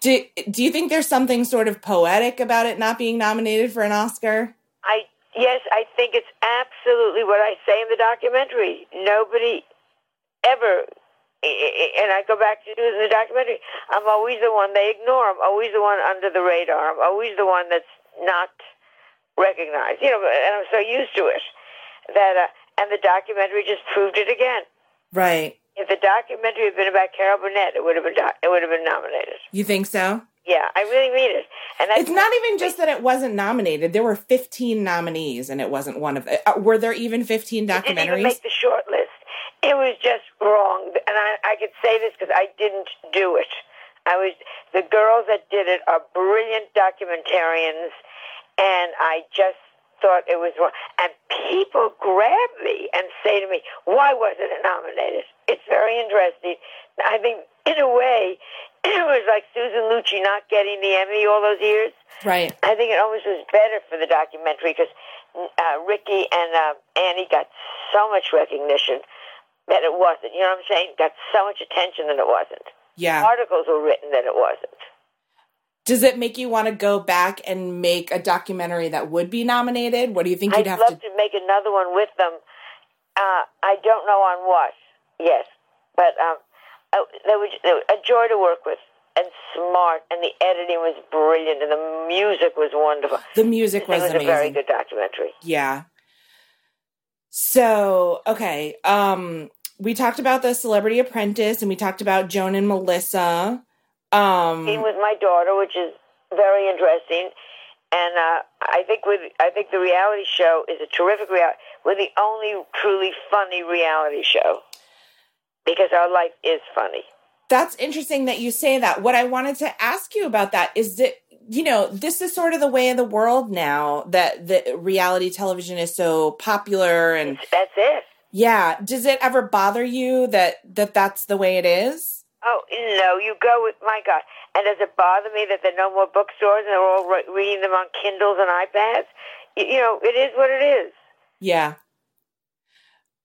Do Do you think there's something sort of poetic about it not being nominated for an Oscar? I yes, I think it's absolutely what I say in the documentary. Nobody ever, and I go back to do it in the documentary. I'm always the one they ignore. I'm always the one under the radar. I'm always the one that's not recognized. You know, and I'm so used to it that, uh, and the documentary just proved it again. Right. If the documentary had been about Carol Burnett, it would have been do- it would have been nominated. You think so? Yeah, I really mean it. And that's It's not even just that it wasn't nominated. There were 15 nominees, and it wasn't one of. The, uh, were there even 15 documentaries? didn't even make the short list. It was just wrong, and I, I could say this because I didn't do it. I was the girls that did it are brilliant documentarians, and I just thought it was wrong. And people grab me and say to me, "Why wasn't it nominated?" It's very interesting. I think, in a way, *clears throat* it was like Susan Lucci not getting the Emmy all those years. right. I think it almost was better for the documentary because uh, Ricki and uh, Annie got so much recognition that it wasn't. You know what I'm saying? Got so much attention that it wasn't. Yeah. Articles were written that it wasn't. Does it make you want to go back and make a documentary that would be nominated? What do you think I'd you'd have love to? to... make another one with them. Uh, I don't know on what. Yes, but um, uh, they were, they were a joy to work with and smart, and the editing was brilliant, and the music was wonderful. The music was, It was was amazing. a very good documentary. Yeah. So, okay. Um we talked about the Celebrity Apprentice and we talked about Joan and Melissa. Um with my daughter, which is very interesting. And uh, I think with I think the reality show is a terrific reality. We're the only truly funny reality show because our life is funny. that's interesting that you say that. What I wanted to ask you about that is that you know, this is sort of the way of the world now that the reality television is so popular and That's it. yeah, does it ever bother you that that that's the way it is? Oh no, you go with my God. And does it bother me that there are no more bookstores and they're all re- reading them on Kindles and iPads? You, you know, it is what it is. Yeah.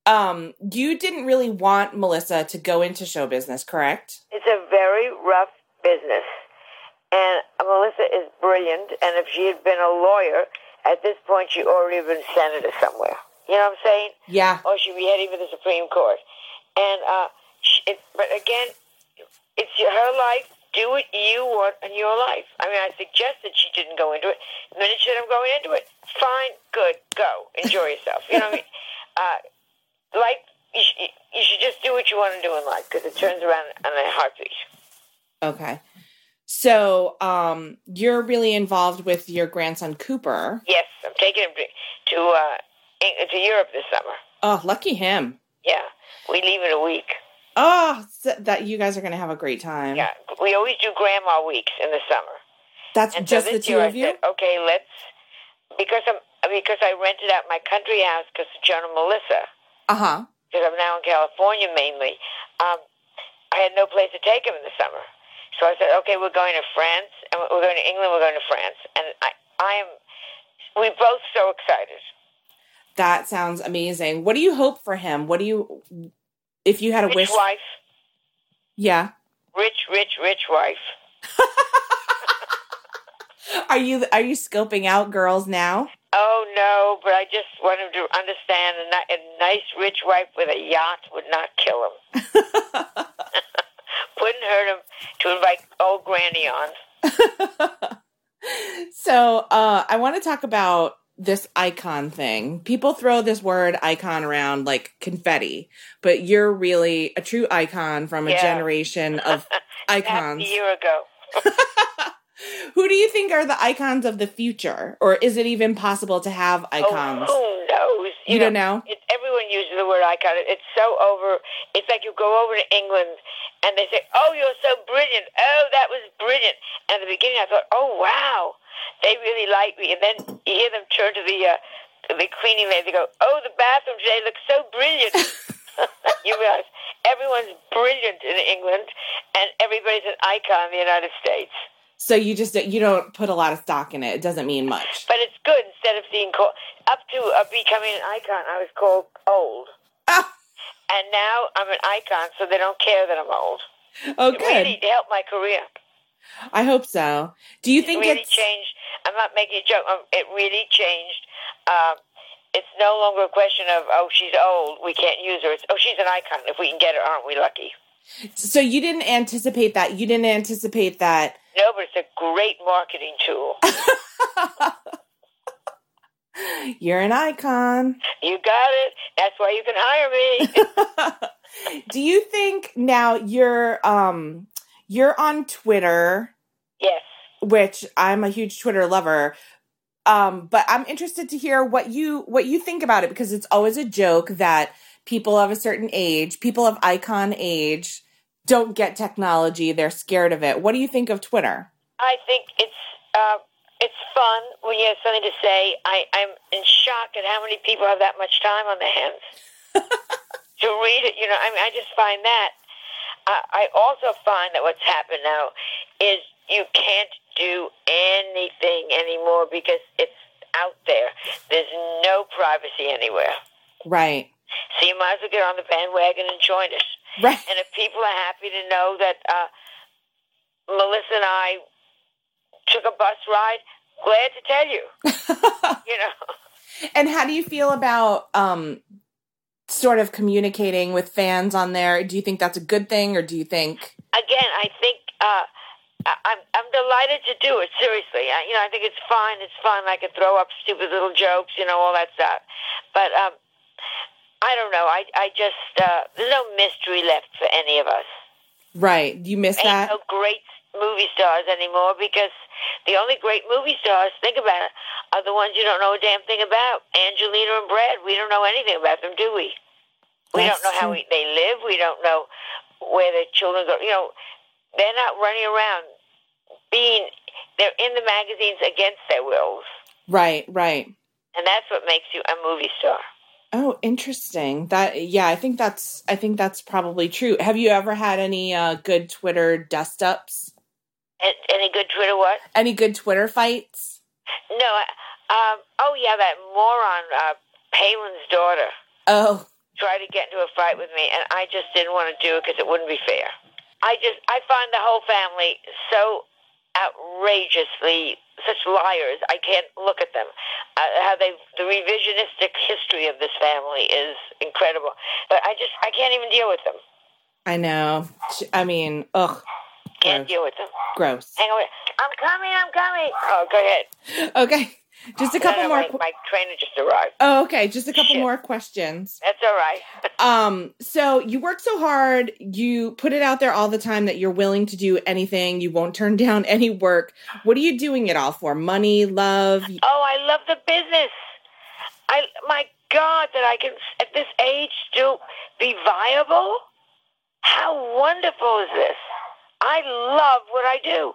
Um, you didn't really want Melissa to go into show business, correct? It's a very rough business. And Melissa is brilliant. And if she had been a lawyer, at this point, she'd already have been senator somewhere. You know what I'm saying? Yeah. Or she'd be heading for the Supreme Court. And, uh, it, but again, it's your- her life. Do what you want in your life. I mean, I suggest that she didn't go into it. The minute she said, I'm going into it, fine, good, go. Enjoy *laughs* yourself. You know what I mean? Uh, life, you, sh- you should just do what you want to do in life because it turns around on a heartbeat. Okay. So, um, you're really involved with your grandson Cooper. Yes, I'm taking him to to, uh, to Europe this summer. Oh, lucky him. Yeah, we leave in a week. Oh, that you guys are going to have a great time. Yeah, we always do grandma weeks in the summer. That's And just so the two of you? said, okay, let's because I'm because I rented out my country house because of Joan and Melissa Uh-huh. because I'm now in California mainly. Um, I had no place to take him in the summer, so I said, okay, we're going to France and we're going to England. We're going to France, and I I am we both so excited. That sounds amazing. What do you hope for him? What do you if you had a Rich wish? wife, Yeah. rich, rich, rich wife. *laughs* Are you are you scoping out girls now? Oh no, but I just want him to understand a, a nice rich wife with a yacht would not kill him. *laughs* Wouldn't hurt him to invite old granny on. *laughs* So, uh, I want to talk about this icon thing. People throw this word icon around like confetti, but you're really a true icon from a Yeah. generation of *laughs* icons. a year ago. *laughs* Who do you think are the icons of the future? Or is it even possible to have icons? Oh, who knows? You don't know? It, everyone uses the word icon. It's so over. It's like you go over to England and they say, "Oh, you're so brilliant. Oh, that was brilliant." And at the beginning, I thought, "Oh, wow, they really like me." And then you hear them turn to the uh, the cleaning lady. They go, "Oh, the bathroom today looks so brilliant." *laughs* you realize everyone's brilliant in England, and everybody's an icon in the United States. So you just you don't put a lot of stock in it. It doesn't mean much. But it's good instead of being called up to uh, becoming an icon. I was called old, Ah, and now I'm an icon, so they don't care that I'm old. oh, It good. really helped my career. I hope so. Do you think It really it's changed. I'm not making a joke. Um, It really changed. Um, it's no longer a question of oh she's old, we can't use her. It's oh she's an icon. If we can get her, aren't we lucky? so you didn't anticipate that? You didn't anticipate that No, but it's a great marketing tool. *laughs* you're an icon. You got it. That's why you can hire me. *laughs* Do you think now you're um you're on Twitter, yes. which I'm a huge Twitter lover. Um, but I'm interested to hear what you what you think about it because it's always a joke that people of a certain age, people of icon age, don't get technology. They're scared of it. What do you think of Twitter? I think it's uh, it's fun when you have something to say. I, I'm in shock at how many people have that much time on their hands *laughs* to read it. You know, I mean, I just find that. I, I also find that what's happened now is you can't do anything anymore because it's out there. There's no privacy anywhere. Right. So you might as well get on the bandwagon and join us. Right. And if people are happy to know that uh, Melissa and I took a bus ride, glad to tell you. *laughs* you know, And how do you feel about um sort of communicating with fans on there? Do you think that's a good thing or do you think again, I think uh, I'm I'm delighted to do it. Seriously, I, you know, I think it's fine. It's fun. I can throw up stupid little jokes, you know, all that stuff. But um, I don't know. I I just uh, there's no mystery left for any of us. right, you miss Ain't that? no great movie stars anymore because the only great movie stars, think about it, are the ones you don't know a damn thing about. Angelina and Brad, we don't know anything about them, do we? We That's don't know how we, they live. We don't know where their children go. You know, they're not running around being, they're in the magazines against their wills. Right, right. And that's what makes you a movie star. Oh, interesting. That yeah, I think that's I think that's probably true. Have you ever had any uh good Twitter dust ups? Any good Twitter what? Any good Twitter fights? No. Um, oh, yeah, that moron, uh, Palin's daughter. Oh, tried to get into a fight with me, and I just didn't want to do it because it wouldn't be fair. I just I find the whole family so outrageously such liars. I can't look at them. Uh, how they the revisionistic history of this family is incredible. But I just I can't even deal with them. I know. I mean, ugh, Can't Gross. deal with them. gross. Hang on. I'm coming. I'm coming. Oh, go ahead. Okay. Just a couple no, more my, my trainer just arrived. Oh, okay, just a couple Shit. more questions. That's all right. *laughs* Um, so you work so hard, you put it out there all the time that you're willing to do anything, you won't turn *laughs* down any work. What are you doing it all for? Money, love? Oh, I love the business. I my God, that I can at this age still be viable. How wonderful is this? I love what I do.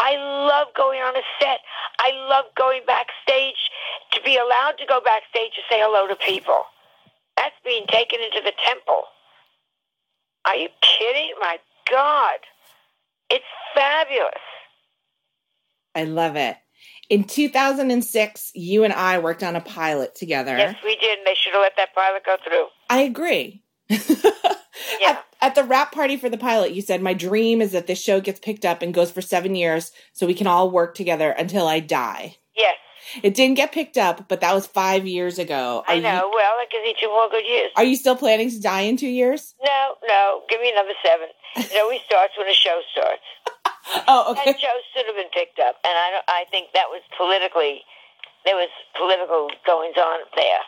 I love going on a set. I love going backstage to be allowed to go backstage to say hello to people. That's being taken into the temple. Are you kidding? My God. It's fabulous. I love it. In 2006, you and I worked on a pilot together. Yes, we did, and they should have let that pilot go through. I agree. *laughs* Yeah. at, at the wrap party for the pilot, you said, My dream is that this show gets picked up and goes for seven years so we can all work together until I die. Yes. It didn't get picked up, but that was five years ago. Are I know. You, well, that gives me two more good years. are you still planning to die in two years? No, no. Give me another seven. It always starts when a show starts. *laughs* Oh, okay. That show should have been picked up, and I don't, I think that was politically there was political goings on there.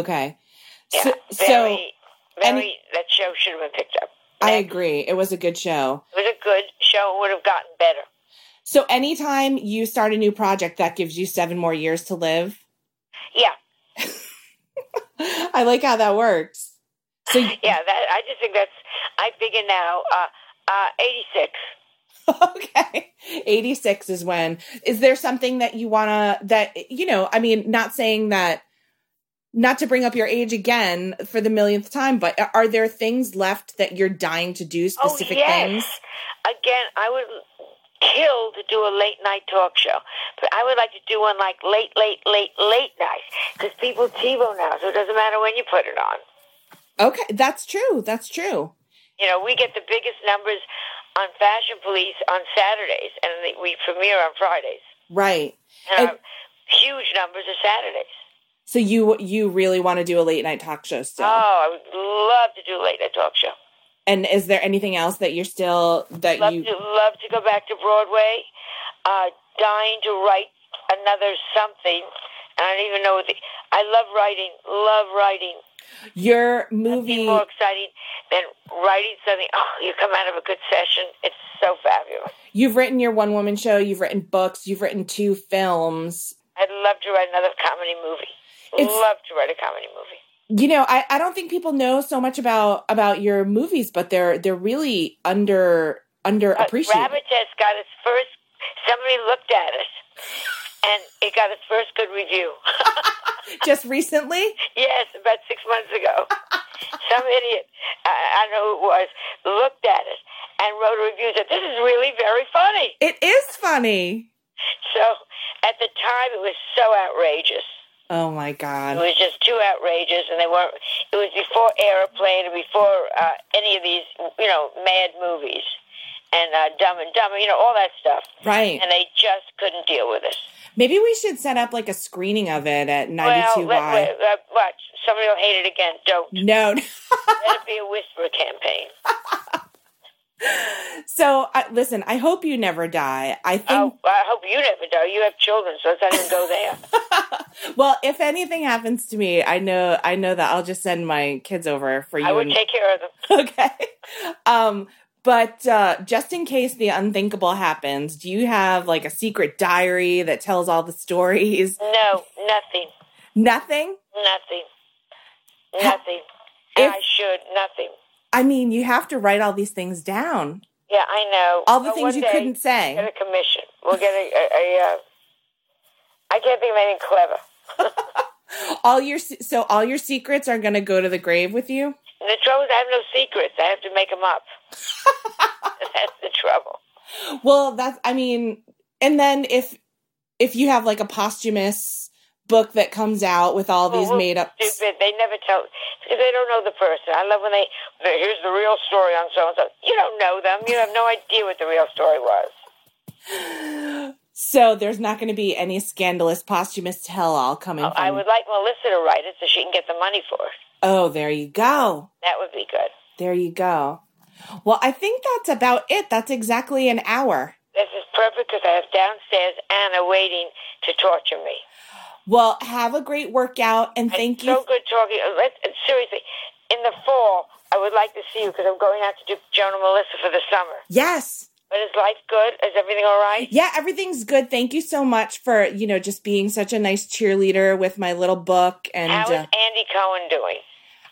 Okay. Yeah, So, so very, very. that show should have been picked up. I agree. It was a good show. It was a good show. It would have gotten better. So anytime you start a new project, that gives you seven more years to live. Yeah, *laughs* I like how that works. So yeah. That I just think that's. I figure now. Uh, uh, eighty six. *laughs* okay 86 is when is there something that you want to that you know i mean not saying that not to bring up your age again for the millionth time, but are there things left that you're dying to do? Oh, specific oh, yes. things? Again, I would kill to do a late night talk show, but I would like to do one like late, late, late, late night because people TiVo now, so it doesn't matter when you put it on. Okay, that's true. That's true. You know, we get the biggest numbers on Fashion Police on Saturdays, and we premiere on Fridays. Right. And, And- um, huge numbers of Saturdays. So you you really want to do a late night talk show still? Oh, I would love to do a late night talk show. and is there anything else that you're still that Love you? to love to go back to Broadway. Uh, dying to write another something. and I don't even know what the. I love writing. Love writing. Your movie. more exciting than writing something. Oh, you come out of a good session. It's so fabulous. You've written your one woman show. You've written books. You've written two films. I'd love to write another comedy movie. It's- love to write a comedy movie. You know, I, I don't think people know so much about about your movies, but they're they're really under under Uh, appreciated. Rabbit Test got its first. Somebody looked at it, and it got its first good review. *laughs* Just recently, yes, about six months ago, some idiot, I, I don't know who it was, looked at it and wrote a review. Said this is really very funny. it is funny. So at the time, it was so outrageous. Oh my God! It was just too outrageous, and they weren't. It was before Airplane before uh, any of these, you know, mad movies and uh, Dumb and Dumber, you know, all that stuff. Right. And they just couldn't deal with it. Maybe we should set up like a screening of it at ninety-two. Well, two let, watch. Somebody will hate it again. Don't. No. Let it be a whisper campaign. *laughs* so uh, listen, I hope you never die. I think. Oh, I hope you never die. You have children, so let's not even go there. *laughs* Well, if anything happens to me, I know I know that I'll just send my kids over for you. I would and- take care of them. *laughs* okay. Um, but uh, just in case the unthinkable happens, do you have like a secret diary that tells all the stories? *laughs* No, nothing. Nothing. Nothing. Nothing. If- I should. Nothing. I mean, you have to write all these things down. Yeah, I know. All the But things you day, couldn't Get say. a commission. We'll get a. a, a uh, I can't think of anything clever. *laughs* All your so all your secrets are going to go to the grave with you. And the trouble is, I have no secrets. I have to make them up. *laughs* *laughs* That's the trouble. Well, that's I mean, and then if if you have like a posthumous book that comes out with all these mm-hmm. Well, made up Stupid. They never tell because they don't know the person. I love when they. they- Here's the real story on so and so. You don't know them. You have no idea what the real story was. So there's not going to be any scandalous posthumous tell-all coming from. Oh, I would like Melissa to write it so she can get the money for it. oh, there you go. That would be good. There you go. Well, I think that's about it. That's exactly an hour. This is perfect because I have downstairs Anna waiting to torture me. Well, have a great workout and thank it's you. so good talking. uh, Let's, uh, seriously, in the fall, I would like to see you because I'm going out to do Joan and Melissa for the summer. yes. But is life good? Is everything all right? Yeah, everything's good. Thank you so much for, you know, just being such a nice cheerleader with my little book and How is uh, Andy Cohen doing?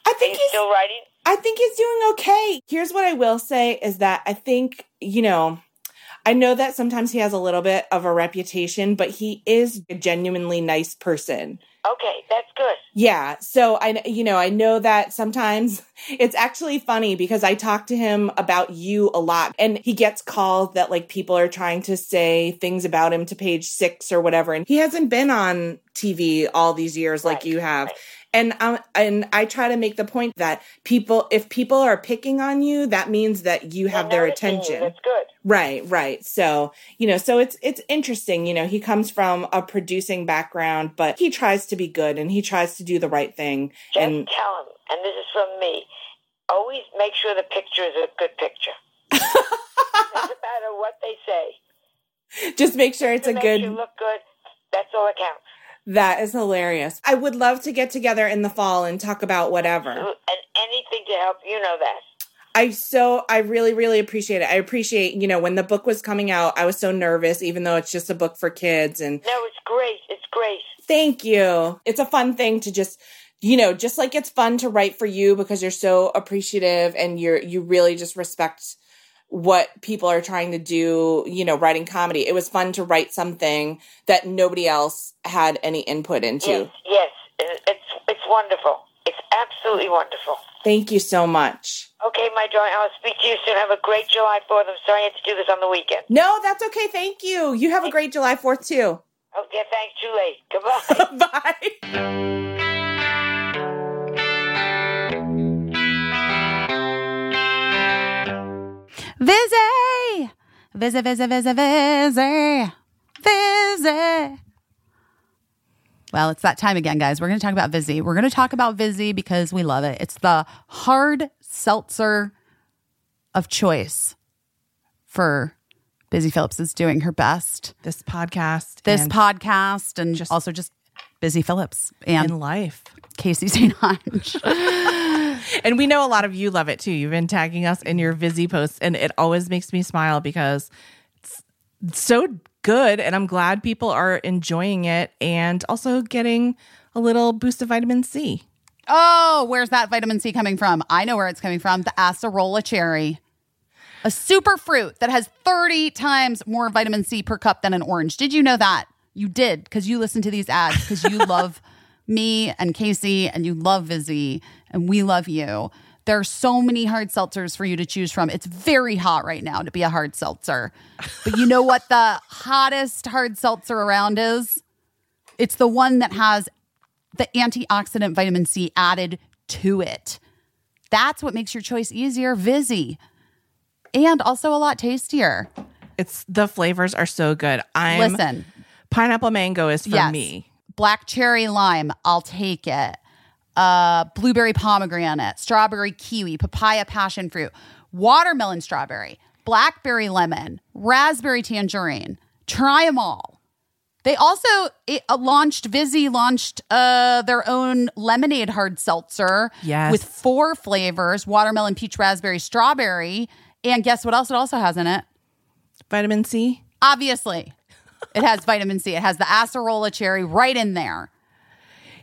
I think he's still writing? I think he's doing okay. Here's what I will say is that I think, you know, I know that sometimes he has a little bit of a reputation, but he is a genuinely nice person. Okay, that's good. Yeah. So I, you know, I know that sometimes *laughs* it's actually funny because I talk to him about you a lot and he gets calls that like people are trying to say things about him to page six or whatever. And he hasn't been on TV all these years like you have. right. And um, and I try to make the point that people, if people are picking on you, that means that you have their attention. That's good. Right, right. So, you know, so it's it's interesting, you know, he comes from a producing background, but he tries to be good and he tries to do the right thing. Just and tell him, and this is from me. Always make sure the picture is a good picture. *laughs* Doesn't matter what they say. just make sure it's To a good you look good. That's all that counts. That is hilarious. I would love to get together in the fall and talk about whatever. And anything to help, you know that. I so I really really appreciate it. I appreciate, you know, when the book was coming out, I was so nervous even though it's just a book for kids and No, it's great. It's great. Thank you. It's a fun thing to just, you know, just like it's fun to write for you because you're so appreciative and you're you really just respect what people are trying to do, you know, writing comedy. It was fun to write something that nobody else had any input into. Yes, yes. It's it's wonderful. It's absolutely wonderful. Thank you so much. Okay, my darling, I'll speak to you soon. Have a great July 4th. I'm sorry I had to do this on the weekend. No, that's okay. Thank you. You have a great July 4th too. Okay, thanks. Too late. Goodbye. *laughs* Bye. Vizzy! Vizzy, Vizzy, Vizzy, Vizzy. Vizzy. Well, it's that time again, guys. We're going to talk about Vizzy. We're going to talk about Vizzy because we love it. It's the hard seltzer of choice for Busy Phillips is doing her best. This podcast, This and podcast and just- also just Busy Phillips and life. Caissie St. Onge. *laughs* And we know a lot of you love it too. You've been tagging us in your Vizzy posts, and it always makes me smile because it's so good. And I'm glad people are enjoying it and also getting a little boost of vitamin C. Oh, where's that vitamin C coming from? I know where it's coming from. The acerola cherry. A super fruit that has 30 times more vitamin C per cup than an orange. Did you know that? You did because you listen to these ads because you *laughs* love me and Caissie and you love Vizzy and we love you. There are so many hard seltzers for you to choose from. It's very hot right now to be a hard seltzer. But you know what the hottest hard seltzer around is? It's the one that has the antioxidant vitamin C added to it. That's what makes your choice easier, Vizzy. And also a lot tastier. It's the flavors are so good. I'm Listen, pineapple mango is for yes. me. Black cherry lime, I'll take it. Uh, blueberry pomegranate, strawberry kiwi, papaya passion fruit, watermelon strawberry, blackberry lemon, raspberry tangerine. Try them all. They also it, uh, launched Vizzy launched uh, their own lemonade hard seltzer Yes. with four flavors: watermelon, peach, raspberry, strawberry. And guess what else it also has in it? Vitamin C. Obviously, it has vitamin C. It has the acerola cherry right in there.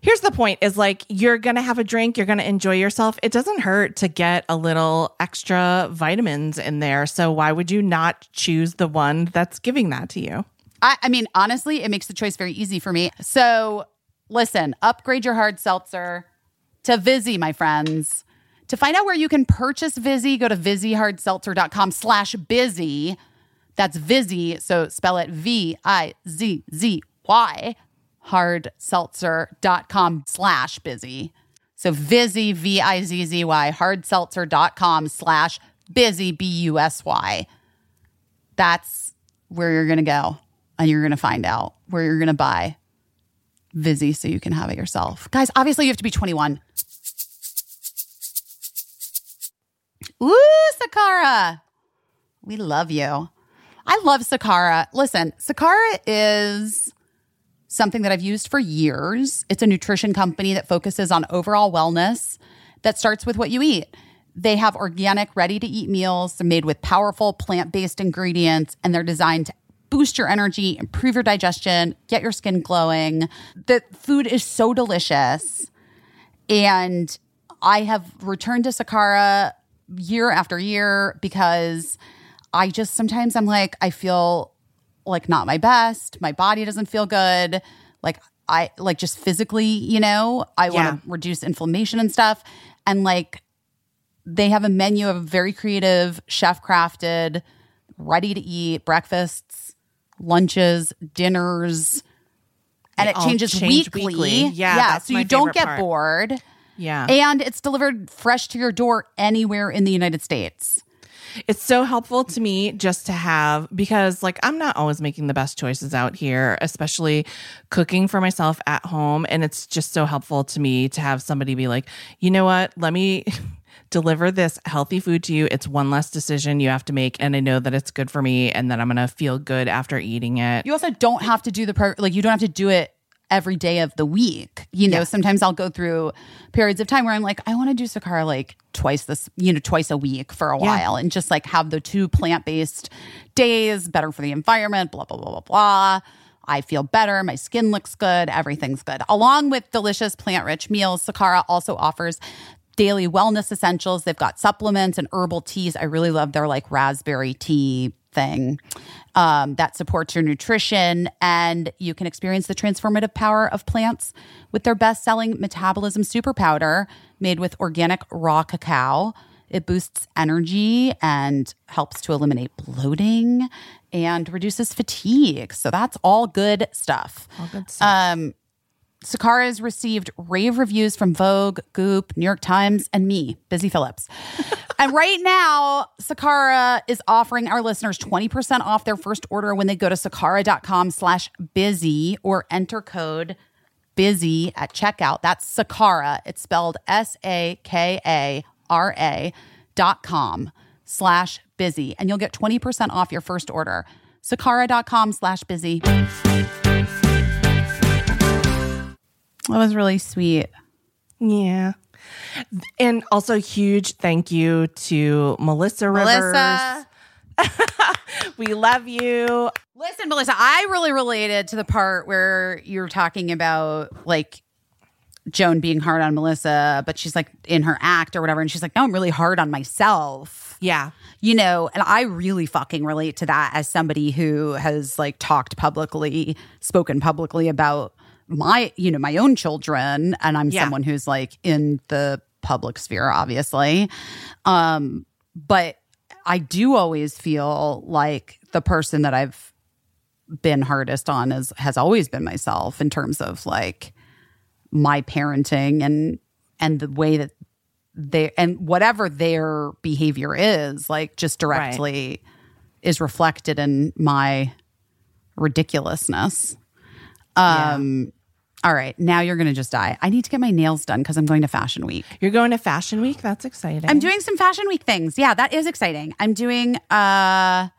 Here's the point is like you're to have a drink, you're to enjoy yourself. It doesn't hurt to get a little extra vitamins in there. So why would you not choose the one that's giving that to you? I, I mean, honestly, it makes the choice very easy for me. So listen, upgrade your hard seltzer to Vizzy, my friends. To find out where you can purchase Vizzy, go to VizzyHardSeltzer.com slash busy. That's Vizzy. So spell it V I Z Z Y, hardseltzer.com slash busy. So Vizzy, V I Z Z Y, hardseltzer.com slash busy, B U S Y that's where you're going to go and you're going to find out where you're going to buy Vizzy so you can have it yourself. Guys, obviously you have to be 21. Ooh, Sakara. We love you. I love Sakara. Listen, Sakara is something that I've used for years. It's a nutrition company that focuses on overall wellness that starts with what you eat. They have organic, ready to eat meals. They're made with powerful plant based ingredients and they're designed to boost your energy, improve your digestion, get your skin glowing. The food is so delicious. And I have returned to Sakara year after year because I just sometimes I'm like, I feel like not my best. My body doesn't feel good. Like I like just physically, you know, I Yeah. want to reduce inflammation and stuff. And like they have a menu of very creative, chef crafted, ready to eat breakfasts, lunches, dinners. And They it changes change weekly. weekly. Yeah, yeah. So you don't get part. bored. Yeah. And it's delivered fresh to your door anywhere in the United States. It's so helpful to me just to have because like I'm not always making the best choices out here, especially cooking for myself at home and it's just so helpful to me to have somebody be like, "You know what? Let me *laughs* deliver this healthy food to you. It's one less decision you have to make and I know that it's good for me and that I'm to feel good after eating it." You also don't have to do the pro- like you don't have to do it every day of the week. You know, Yeah. sometimes I'll go through periods of time where I'm like, I want to do Sakara like twice this, you know, twice a week for a Yeah. while and just like have the two plant based days, better for the environment, blah, blah, blah, blah, blah. I feel better. My skin looks good. Everything's good. Along with delicious plant rich meals, Sakara also offers daily wellness essentials. They've got supplements and herbal teas. I really love their like raspberry tea thing. Um, that supports your nutrition. And you can experience the transformative power of plants with their best selling metabolism super powder made with organic raw cacao. It boosts energy and helps to eliminate bloating and reduces fatigue. So that's all good stuff. All good stuff. Um, Sakara has received rave reviews from Vogue, Goop, New York Times, and me, Busy Phillips. *laughs* and right now, Sakara is offering our listeners 20% off their first order when they go to sakara.com slash busy or enter code busy at checkout. That's Sakara. It's spelled S-A-K-A-R-A dot com slash busy. And you'll get 20% off your first order. Sakara.com slash busy. That was really sweet. Yeah. And also huge thank you to Melissa Rivers. Melissa. *laughs* We love you. Listen, Melissa, I really related to the part where you're talking about like Joan being hard on Melissa, but she's like in her act or whatever. And she's like, no, I'm really hard on myself. Yeah. You know, and I really fucking relate to that as somebody who has like talked publicly, spoken publicly about my, you know, my own children. And I'm Yeah. someone who's like in the public sphere, obviously. Um, but I do always feel like the person that I've been hardest on is has always been myself in terms of like my parenting and and the way that they and whatever their behavior is like just directly is reflected in my ridiculousness um all right now you're gonna just die i need to get my nails done because i'm going to fashion week You're going to Fashion Week. That's exciting. I'm doing some fashion week things. Yeah, that is exciting. I'm doing uh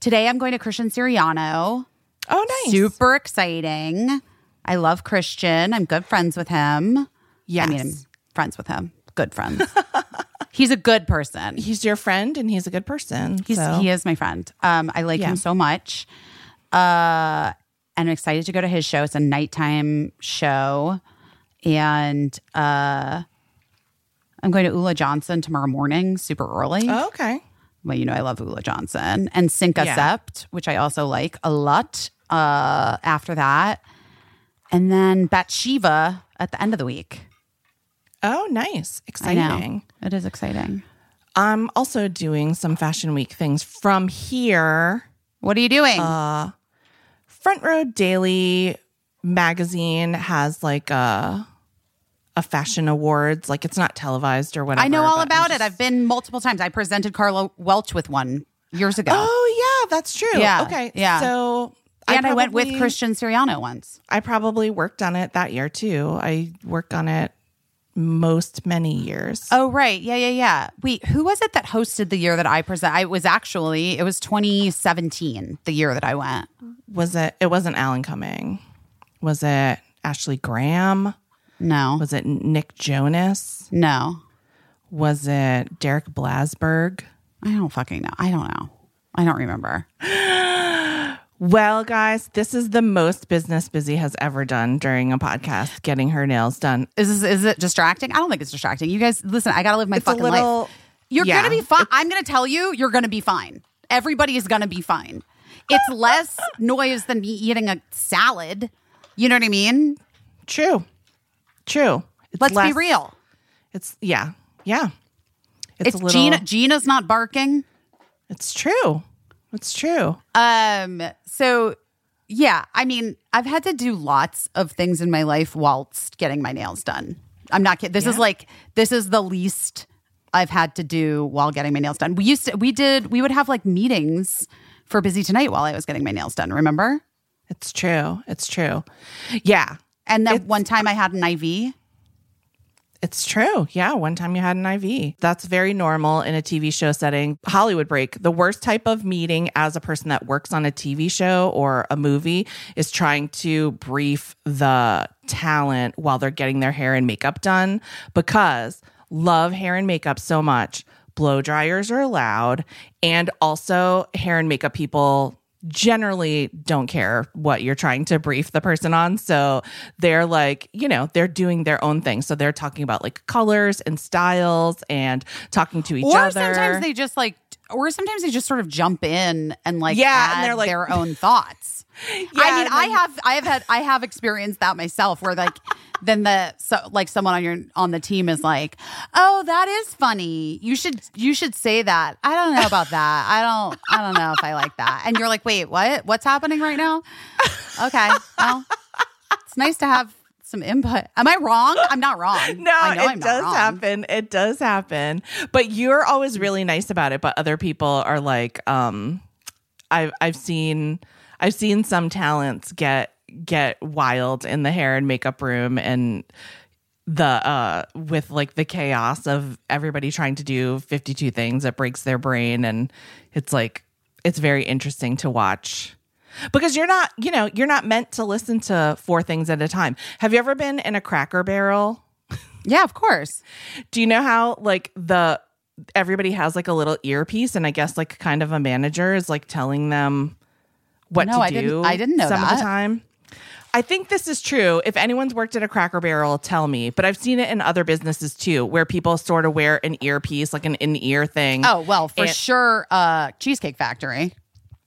today I'm going to Christian Siriano. Oh, nice. Super exciting. I love Christian. I'm good friends with him. Yes. I mean, I'm friends with him. Good friends. *laughs* He's a good person. He's your friend and he's a good person. He's so. he is my friend. Um, I like Yeah. him so much. Uh, I'm excited to go to his show. It's a nighttime show, and uh, I'm going to Ulla Johnson tomorrow morning, super early. Oh, okay. Well, you know I love Ulla Johnson and Cinca Yeah. Sept, which I also like a lot. Uh, after that, and then Batsheva at the end of the week. Oh, nice. Exciting. it is exciting. I'm also doing some Fashion Week things from here. What are you doing? Uh, Front Row Daily magazine has like a a fashion awards. Like it's not televised or whatever. I know all about it. I've been multiple times. I presented Karla Welch with one years ago. Oh yeah, that's true. Yeah, Okay. yeah. So and I, went with Christian Siriano once. I probably worked on it that year too. I worked on it most many years. Oh, right. Yeah, yeah, yeah. Wait, who was it that hosted the year that I present? I was actually, it was 2017, the year that I went. Was it? It wasn't Alan Cumming. Was it Ashley Graham? No, Was it Nick Jonas? no. Was it Derek Blasberg? I don't fucking know. I don't know. I don't remember. *gasps* Well, guys, this is the most business Busy has ever done during a podcast, getting her nails done. Is this, is it distracting? I don't think it's distracting. You guys, listen, I got to live my It's fucking little- life. You're yeah. going to be fine. I'm going to tell you, you're going to be fine. Everybody is going to be fine. It's less noise than me eating a salad. You know what I mean? True. True. It's Let's be real. It's yeah. Yeah. It's, It's a little Gina. Gina's not barking. It's true. It's true. Um. So, yeah. I mean, I've had to do lots of things in my life whilst getting my nails done. I'm not kidding. This is like this is the least I've had to do while getting my nails done. We used to. We did. We would have like meetings for busy tonight while I was getting my nails done. Remember? It's true. It's true. Yeah. And then one time I had an IV. It's true. Yeah. One time you had an IV. That's very normal in a TV show setting. Hollywood break. The worst type of meeting as a person that works on a TV show or a movie is trying to brief the talent while they're getting their hair and makeup done because love hair and makeup so much. Blow dryers are allowed. And also, hair and makeup people generally don't care what you're trying to brief the person on. So they're like, you know, they're doing their own thing. So they're talking about like colors and styles and talking to each Or other. Or sometimes they just like or sometimes they just sort of jump in and like Yeah, and they're like- their own *laughs* thoughts. yeah, I mean, and I have I have had I have experienced that myself where like *laughs* then the so like someone on your on the team is like, "Oh, that is funny. You should you should say that." I don't know about that. I don't I don't know if I like that. And you're like, "Wait, what? What's happening right now?" Okay. Well, it's nice to have some input. Am I wrong? I'm not wrong. *laughs* No, I know it I'm not does happen. It does happen. But you're always really nice about it. But other people are like, um, I've I've seen I've seen some talents get get wild in the hair and makeup room and the uh with like the chaos of everybody trying to do 52 things that breaks their brain and it's like it's very interesting to watch because you're not you know you're not meant to listen to four things at a time have you ever been in a cracker barrel Yeah, of course. do you know how like the everybody has like a little earpiece and I guess like kind of a manager is like telling them what No, to I do didn't- I didn't know some of that. the time. I think this is true. If anyone's worked at a Cracker Barrel, tell me. But I've seen it in other businesses too, where people sort of wear an earpiece, like an in-ear thing. Oh, well, for And- sure uh Cheesecake Factory.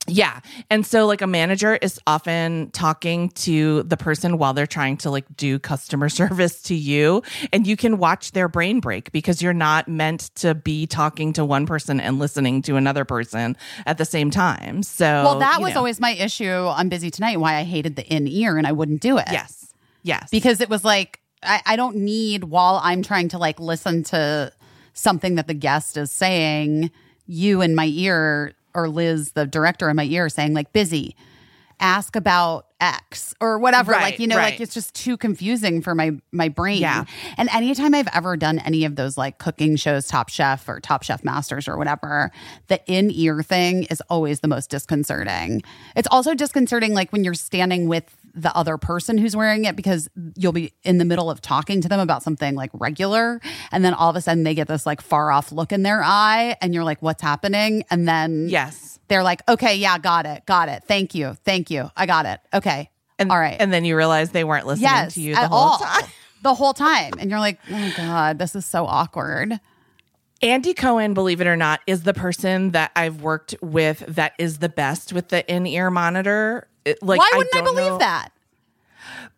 Yeah. And so like a manager is often talking to the person while they're trying to like do customer *laughs* service to you and you can watch their brain break because you're not meant to be talking to one person and listening to another person at the same time. So Well, that was know. always my issue on Busy Tonight, why I hated the in ear and I wouldn't do it. Yes. Yes. Because it was like, I, I don't need, while I'm trying to like listen to something that the guest is saying, you in my ear, or Liz, the director in my ear, saying, like, busy, ask about X or whatever. Right, like, you know, right. like it's just too confusing for my my brain. Yeah. And anytime I've ever done any of those like cooking shows, Top Chef or Top Chef Masters or whatever, the in ear thing is always the most disconcerting. It's also disconcerting like when you're standing with the other person who's wearing it because you'll be in the middle of talking to them about something like regular. And then all of a sudden they get this like far off look in their eye and you're like what's happening? And then yes. they're like okay yeah got it got it. Thank you thank you. I got it. Okay. And, all right. And then you realize they weren't listening yes to you the whole all. time. *laughs* the whole time. And you're like oh my god this is so awkward. Andy Cohen, believe it or not, is the person that I've worked with that is the best with the in-ear monitor. It- like, why wouldn't i, don't believe know- that?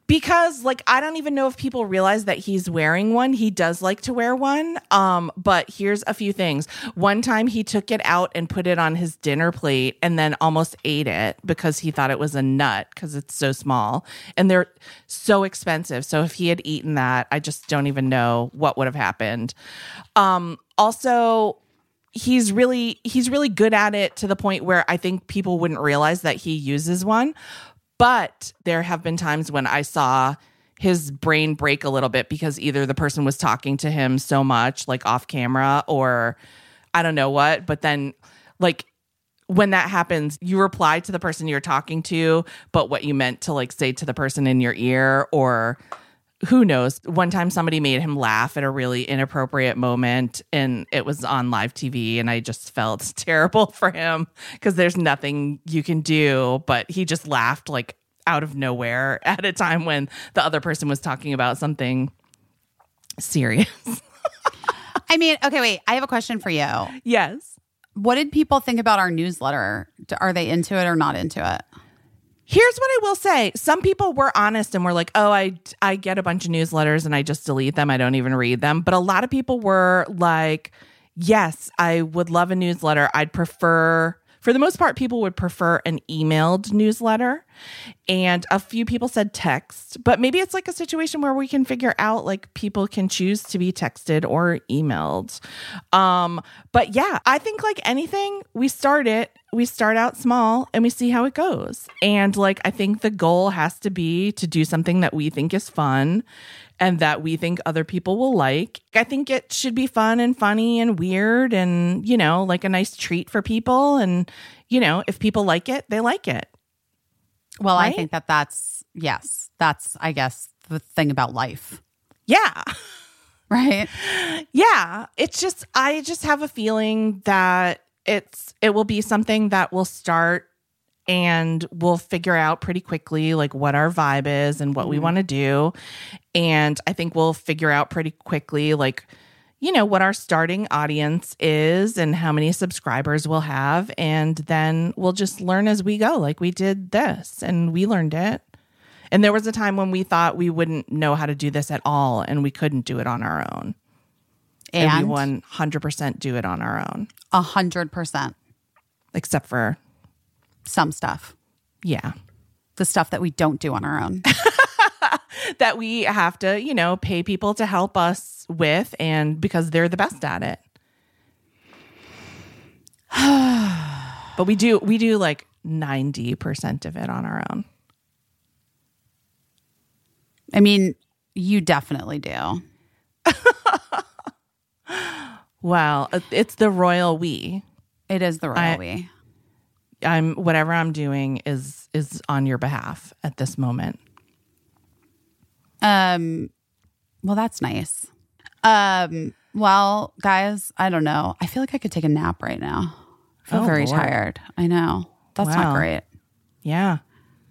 Because like i don't even know if people realize that he's wearing one. He does like to wear one um but here's a few things. One time he took it out and put it on his dinner plate and then almost ate it because he thought it was a nut because it's so small. And they're so expensive. So if he had eaten that i just don't even know what would have happened. Um also he's really he's really good at it to the point where I think people wouldn't realize that he uses one. But there have been times when I saw his brain break a little bit because either the person was talking to him so much like off camera or I don't know what, but then like when that happens, you reply to the person you're talking to, but what you meant to like say to the person in your ear or who knows? One time somebody made him laugh at a really inappropriate moment and it was on live tv and i just felt *laughs* terrible for him because there's nothing you can do but he just laughed like out of nowhere *laughs* at a time when the other person was talking about something serious. *laughs* I mean okay wait i have a question for you. Yes. What did people think about our newsletter? Are they into it or not into it Here's what I will say. Some people were honest and were like, "Oh, I I get a bunch of newsletters and I just delete them. I don't even read them." But a lot of people were like, "Yes, I would love a newsletter. I'd prefer for the most part people would prefer an emailed newsletter." And a few people said text, but maybe it's like a situation where we can figure out like people can choose to be texted or emailed. Um, but yeah, I think like anything, we start it, we start out small and we see how it goes. And like I think the goal has to be to do something that we think is fun and that we think other people will like. I think it should be fun and funny and weird and, you know, like a nice treat for people and you know, if people like it, they like it. well i think that that's yes that's i guess the thing about life Yeah. *laughs* right Yeah, it's just I just have a feeling that it's it will be something that will start and we'll figure out pretty quickly like what our vibe is and what we mm-hmm. want to do. And I think we'll figure out pretty quickly like you know, what our starting audience is and how many subscribers we'll have. And then we'll just learn as we go, like we did this and we learned it. And there was a time when we thought we wouldn't know how to do this at all and we couldn't do it on our own. And, And we 100% do it on our own, a hundred percent except for, some stuff. yeah, The stuff that we don't do on our own. *laughs* that we have to, you know, pay people to help us with and because they're the best at it. *sighs* but we do we do like 90% of it on our own. I mean, you definitely do. *laughs* Well, uh, it's the royal we. It is the royal I- we. I'm whatever I'm doing is is on your behalf at this moment. Um, well, that's nice. Um, well, guys, I don't know. I feel like I could take a nap right now. I feel Oh, very Lord. tired. I know. That's Wow. not great. Yeah.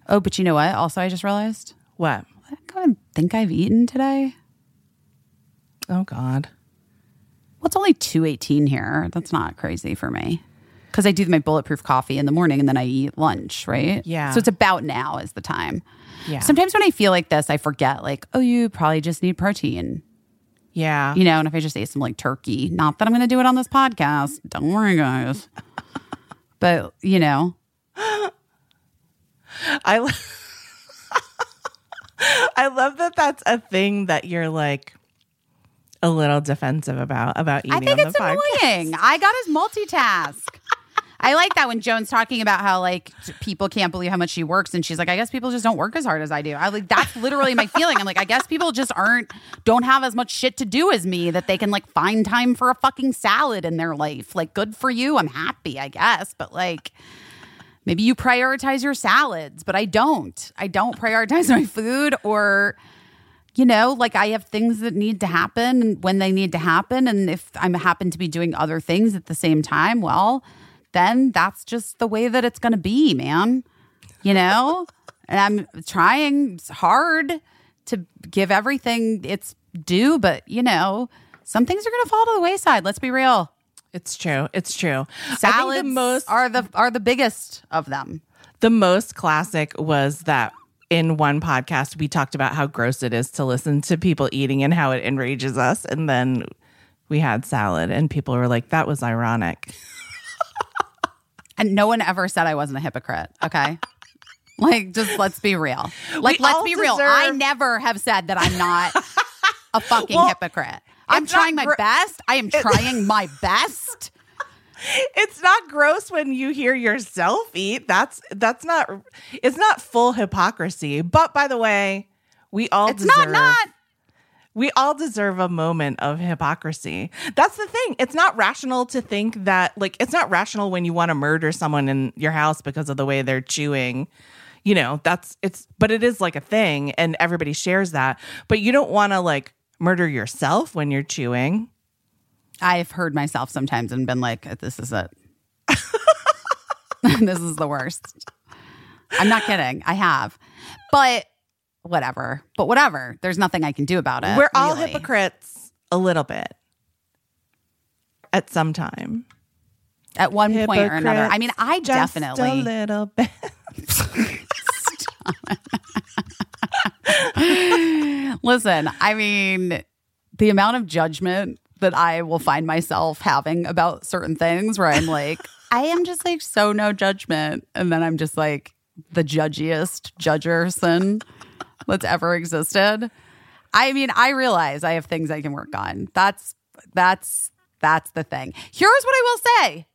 Oh, but you know what? Also, I just realized What? I of think I've eaten today. Oh God. Well, it's only two eighteen here. That's not crazy for me because I do my bulletproof coffee in the morning and then I eat lunch. Right? Yeah. So it's about now is the time. Yeah. Sometimes when I feel like this, I forget. Like, oh, you probably just need protein. yeah. You know, and if I just ate some like turkey, not that I'm going to do it on this podcast. Don't worry, guys. *laughs* but you know, *gasps* I *laughs* I love that that's a thing that you're like a little defensive about about eating I think it's annoying. I got his multitask. I like that when Joan's talking about how like people can't believe how much she works, and she's like, I guess people just don't work as hard as I do. I like that's literally my feeling. I'm like, I guess people just aren't don't have as much shit to do as me that they can like find time for a fucking salad in their life. Like, good for you. I'm happy, I guess, but like. Maybe you prioritize your salads, but I don't. I don't prioritize my food or you know, like I have things that need to happen when they need to happen. And if I'm happen to be doing other things at the same time, well, then that's just the way that it's going to be, man. You know? and I'm trying hard to give everything its due, but you know, some things are going to fall to the wayside. Let's be real. It's true. It's true. Salads the most are the are the biggest of them. the most classic was that in one podcast we talked about how gross it is to listen to people eating and how it enrages us and then we had salad and people were like that was ironic. And no one ever said I wasn't a hypocrite. Okay. *laughs* like, just let's be real. Like, let's all be real. I never have said that I'm not a fucking Well, hypocrite. I'm trying my gr- best. I am *laughs* trying my best. It's not gross when you hear yourself eat. That's that's not it's not full hypocrisy. But by the way, we all It's deserve not not. We all deserve a moment of hypocrisy. That's the thing. It's not rational to think that like it's not rational when you want to murder someone in your house because of the way they're chewing. You know, that's it's but it is like a thing and everybody shares that. But you don't want to like murder yourself when you're chewing. I've heard myself sometimes and been like, this is it. *laughs* this is the worst. I'm not kidding. I have. But whatever. But whatever. There's nothing I can do about it. We're all really. hypocrites a little bit at some time. at one point or another. I mean, I Just a definitely little bit. *laughs* Listen, I mean, the amount of judgment that I will find myself having about certain things where I'm like, I am just like so no judgment. And then I'm just like the judgiest judgerson that's ever existed. I mean, I realize I have things I can work on. That's that's that's the thing. Here's what I will say.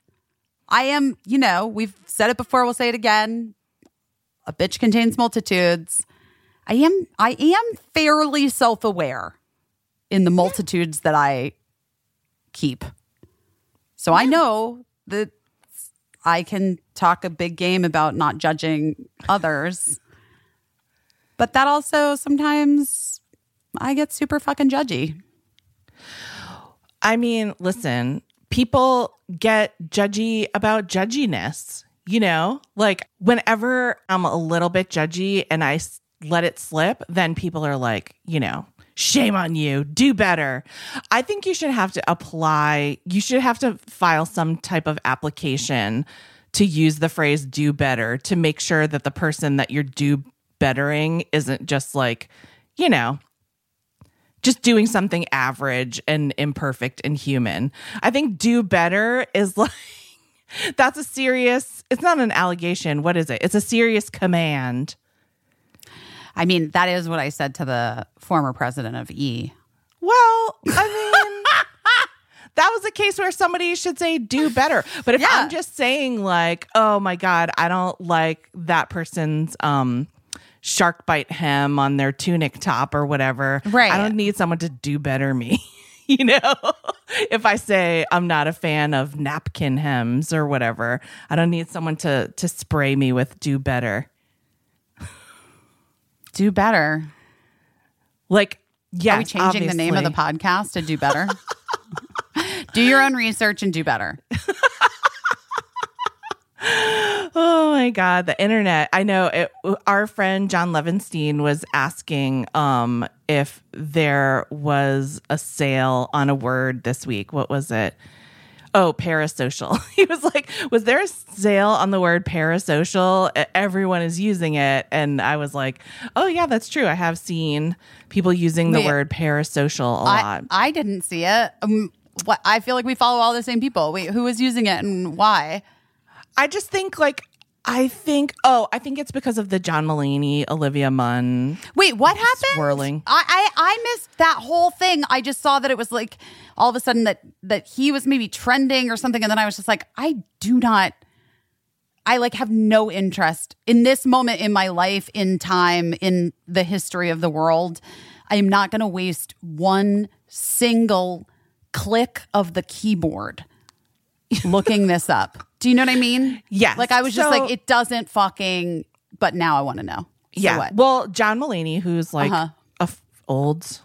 I am, you know, we've said it before, we'll say it again. A bitch contains multitudes. I am I am fairly self-aware in the multitudes that I keep. So I know that I can talk a big game about not judging others. But that also sometimes I get super fucking judgy. I mean, listen, people get judgy about judginess, you know? Like, whenever I'm a little bit judgy and I let it slip, then people are like, you know, Shame on you. Do better. I think you should have to apply, you should have to file some type of application to use the phrase do better to make sure that the person that you're do bettering isn't just like, you know, just doing something average and imperfect and human. I think do better is *laughs* like that's a serious it's not an allegation. What is it? It's a serious command. I mean, that is what I said to the former president of E. Well, I mean *laughs* that was a case where somebody should say do better. But if Yeah. I'm just saying like, oh my god, I don't like that person's um shark bite hem on their tunic top or whatever. Right. I don't need someone to do better me. *laughs* You know, *laughs* if I say I'm not a fan of napkin hems or whatever, I don't need someone to to spray me with do better. *laughs* Do better. Like, yeah. Are we changing the name of the podcast to do better? do your own research and do better. Oh my god, the internet. I know it, our friend John Levenstein was asking um if there was a sale on a word this week. What was it? Oh, parasocial. *laughs* He was like, "Was there a sale on the word parasocial? Everyone is using it." And I was like, "Oh yeah, that's true. I have seen people using the Wait. word parasocial a I, lot." I didn't see it. Um, what I feel like we follow all the same people. Wait, who was using it and why? I just think like I think oh, I think it's because of the John Mulaney, Olivia Munn Wait, what happened? Swirling. I, I I missed that whole thing. I just saw that it was like all of a sudden that that he was maybe trending or something, and then I was just like, I do not. I like have no interest in this moment in my life, in time, in the history of the world. I am not going to waste one single click of the keyboard looking this up. Do you know what I mean? Yes. Like I was just So- like, it doesn't fucking. But now I want to know. So yeah. what? Well, John Mulaney, who's like Uh-huh. a f- old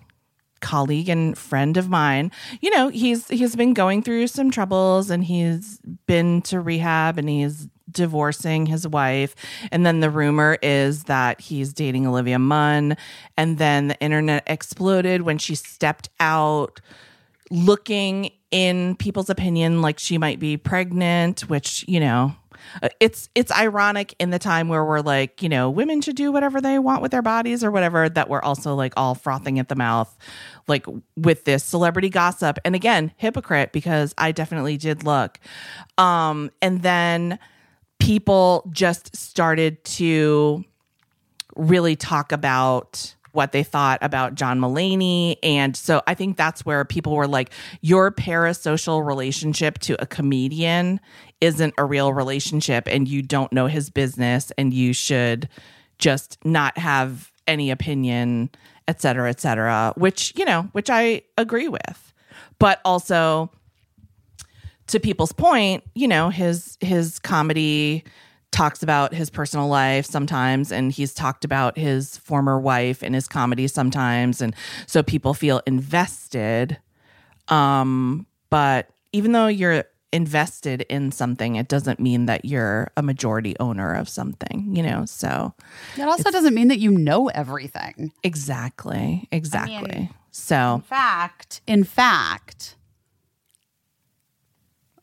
colleague and friend of mine, you know, he's he's been going through some troubles and he's been to rehab and he's divorcing his wife. And then the rumor is that he's dating Olivia Munn. And then the internet exploded when she stepped out looking in people's opinion like she might be pregnant which you know uh, it's it's ironic in the time where we're like you know women should do whatever they want with their bodies or whatever that we're also like all frothing at the mouth like with this celebrity gossip. And again hypocrite because i definitely did look. Um and then people just started to really talk about what they thought about John Mulaney. And so I think that's where people were like, your parasocial relationship to a comedian isn't a real relationship and you don't know his business and you should just not have any opinion, et cetera, et cetera, which, you know, which I agree with. But also, to people's point, you know, his his comedy talks about his personal life sometimes and he's talked about his former wife in his comedy sometimes and so people feel invested. Um but even though you're invested in something it doesn't mean that you're a majority owner of something you know? So It also doesn't mean that you know everything. exactly exactly. In so in fact, in fact,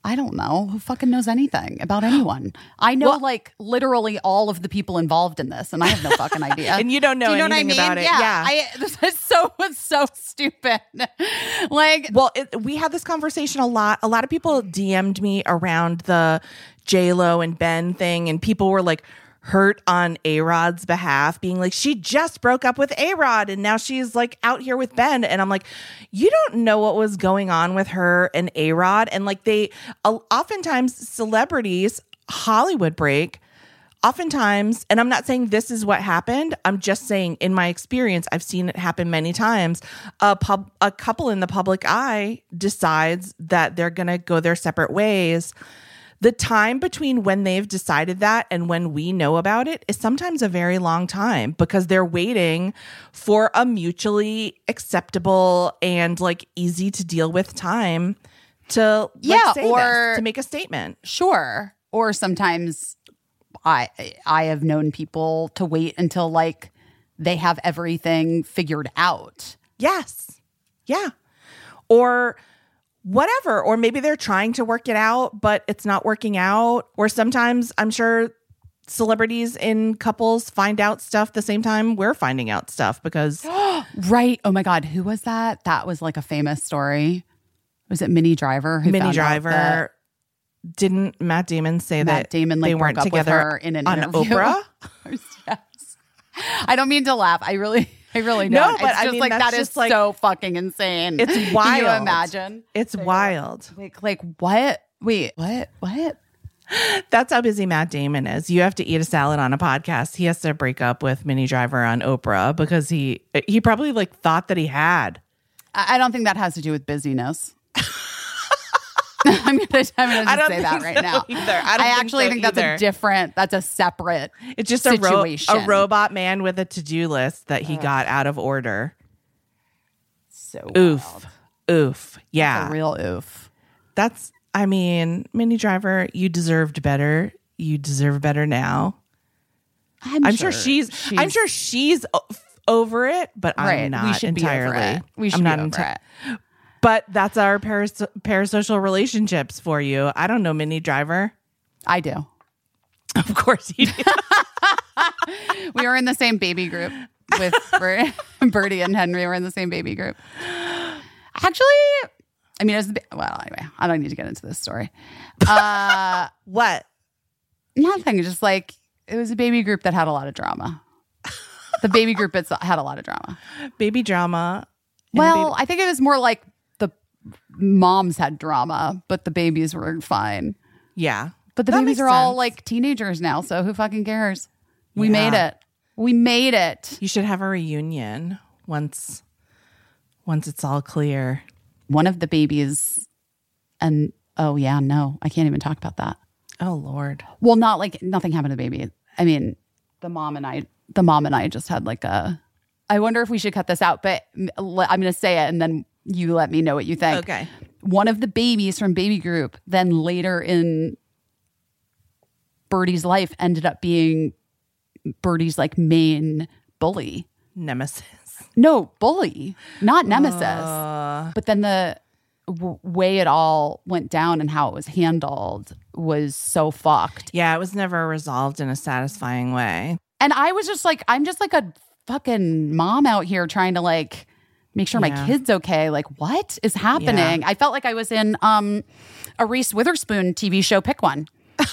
I don't know who fucking knows anything about anyone. *gasps* I know Well- like literally all of the people involved in this, and I have no fucking idea. *laughs* And you don't know Do you know anything what I mean? about it. Yeah, Yeah. I, *laughs* this is so it's so stupid. *laughs* like, Well, it, we had this conversation a lot. A lot of people DM'd me around the J Lo and Ben thing, and people were like hurt on A Rod's behalf, being like, she just broke up with A Rod, and now she's like out here with Ben. And I'm like, you don't know what was going on with her and A Rod, and like they, uh, oftentimes celebrities Hollywood break oftentimes, and I'm not saying this is what happened. I'm just saying, in my experience, I've seen it happen many times. A pub, a couple in the public eye decides that they're going to go their separate ways. The time between when they've decided that and when we know about it is sometimes a very long time because they're waiting for a mutually acceptable and like easy to deal with time to Yeah, say this, or- to make a statement. sure. Or sometimes I I have known people to wait until like they have everything figured out. Yes. Yeah. Or whatever. Or maybe they're trying to work it out, but it's not working out. Or sometimes I'm sure celebrities in couples find out stuff the same time we're finding out stuff because *gasps* Right. Oh my God. Who was that? That was like a famous story. Was it Minnie Driver? Who Minnie found out that Driver didn't Matt Damon say Matt that Damon like they weren't together her in an on interview. Oprah? *laughs* yes. I don't mean to laugh. I really, I really know. No, don't. but it's I mean, like that is like- so fucking insane. It's *laughs* Can you wild. imagine? It's wild. Like, like what? Wait, what? What? That's how busy Matt Damon is. You have to eat a salad on a podcast. He has to break up with Minnie Driver on Oprah because he he probably like thought that he had. I I don't think that has to do with busyness. *laughs* *laughs* I'm gonna, I'm gonna I don't say that right so now. either. I don't think actually so think that's a different. That's a separate. It's just a, ro- a robot man with a to do list that he got out of order. So Oof. wild. Oof. A Yeah. real oof. That's, I mean, Minnie Driver, you deserved better. You deserve better now. I'm, I'm sure, she's, I'm sure she's over it, but right. I'm not we should entirely. Be over it. We should I'm not be over enti- it. But that's our paras- parasocial relationships for you. I don't know Minnie Driver. I do. *laughs* Of course you do. *laughs* We were in the same baby group with Bir- *laughs* Birdie and Henry. Were in the same baby group. Actually, I mean, it was well. Anyway, I don't need to get into this story. Uh, what? nothing. Just like it was a baby group that had a lot of drama. The baby group it's, had a lot of drama. Baby drama. Well, I think it was more like moms had drama, but the babies were fine. Yeah. But the That babies are all like teenagers now, so who fucking cares? We Yeah. made it. We made it. You should have a reunion once once it's all clear. One of the babies, and oh yeah, no, I can't even talk about that. Oh Lord. Well, not like nothing happened to the baby. I mean, the mom and I, the mom and I just had like a. I wonder if we should cut this out, but I'm going to say it, and then you let me know what you think. Okay. One of the babies from baby group, then later in Birdie's life, ended up being Birdie's like main bully. Nemesis. No, bully, not nemesis. Uh, but then the w- way it all went down and how it was handled was so fucked. yeah, it was never resolved in a satisfying way. And I was just like, I'm just like a fucking mom out here trying to like make sure Yeah. my kid's okay. Like, what is happening? I felt like I was in um a Reese Witherspoon TV show. Pick one. *laughs*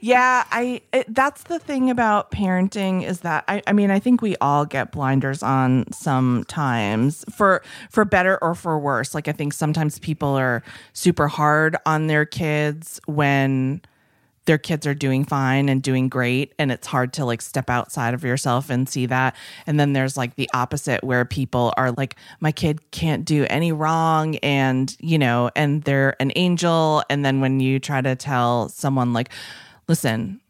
Yeah, I it, that's the thing about parenting is that I, I mean I think we all get blinders on sometimes for for better or for worse. Like I think sometimes people are super hard on their kids when their kids are doing fine and doing great and it's hard to like step outside of yourself and see that. And then there's like the opposite where people are like my kid can't do any wrong and you know and they're an angel. And then when you try to tell someone like listen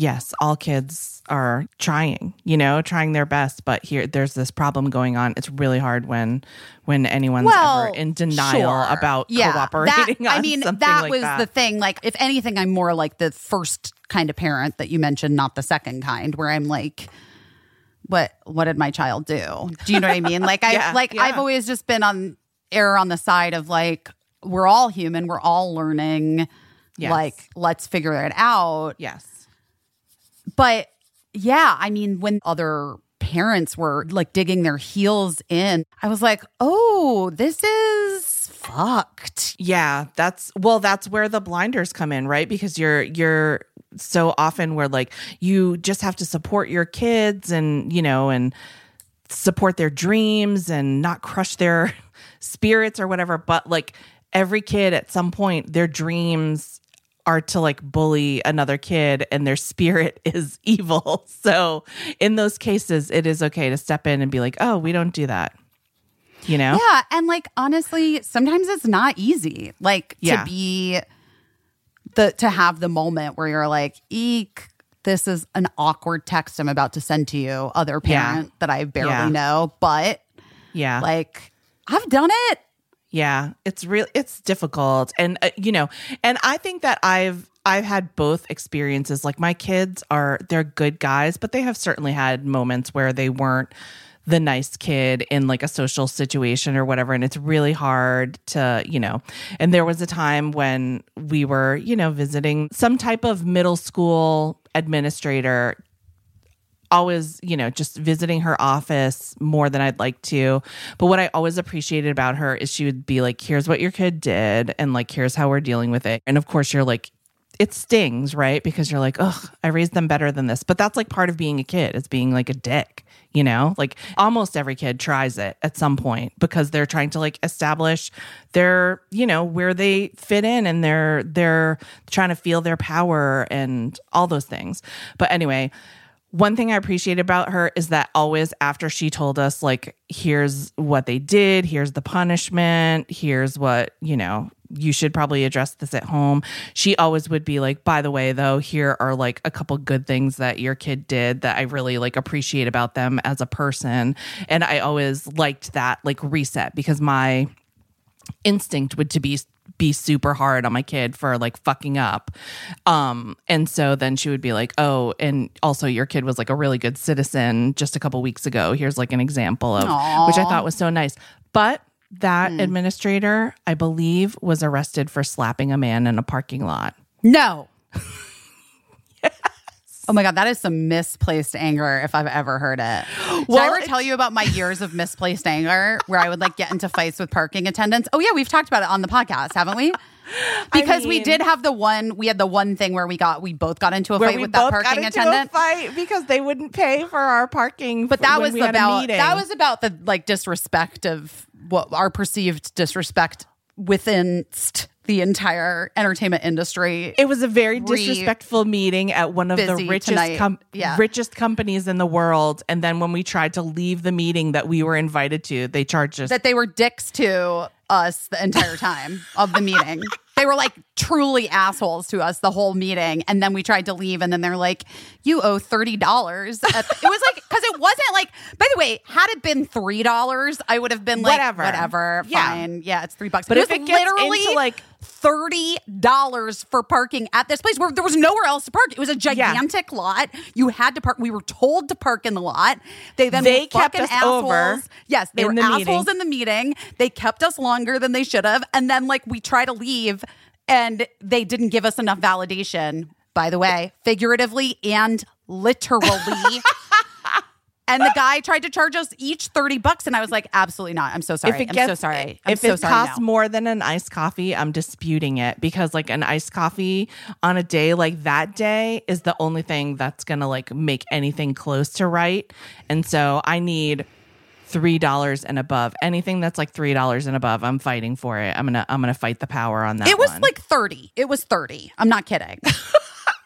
yes all kids are trying you know trying their best but here there's this problem going on it's really hard when when anyone's ever in denial sure. about Yeah, cooperating that- *laughs* I mean, that like was that. the thing. Like, if anything, I'm more like the first kind of parent that you mentioned, not the second kind, where I'm like, what what did my child do? Do you know what I mean? Like *laughs* I Yeah, like yeah. I've always just been on error on the side of like we're all human, we're all learning. Yes. Like, let's figure it out. yes But yeah, I mean, when other parents were like digging their heels in, I was like, oh, this is fucked. Yeah, that's well that's where the blinders come in, right? Because you're you're so often where like you just have to support your kids and, you know, and support their dreams and not crush their *laughs* spirits or whatever, but like every kid at some point their dreams are to like bully another kid and their spirit *laughs* is evil. So, in those cases it is okay to step in and be like, "Oh, we don't do that." You know? Yeah. And like, honestly, sometimes it's not easy, like Yeah. to be the, to have the moment where you're like, eek, this is an awkward text I'm about to send to you, other Yeah. parent that I barely Yeah. know, but Yeah. like, I've done it. Yeah, it's real it's difficult and uh, you know, and I think that I've I've had both experiences like my kids are they're good guys, but they have certainly had moments where they weren't the nice kid in like a social situation or whatever and it's really hard to you know and there was a time when we were you know visiting some type of middle school administrator always, you know, just visiting her office more than I'd like to. But what I always appreciated about her is she would be like, here's what your kid did, and like, here's how we're dealing with it. And of course, you're like, it stings, right? Because you're like, oh, I raised them better than this. But that's like part of being a kid, is being like a dick, you know? Like almost every kid tries it at some point because they're trying to like establish their, you know, where they fit in and they're they're trying to feel their power and all those things. But anyway, one thing I appreciate about her is that always after she told us, like, here's what they did, here's the punishment, here's what, you know, you should probably address this at home. She always would be like, by the way, though, here are like a couple good things that your kid did that I really like appreciate about them as a person. And I always liked that like reset because my instinct would to be be super hard on my kid for like fucking up. Um and so then she would be like, "Oh, and also your kid was like a really good citizen just a couple weeks ago. Here's like an example of which I thought was so nice." But that administrator, I believe, was arrested for slapping a man in a parking lot. No. *laughs* Oh my god, that is some misplaced anger if I've ever heard it. Did Well, I ever tell you about my years of misplaced anger where I would like get into fights with parking attendants? Oh yeah, we've talked about it on the podcast, haven't we? *laughs* Because we mean- did have the one we had the one thing where we got we both got into a fight with that both got parking into attendant. a fight because they wouldn't pay for our parking. But that was we about that was about the like disrespect of what our perceived disrespect within the entire entertainment industry. It was a very disrespectful meeting at one of the richest com- Yeah. richest companies in the world. And then when we tried to leave the meeting that we were invited to, they charged us. that they were dicks to us the entire time of the meeting. *laughs* They were like truly assholes to us the whole meeting. And then we tried to leave, and then they're like, You owe $30. The-" it was like, because it wasn't like, by the way, had it been $3, I would have been like, Whatever. whatever, Yeah. fine. Yeah, it's three bucks. But it if was it gets literally into, like- $30 for parking at this place where there was nowhere else to park. It was a gigantic lot. You had to park. We were told to park in the lot. They then They were kept fucking us assholes. over Yes, they were the assholes meeting. in the meeting. They kept us longer than they should have. And then, like, we try to leave and they didn't give us enough validation, by the way, figuratively and literally. *laughs* and the guy tried to charge us each 30 bucks. And I was like, absolutely not. I'm so sorry. if it I'm so sorry. I'm if so it sorry. costs now. more than an iced coffee, I'm disputing it because like an iced coffee on a day like that day is the only thing that's gonna like make anything close to right. And so I need three dollars and above. Anything that's like three dollars and above, I'm fighting for it. I'm gonna I'm gonna fight the power on that. It was one. like 30. It was 30. I'm not kidding. *laughs*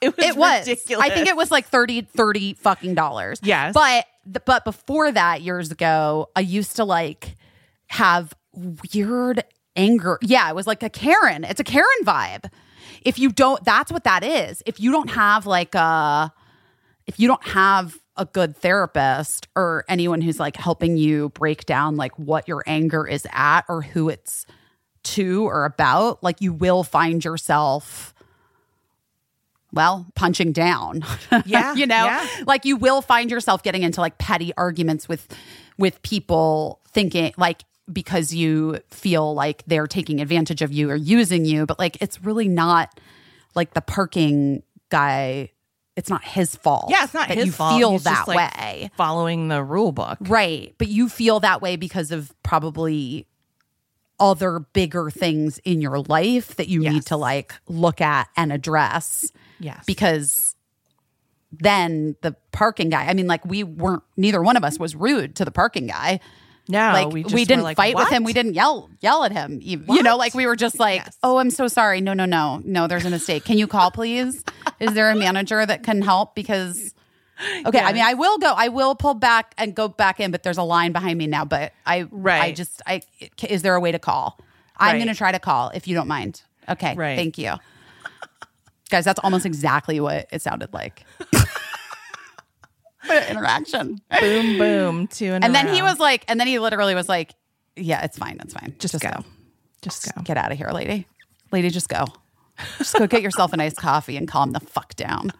*laughs* it was it was. ridiculous. I think it was like 30, 30 fucking dollars. Yes. But but before that, years ago, I used to like have weird anger. Yeah, it was like a Karen. It's a Karen vibe. If you don't, that's what that is. If you don't have like a, if you don't have a good therapist or anyone who's like helping you break down like what your anger is at or who it's to or about, like you will find yourself well, punching down. *laughs* Yeah, you know, yeah. like you will find yourself getting into like petty arguments with with people thinking like because you feel like they're taking advantage of you or using you, but like it's really not like the parking guy. It's not his fault. Yeah, it's not that his you fault. feel He's that like, way. following the rule book. Right. But you feel that way because of probably other bigger things in your life that you need to like look at and address. Yes. Because then the parking guy, I mean, like we weren't, neither one of us was rude to the parking guy. No, like we we, didn't like, fight with him. We didn't yell yell at him. You, you know, like we were just like, Yes. "Oh, I'm so sorry. No, no, no, no. There's a mistake. Can you call, please? Is there a manager that can help? Because okay, I mean, I will go. I will pull back and go back in, but there's a line behind me now. But I, right. I just, I is there a way to call? I'm Right. going to try to call if you don't mind. Okay, Right. Thank you, guys. That's almost exactly what it sounded like. What an interaction. boom, boom, two in And a then he was like, and then he literally was like, "Yeah, it's fine, it's fine. just, go. just go. Get out of here, lady. Lady, just go. Just go get yourself a nice coffee and calm the fuck down."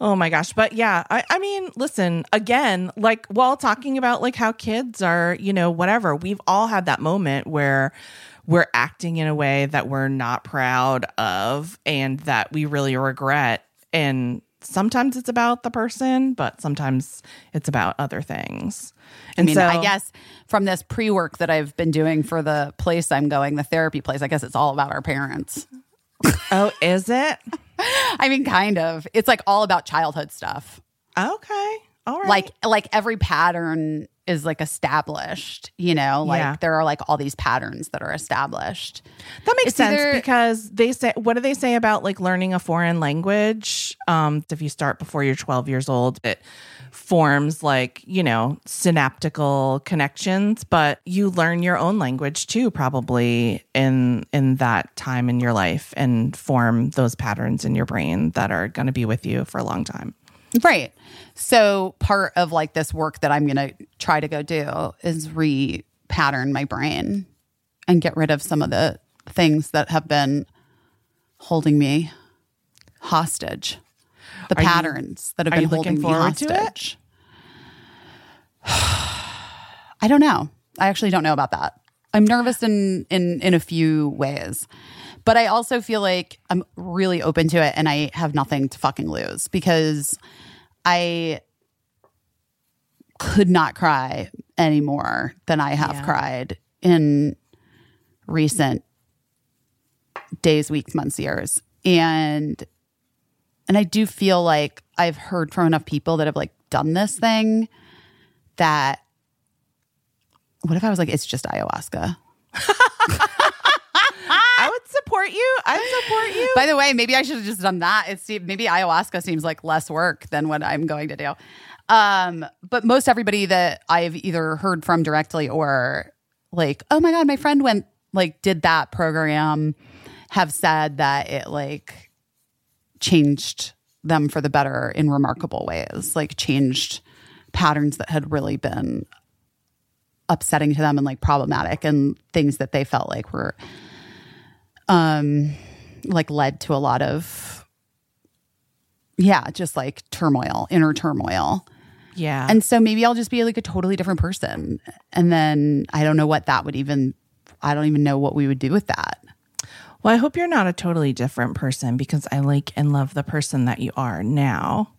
Oh my gosh. But yeah, I, I mean, listen, again, like while talking about like how kids are, you know, whatever, we've all had that moment where we're acting in a way that we're not proud of and that we really regret. And sometimes it's about the person, but sometimes it's about other things. I And mean, so I guess from this pre work that I've been doing for the place I'm going, the therapy place, I guess it's all about our parents. *laughs* Oh, is it? *laughs* I mean, kind of. It's like all about childhood stuff. Okay. All right. Like, like every pattern is like established. You know, like Yeah. there are like all these patterns that are established. That makes It's sense either- because they say what do they say about like learning a foreign language? Um, if you start before you're 12 years old, it forms like, you know, synaptical connections, but you learn your own language too probably in in that time in your life and form those patterns in your brain that are going to be with you for a long time. Right. So part of like this work that I'm going to try to go do is re-pattern my brain and get rid of some of the things that have been holding me hostage. The Are you- patterns that have been holding me forward to it? hostage. *sighs* I don't know. I actually don't know about that. I'm nervous in in in a few ways. But I also feel like I'm really open to it and I have nothing to fucking lose because I could not cry any more than I have Yeah. cried in recent days, weeks, months, years. And and I do feel like I've heard from enough people that have like done this thing that what if I was like, it's just ayahuasca? *laughs* I support you. I'd support you. By the way, maybe I should have just done that. It's maybe ayahuasca seems like less work than what I'm going to do. Um, but most everybody that I've either heard from directly or like, oh my god, my friend went like did that program, have said that it like changed them for the better in remarkable ways, like changed patterns that had really been upsetting to them and like problematic and things that they felt like were um like led to a lot of yeah just like turmoil inner turmoil yeah. and so maybe i'll just be like a totally different person and then i don't know what that would even i don't even know what we would do with that Well, I hope you're not a totally different person because I like and love the person that you are now.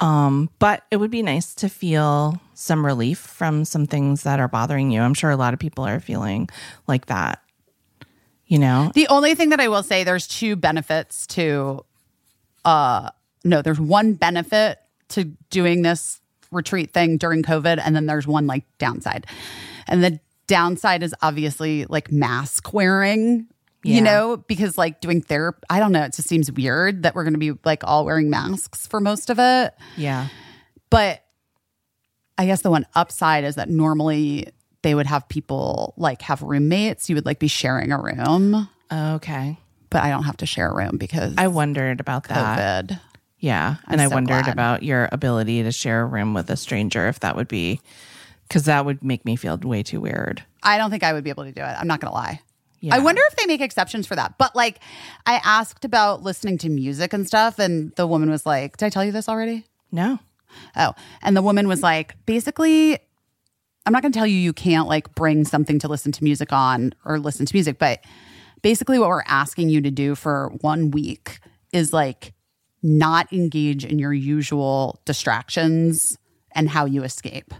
Um, but it would be nice to feel some relief from some things that are bothering you. I'm sure a lot of people are feeling like that. You know? the only thing that i will say there's two benefits to uh no there's one benefit to doing this retreat thing during covid and then there's one like downside and the downside is obviously like mask wearing Yeah. you know because like doing therapy i don't know it just seems weird that we're going to be like all wearing masks for most of it Yeah. but i guess the one upside is that normally they would have people like have roommates you would like be sharing a room Okay. but I don't have to share a room because I wondered about that. COVID. Yeah. and I wondered glad. about your ability to share a room with a stranger if that would be because that would make me feel way too weird. I don't think I would be able to do it. I'm not going to lie. Yeah. I wonder if they make exceptions for that. But like, I asked about listening to music and stuff, and the woman was like, Did I tell you this already? No. Oh, and the woman was like, basically, I'm not going to tell you you can't like bring something to listen to music on or listen to music, but basically, what we're asking you to do for one week is like not engage in your usual distractions and how you escape.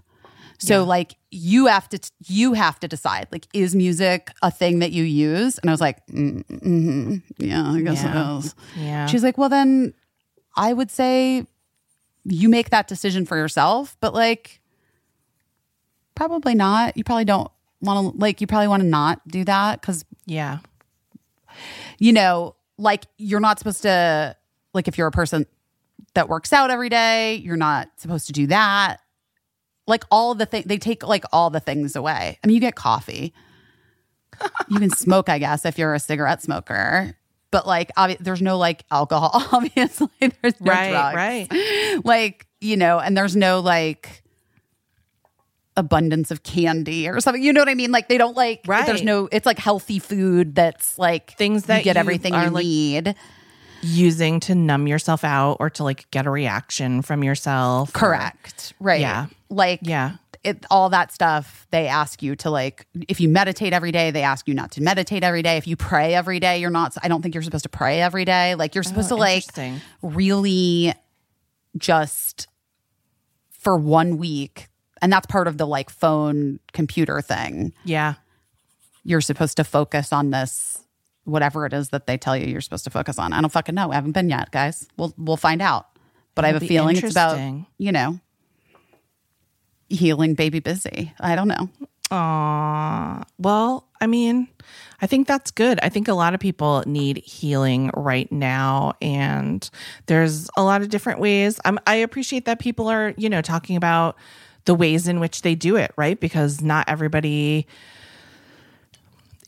So like you have to you have to decide like is music a thing that you use? And I was like, mm, hmm yeah, I guess Yeah. it is. Yeah. She's like, well then I would say you make that decision for yourself, but like probably not. You probably don't want to like you probably want to not do that cuz yeah. you know, like you're not supposed to like if you're a person that works out every day, you're not supposed to do that. Like all the thing they take like all the things away. I mean, you get coffee. you can smoke, I guess, if you're a cigarette smoker. But like obvi- there's no like alcohol, *laughs* obviously. There's no Right, drugs. right. Like, you know, and there's no like abundance of candy or something. You know what I mean? Like they don't like Right. there's no it's like healthy food that's like Things you that get you everything you like- need. using to numb yourself out or to like get a reaction from yourself. or- Correct. Right. Yeah. Like Yeah. it all that stuff they ask you to like if you meditate every day they ask you not to meditate every day if you pray every day you're not i don't think you're supposed to pray every day like you're supposed oh, to like Oh, really just for one week and that's part of the like phone computer thing Yeah. you're supposed to focus on this whatever it is that they tell you you're supposed to focus on i don't fucking know i haven't been yet guys we'll we'll find out but i have a feeling it's about you know healing baby busy i don't know Aw. Well, I mean, I think that's good. I think a lot of people need healing right now, and there's a lot of different ways. I'm, I appreciate that people are, you know, talking about the ways in which they do it, right? Because not everybody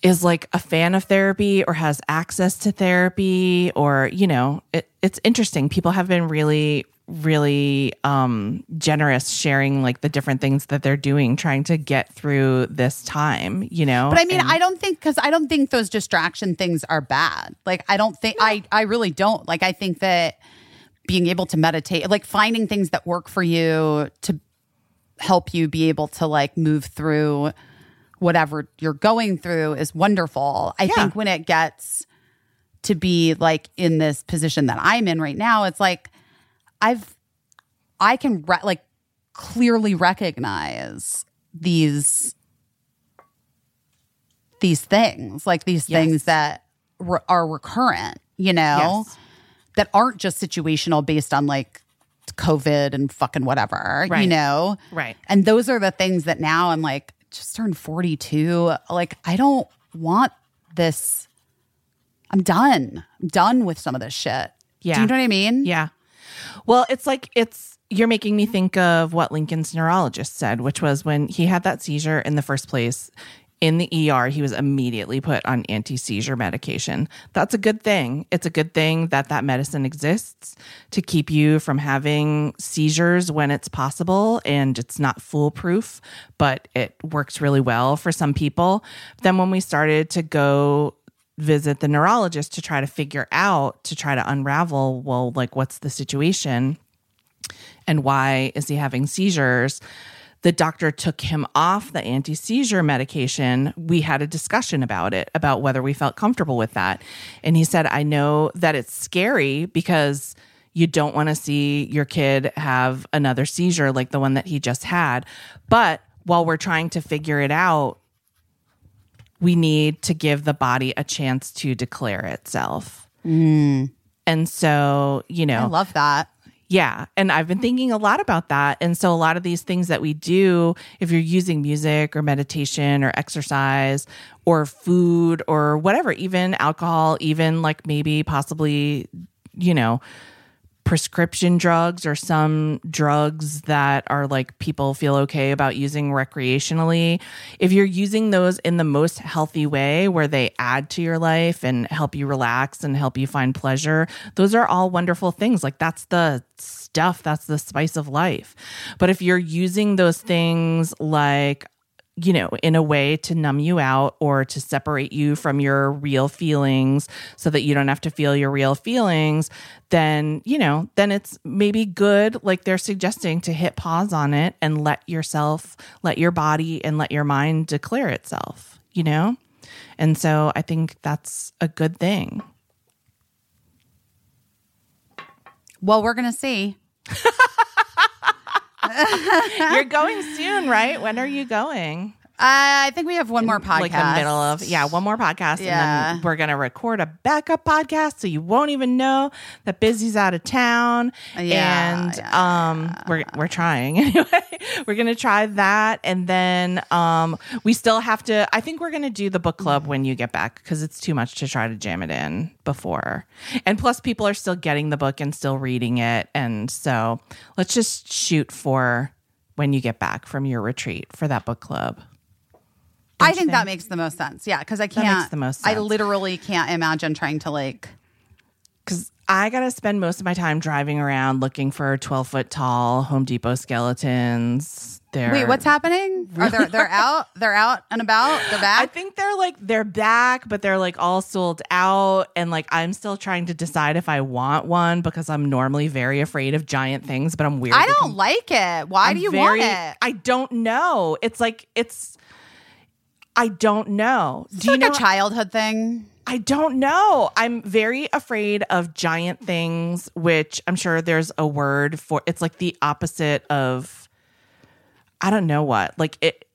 is like a fan of therapy or has access to therapy or you know it, it's interesting people have been really really um generous sharing like the different things that they're doing trying to get through this time you know But I mean, And- I don't think because I don't think those distraction things are bad. Like I don't think I I really don't. Like I think that being able to meditate, like finding things that work for you to help you be able to like move through whatever you're going through is wonderful. I think when it gets to be like in this position that I'm in right now, it's like I've I can re- like clearly recognize these these things, like these Yes. things that re- are recurrent, you know, Yes. that aren't just situational based on like COVID and fucking whatever, you know? Right. And those are the things that now I'm like, just turned 42. Like, I don't want this. I'm done. I'm done with some of this shit. Yeah. Do you know what I mean? Yeah. Well, it's like it's you're making me think of what Lincoln's neurologist said, which was when he had that seizure in the first place in the ER, he was immediately put on anti-seizure medication. That's a good thing. It's a good thing that that medicine exists to keep you from having seizures when it's possible and it's not foolproof, but it works really well for some people. Then when we started to go visit the neurologist to try to figure out to try to unravel well like what's the situation and why is he having seizures the doctor took him off the anti-seizure medication we had a discussion about it about whether we felt comfortable with that and he said i know that it's scary because you don't want to see your kid have another seizure like the one that he just had but while we're trying to figure it out we need to give the body a chance to declare itself. Mm. And so, you know, I love that. Yeah. And I've been thinking a lot about that. And so, a lot of these things that we do, if you're using music or meditation or exercise or food or whatever, even alcohol, even like maybe possibly, you know, prescription drugs or some drugs that are like people feel okay about using recreationally. If you're using those in the most healthy way where they add to your life and help you relax and help you find pleasure, those are all wonderful things. Like that's the stuff, that's the spice of life. But if you're using those things like you know, in a way to numb you out or to separate you from your real feelings so that you don't have to feel your real feelings, then, you know, then it's maybe good, like they're suggesting, to hit pause on it and let yourself, let your body and let your mind declare itself, you know? And so I think that's a good thing. Well, we're going to see. *laughs* *laughs* You're going soon, right? When are you going? I think we have one more podcast. like the middle of yeah one more podcast Yeah. and then we're gonna record a backup podcast so you won't even know that busy's out of town. Yeah, and yeah, um we're we're trying *laughs* anyway. We're gonna try that and then um we still have to i think we're gonna do the book club when you get back because it's too much to try to jam it in before. And plus people are still getting the book and still reading it and so let's just shoot for when you get back from your retreat for that book club I think that makes the most sense. Yeah, because I can't. makes the most Sense. I literally can't imagine trying to like because I got to spend most of my time driving around looking for 12 foot tall Home Depot skeletons. They're, Wait, what's happening? Are they they're out? They're out and about? They're back? I think they're like they're back, but they're like all sold out, and like I'm still trying to decide if I want one because I'm normally very afraid of giant things, but I'm weird. I don't like it. Why do you want it? I don't know. It's like it's. I don't know. It's Do you like know? a childhood thing. I don't know. I'm very afraid of giant things, which I'm sure there's a word for. It's like the opposite of. I don't know what. Like it.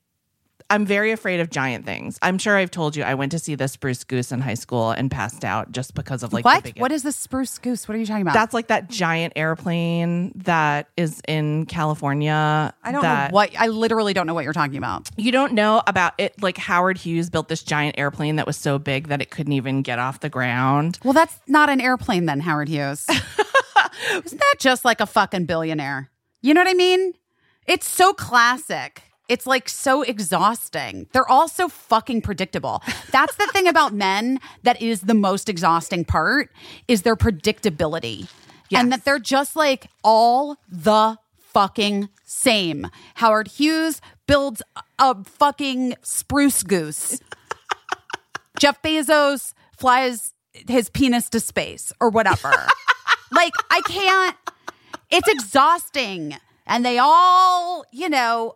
I'm very afraid of giant things. I'm sure I've told you I went to see the spruce goose in high school and passed out just because of like what? The What is this spruce goose? What are you talking about? That's like that giant airplane that is in California. I don't that, know what. I literally don't know what you're talking about. You don't know about it. Like Howard Hughes built this giant airplane that was so big that it couldn't even get off the ground. Well, that's not an airplane then, Howard Hughes. *laughs* Isn't that just like a fucking billionaire? You know what I mean? It's so classic. It's like so exhausting. They're all so fucking predictable. That's the thing about men that is the most exhausting part is their predictability. And that they're just like all the fucking same. Howard Hughes builds a fucking spruce goose. Jeff Bezos flies his penis to space or whatever. *laughs* like, I can't, it's exhausting. And they all, you know,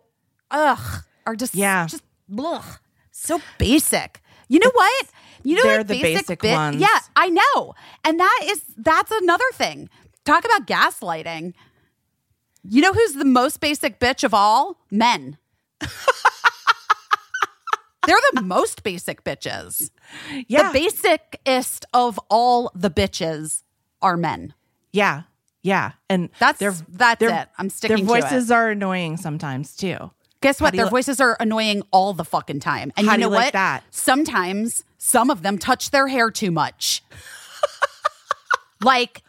ugh, are just, Yeah. just, ugh, so basic. You know what? You know They're the basic ones. Yeah, I know. And that is, that's another thing. Talk about gaslighting. You know who's the most basic bitch of all? Men. *laughs* They're the most basic bitches. Yeah. The basicest of all the bitches are men. Yeah. Yeah. And That's their, that's their- it. I'm sticking to it. Their voices are annoying sometimes too. Guess what? Their li- voices are annoying all the fucking time. And How you know you like what? that? Sometimes some of them touch their hair too much. like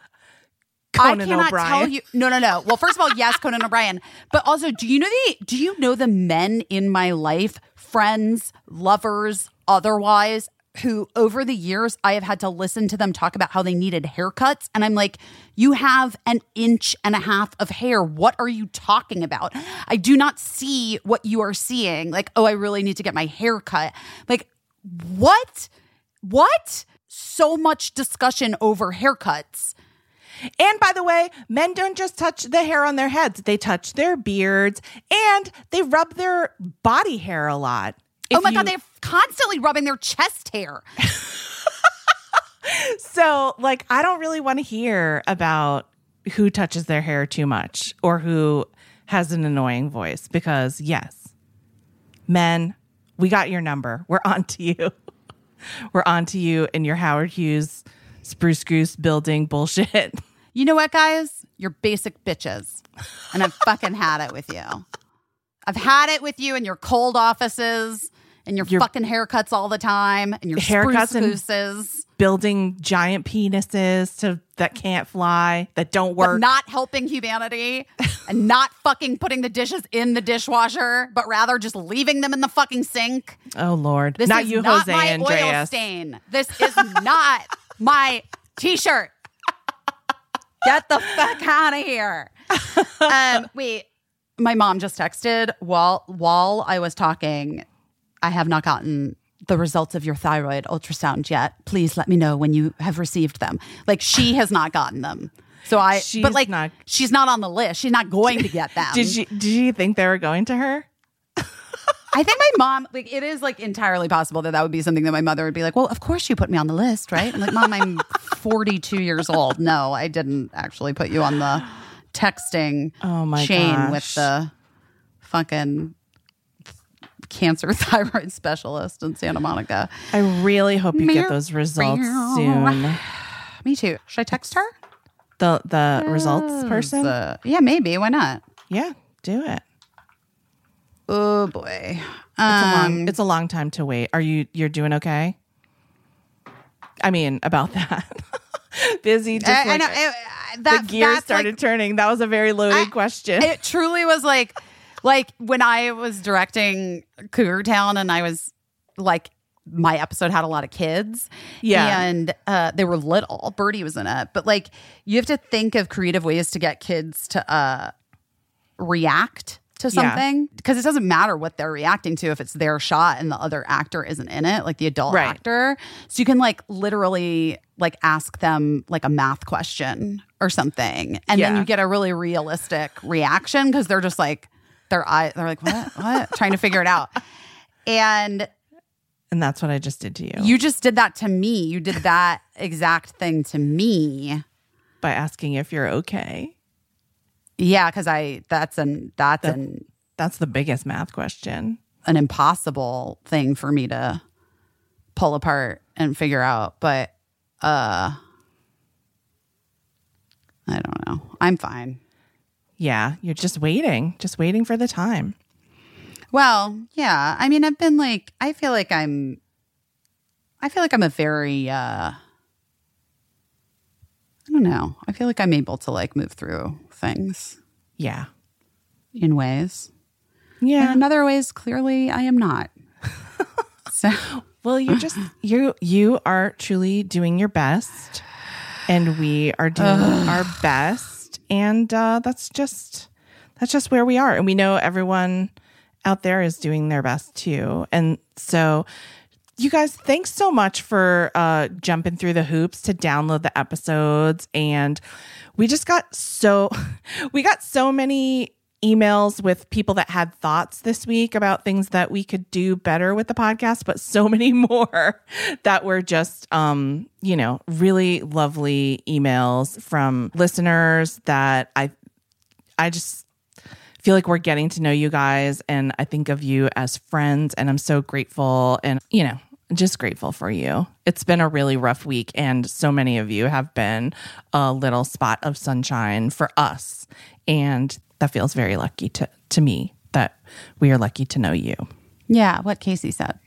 Conan I cannot O'Brien. tell you. No, no, no. Well, first of all, yes, Conan O'Brien. But also, do you know the? Do you know the men in my life, friends, lovers, otherwise, who over the years I have had to listen to them talk about how they needed haircuts, and I'm like, you have an inch and a half of hair. What are you talking about? I do not see what you are seeing. Like, oh, I really need to get my hair cut. Like, what? What? So much discussion over haircuts. And by the way, men don't just touch the hair on their heads, they touch their beards and they rub their body hair a lot. oh my you- god, they're constantly rubbing their chest hair. *laughs* So, like, I don't really want to hear about who touches their hair too much or who has an annoying voice because, yes, men, we got your number. We're on to you. *laughs* We're on to you and your Howard Hughes spruce goose building bullshit. *laughs* You know what, guys? You're basic bitches. And I've fucking had it with you. I've had it with you in your cold offices and your, Your- fucking haircuts all the time and your Haircuts and- gooses. building giant penises to that can't fly, that don't But work. not helping humanity *laughs* and not fucking putting the dishes in the dishwasher, but rather just leaving them in the fucking sink. oh Lord. This not is you, not Jose my oil stain. This is not my t-shirt. Get the fuck out of here. *laughs* Um, wait, my mom just texted while while I was talking. I have not gotten the results of your thyroid ultrasound yet. Please let me know when you have received them. Like she *laughs* has not gotten them. So I, She's but like not- she's not on the list. She's not going to get them. *laughs* Did you did you think they were going to her? I think my mom, like, it is like entirely possible that that would be something that my mother would be like, well, of course you put me on the list, right? I'm like, mom, I'm *laughs* 42 years old. No, I didn't actually put you on the texting Oh my chain gosh. with the fucking cancer *laughs* thyroid specialist in Santa Monica. I really hope you get those results soon. *sighs* Me too. Should I text her? The the results person? Uh, yeah, maybe. Why not? yeah, do it. Oh boy. It's a Um, long it's a long time to wait. Are you you're doing okay? I mean, about *laughs* that. Busy just I, I know. it- the that, gears that's, started like, turning. That was a very loaded I- question. it truly was like like when I was directing Cougar Town and I was like my episode had a lot of kids. Yeah. And uh, they were little. Birdie was in it. But like you have to think of creative ways to get kids to uh, react to something because it doesn't matter what they're reacting to if it's their shot and the other actor isn't in it, like the adult Right. actor. So you can like literally like ask them like a math question or something, and then you get a really realistic reaction because they're just like their eye, they're like what what trying to figure it out, and And that's what I just did to you, you just did that to me. You did that exact thing to me. by asking if you're okay. Yeah, because I that's an that's That- an That's the biggest math question. an impossible thing for me to pull apart and figure out. But uh I don't know. I'm fine. Yeah, you're just waiting, just waiting for the time. Well, yeah. I mean, I've been like I feel like I'm I feel like I'm a very uh I don't know. I feel like I'm able to like move through things Yeah. in ways. Yeah. And in other ways, clearly I am not. *laughs* so Well, you're just you you are truly doing your best and we are doing our best and uh that's just that's just where we are and we know everyone out there is doing their best too. And so you guys, thanks so much for uh, jumping through the hoops to download the episodes. And we just got so, *laughs* we got so many emails with people that had thoughts this week about things that we could do better with the podcast, but so *laughs* many more that were just, um, you know, really lovely emails from listeners that I, I just feel like we're getting to know you guys and I think of you as friends and I'm so grateful and you know just grateful for you. It's been a really rough week and so many of you have been a little spot of sunshine for us and that feels very lucky to to me that we are lucky to know you. Yeah, what Caissie said.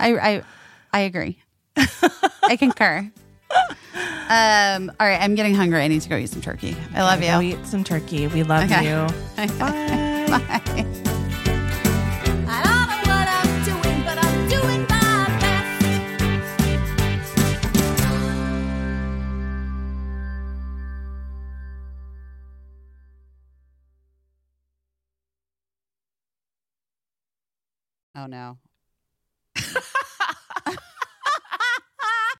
I I I agree. I concur. Um, all right, I'm getting hungry. I need to go eat some turkey. I love Go you. eat some turkey. We love Okay. you. *laughs* Bye. Bye. Oh no.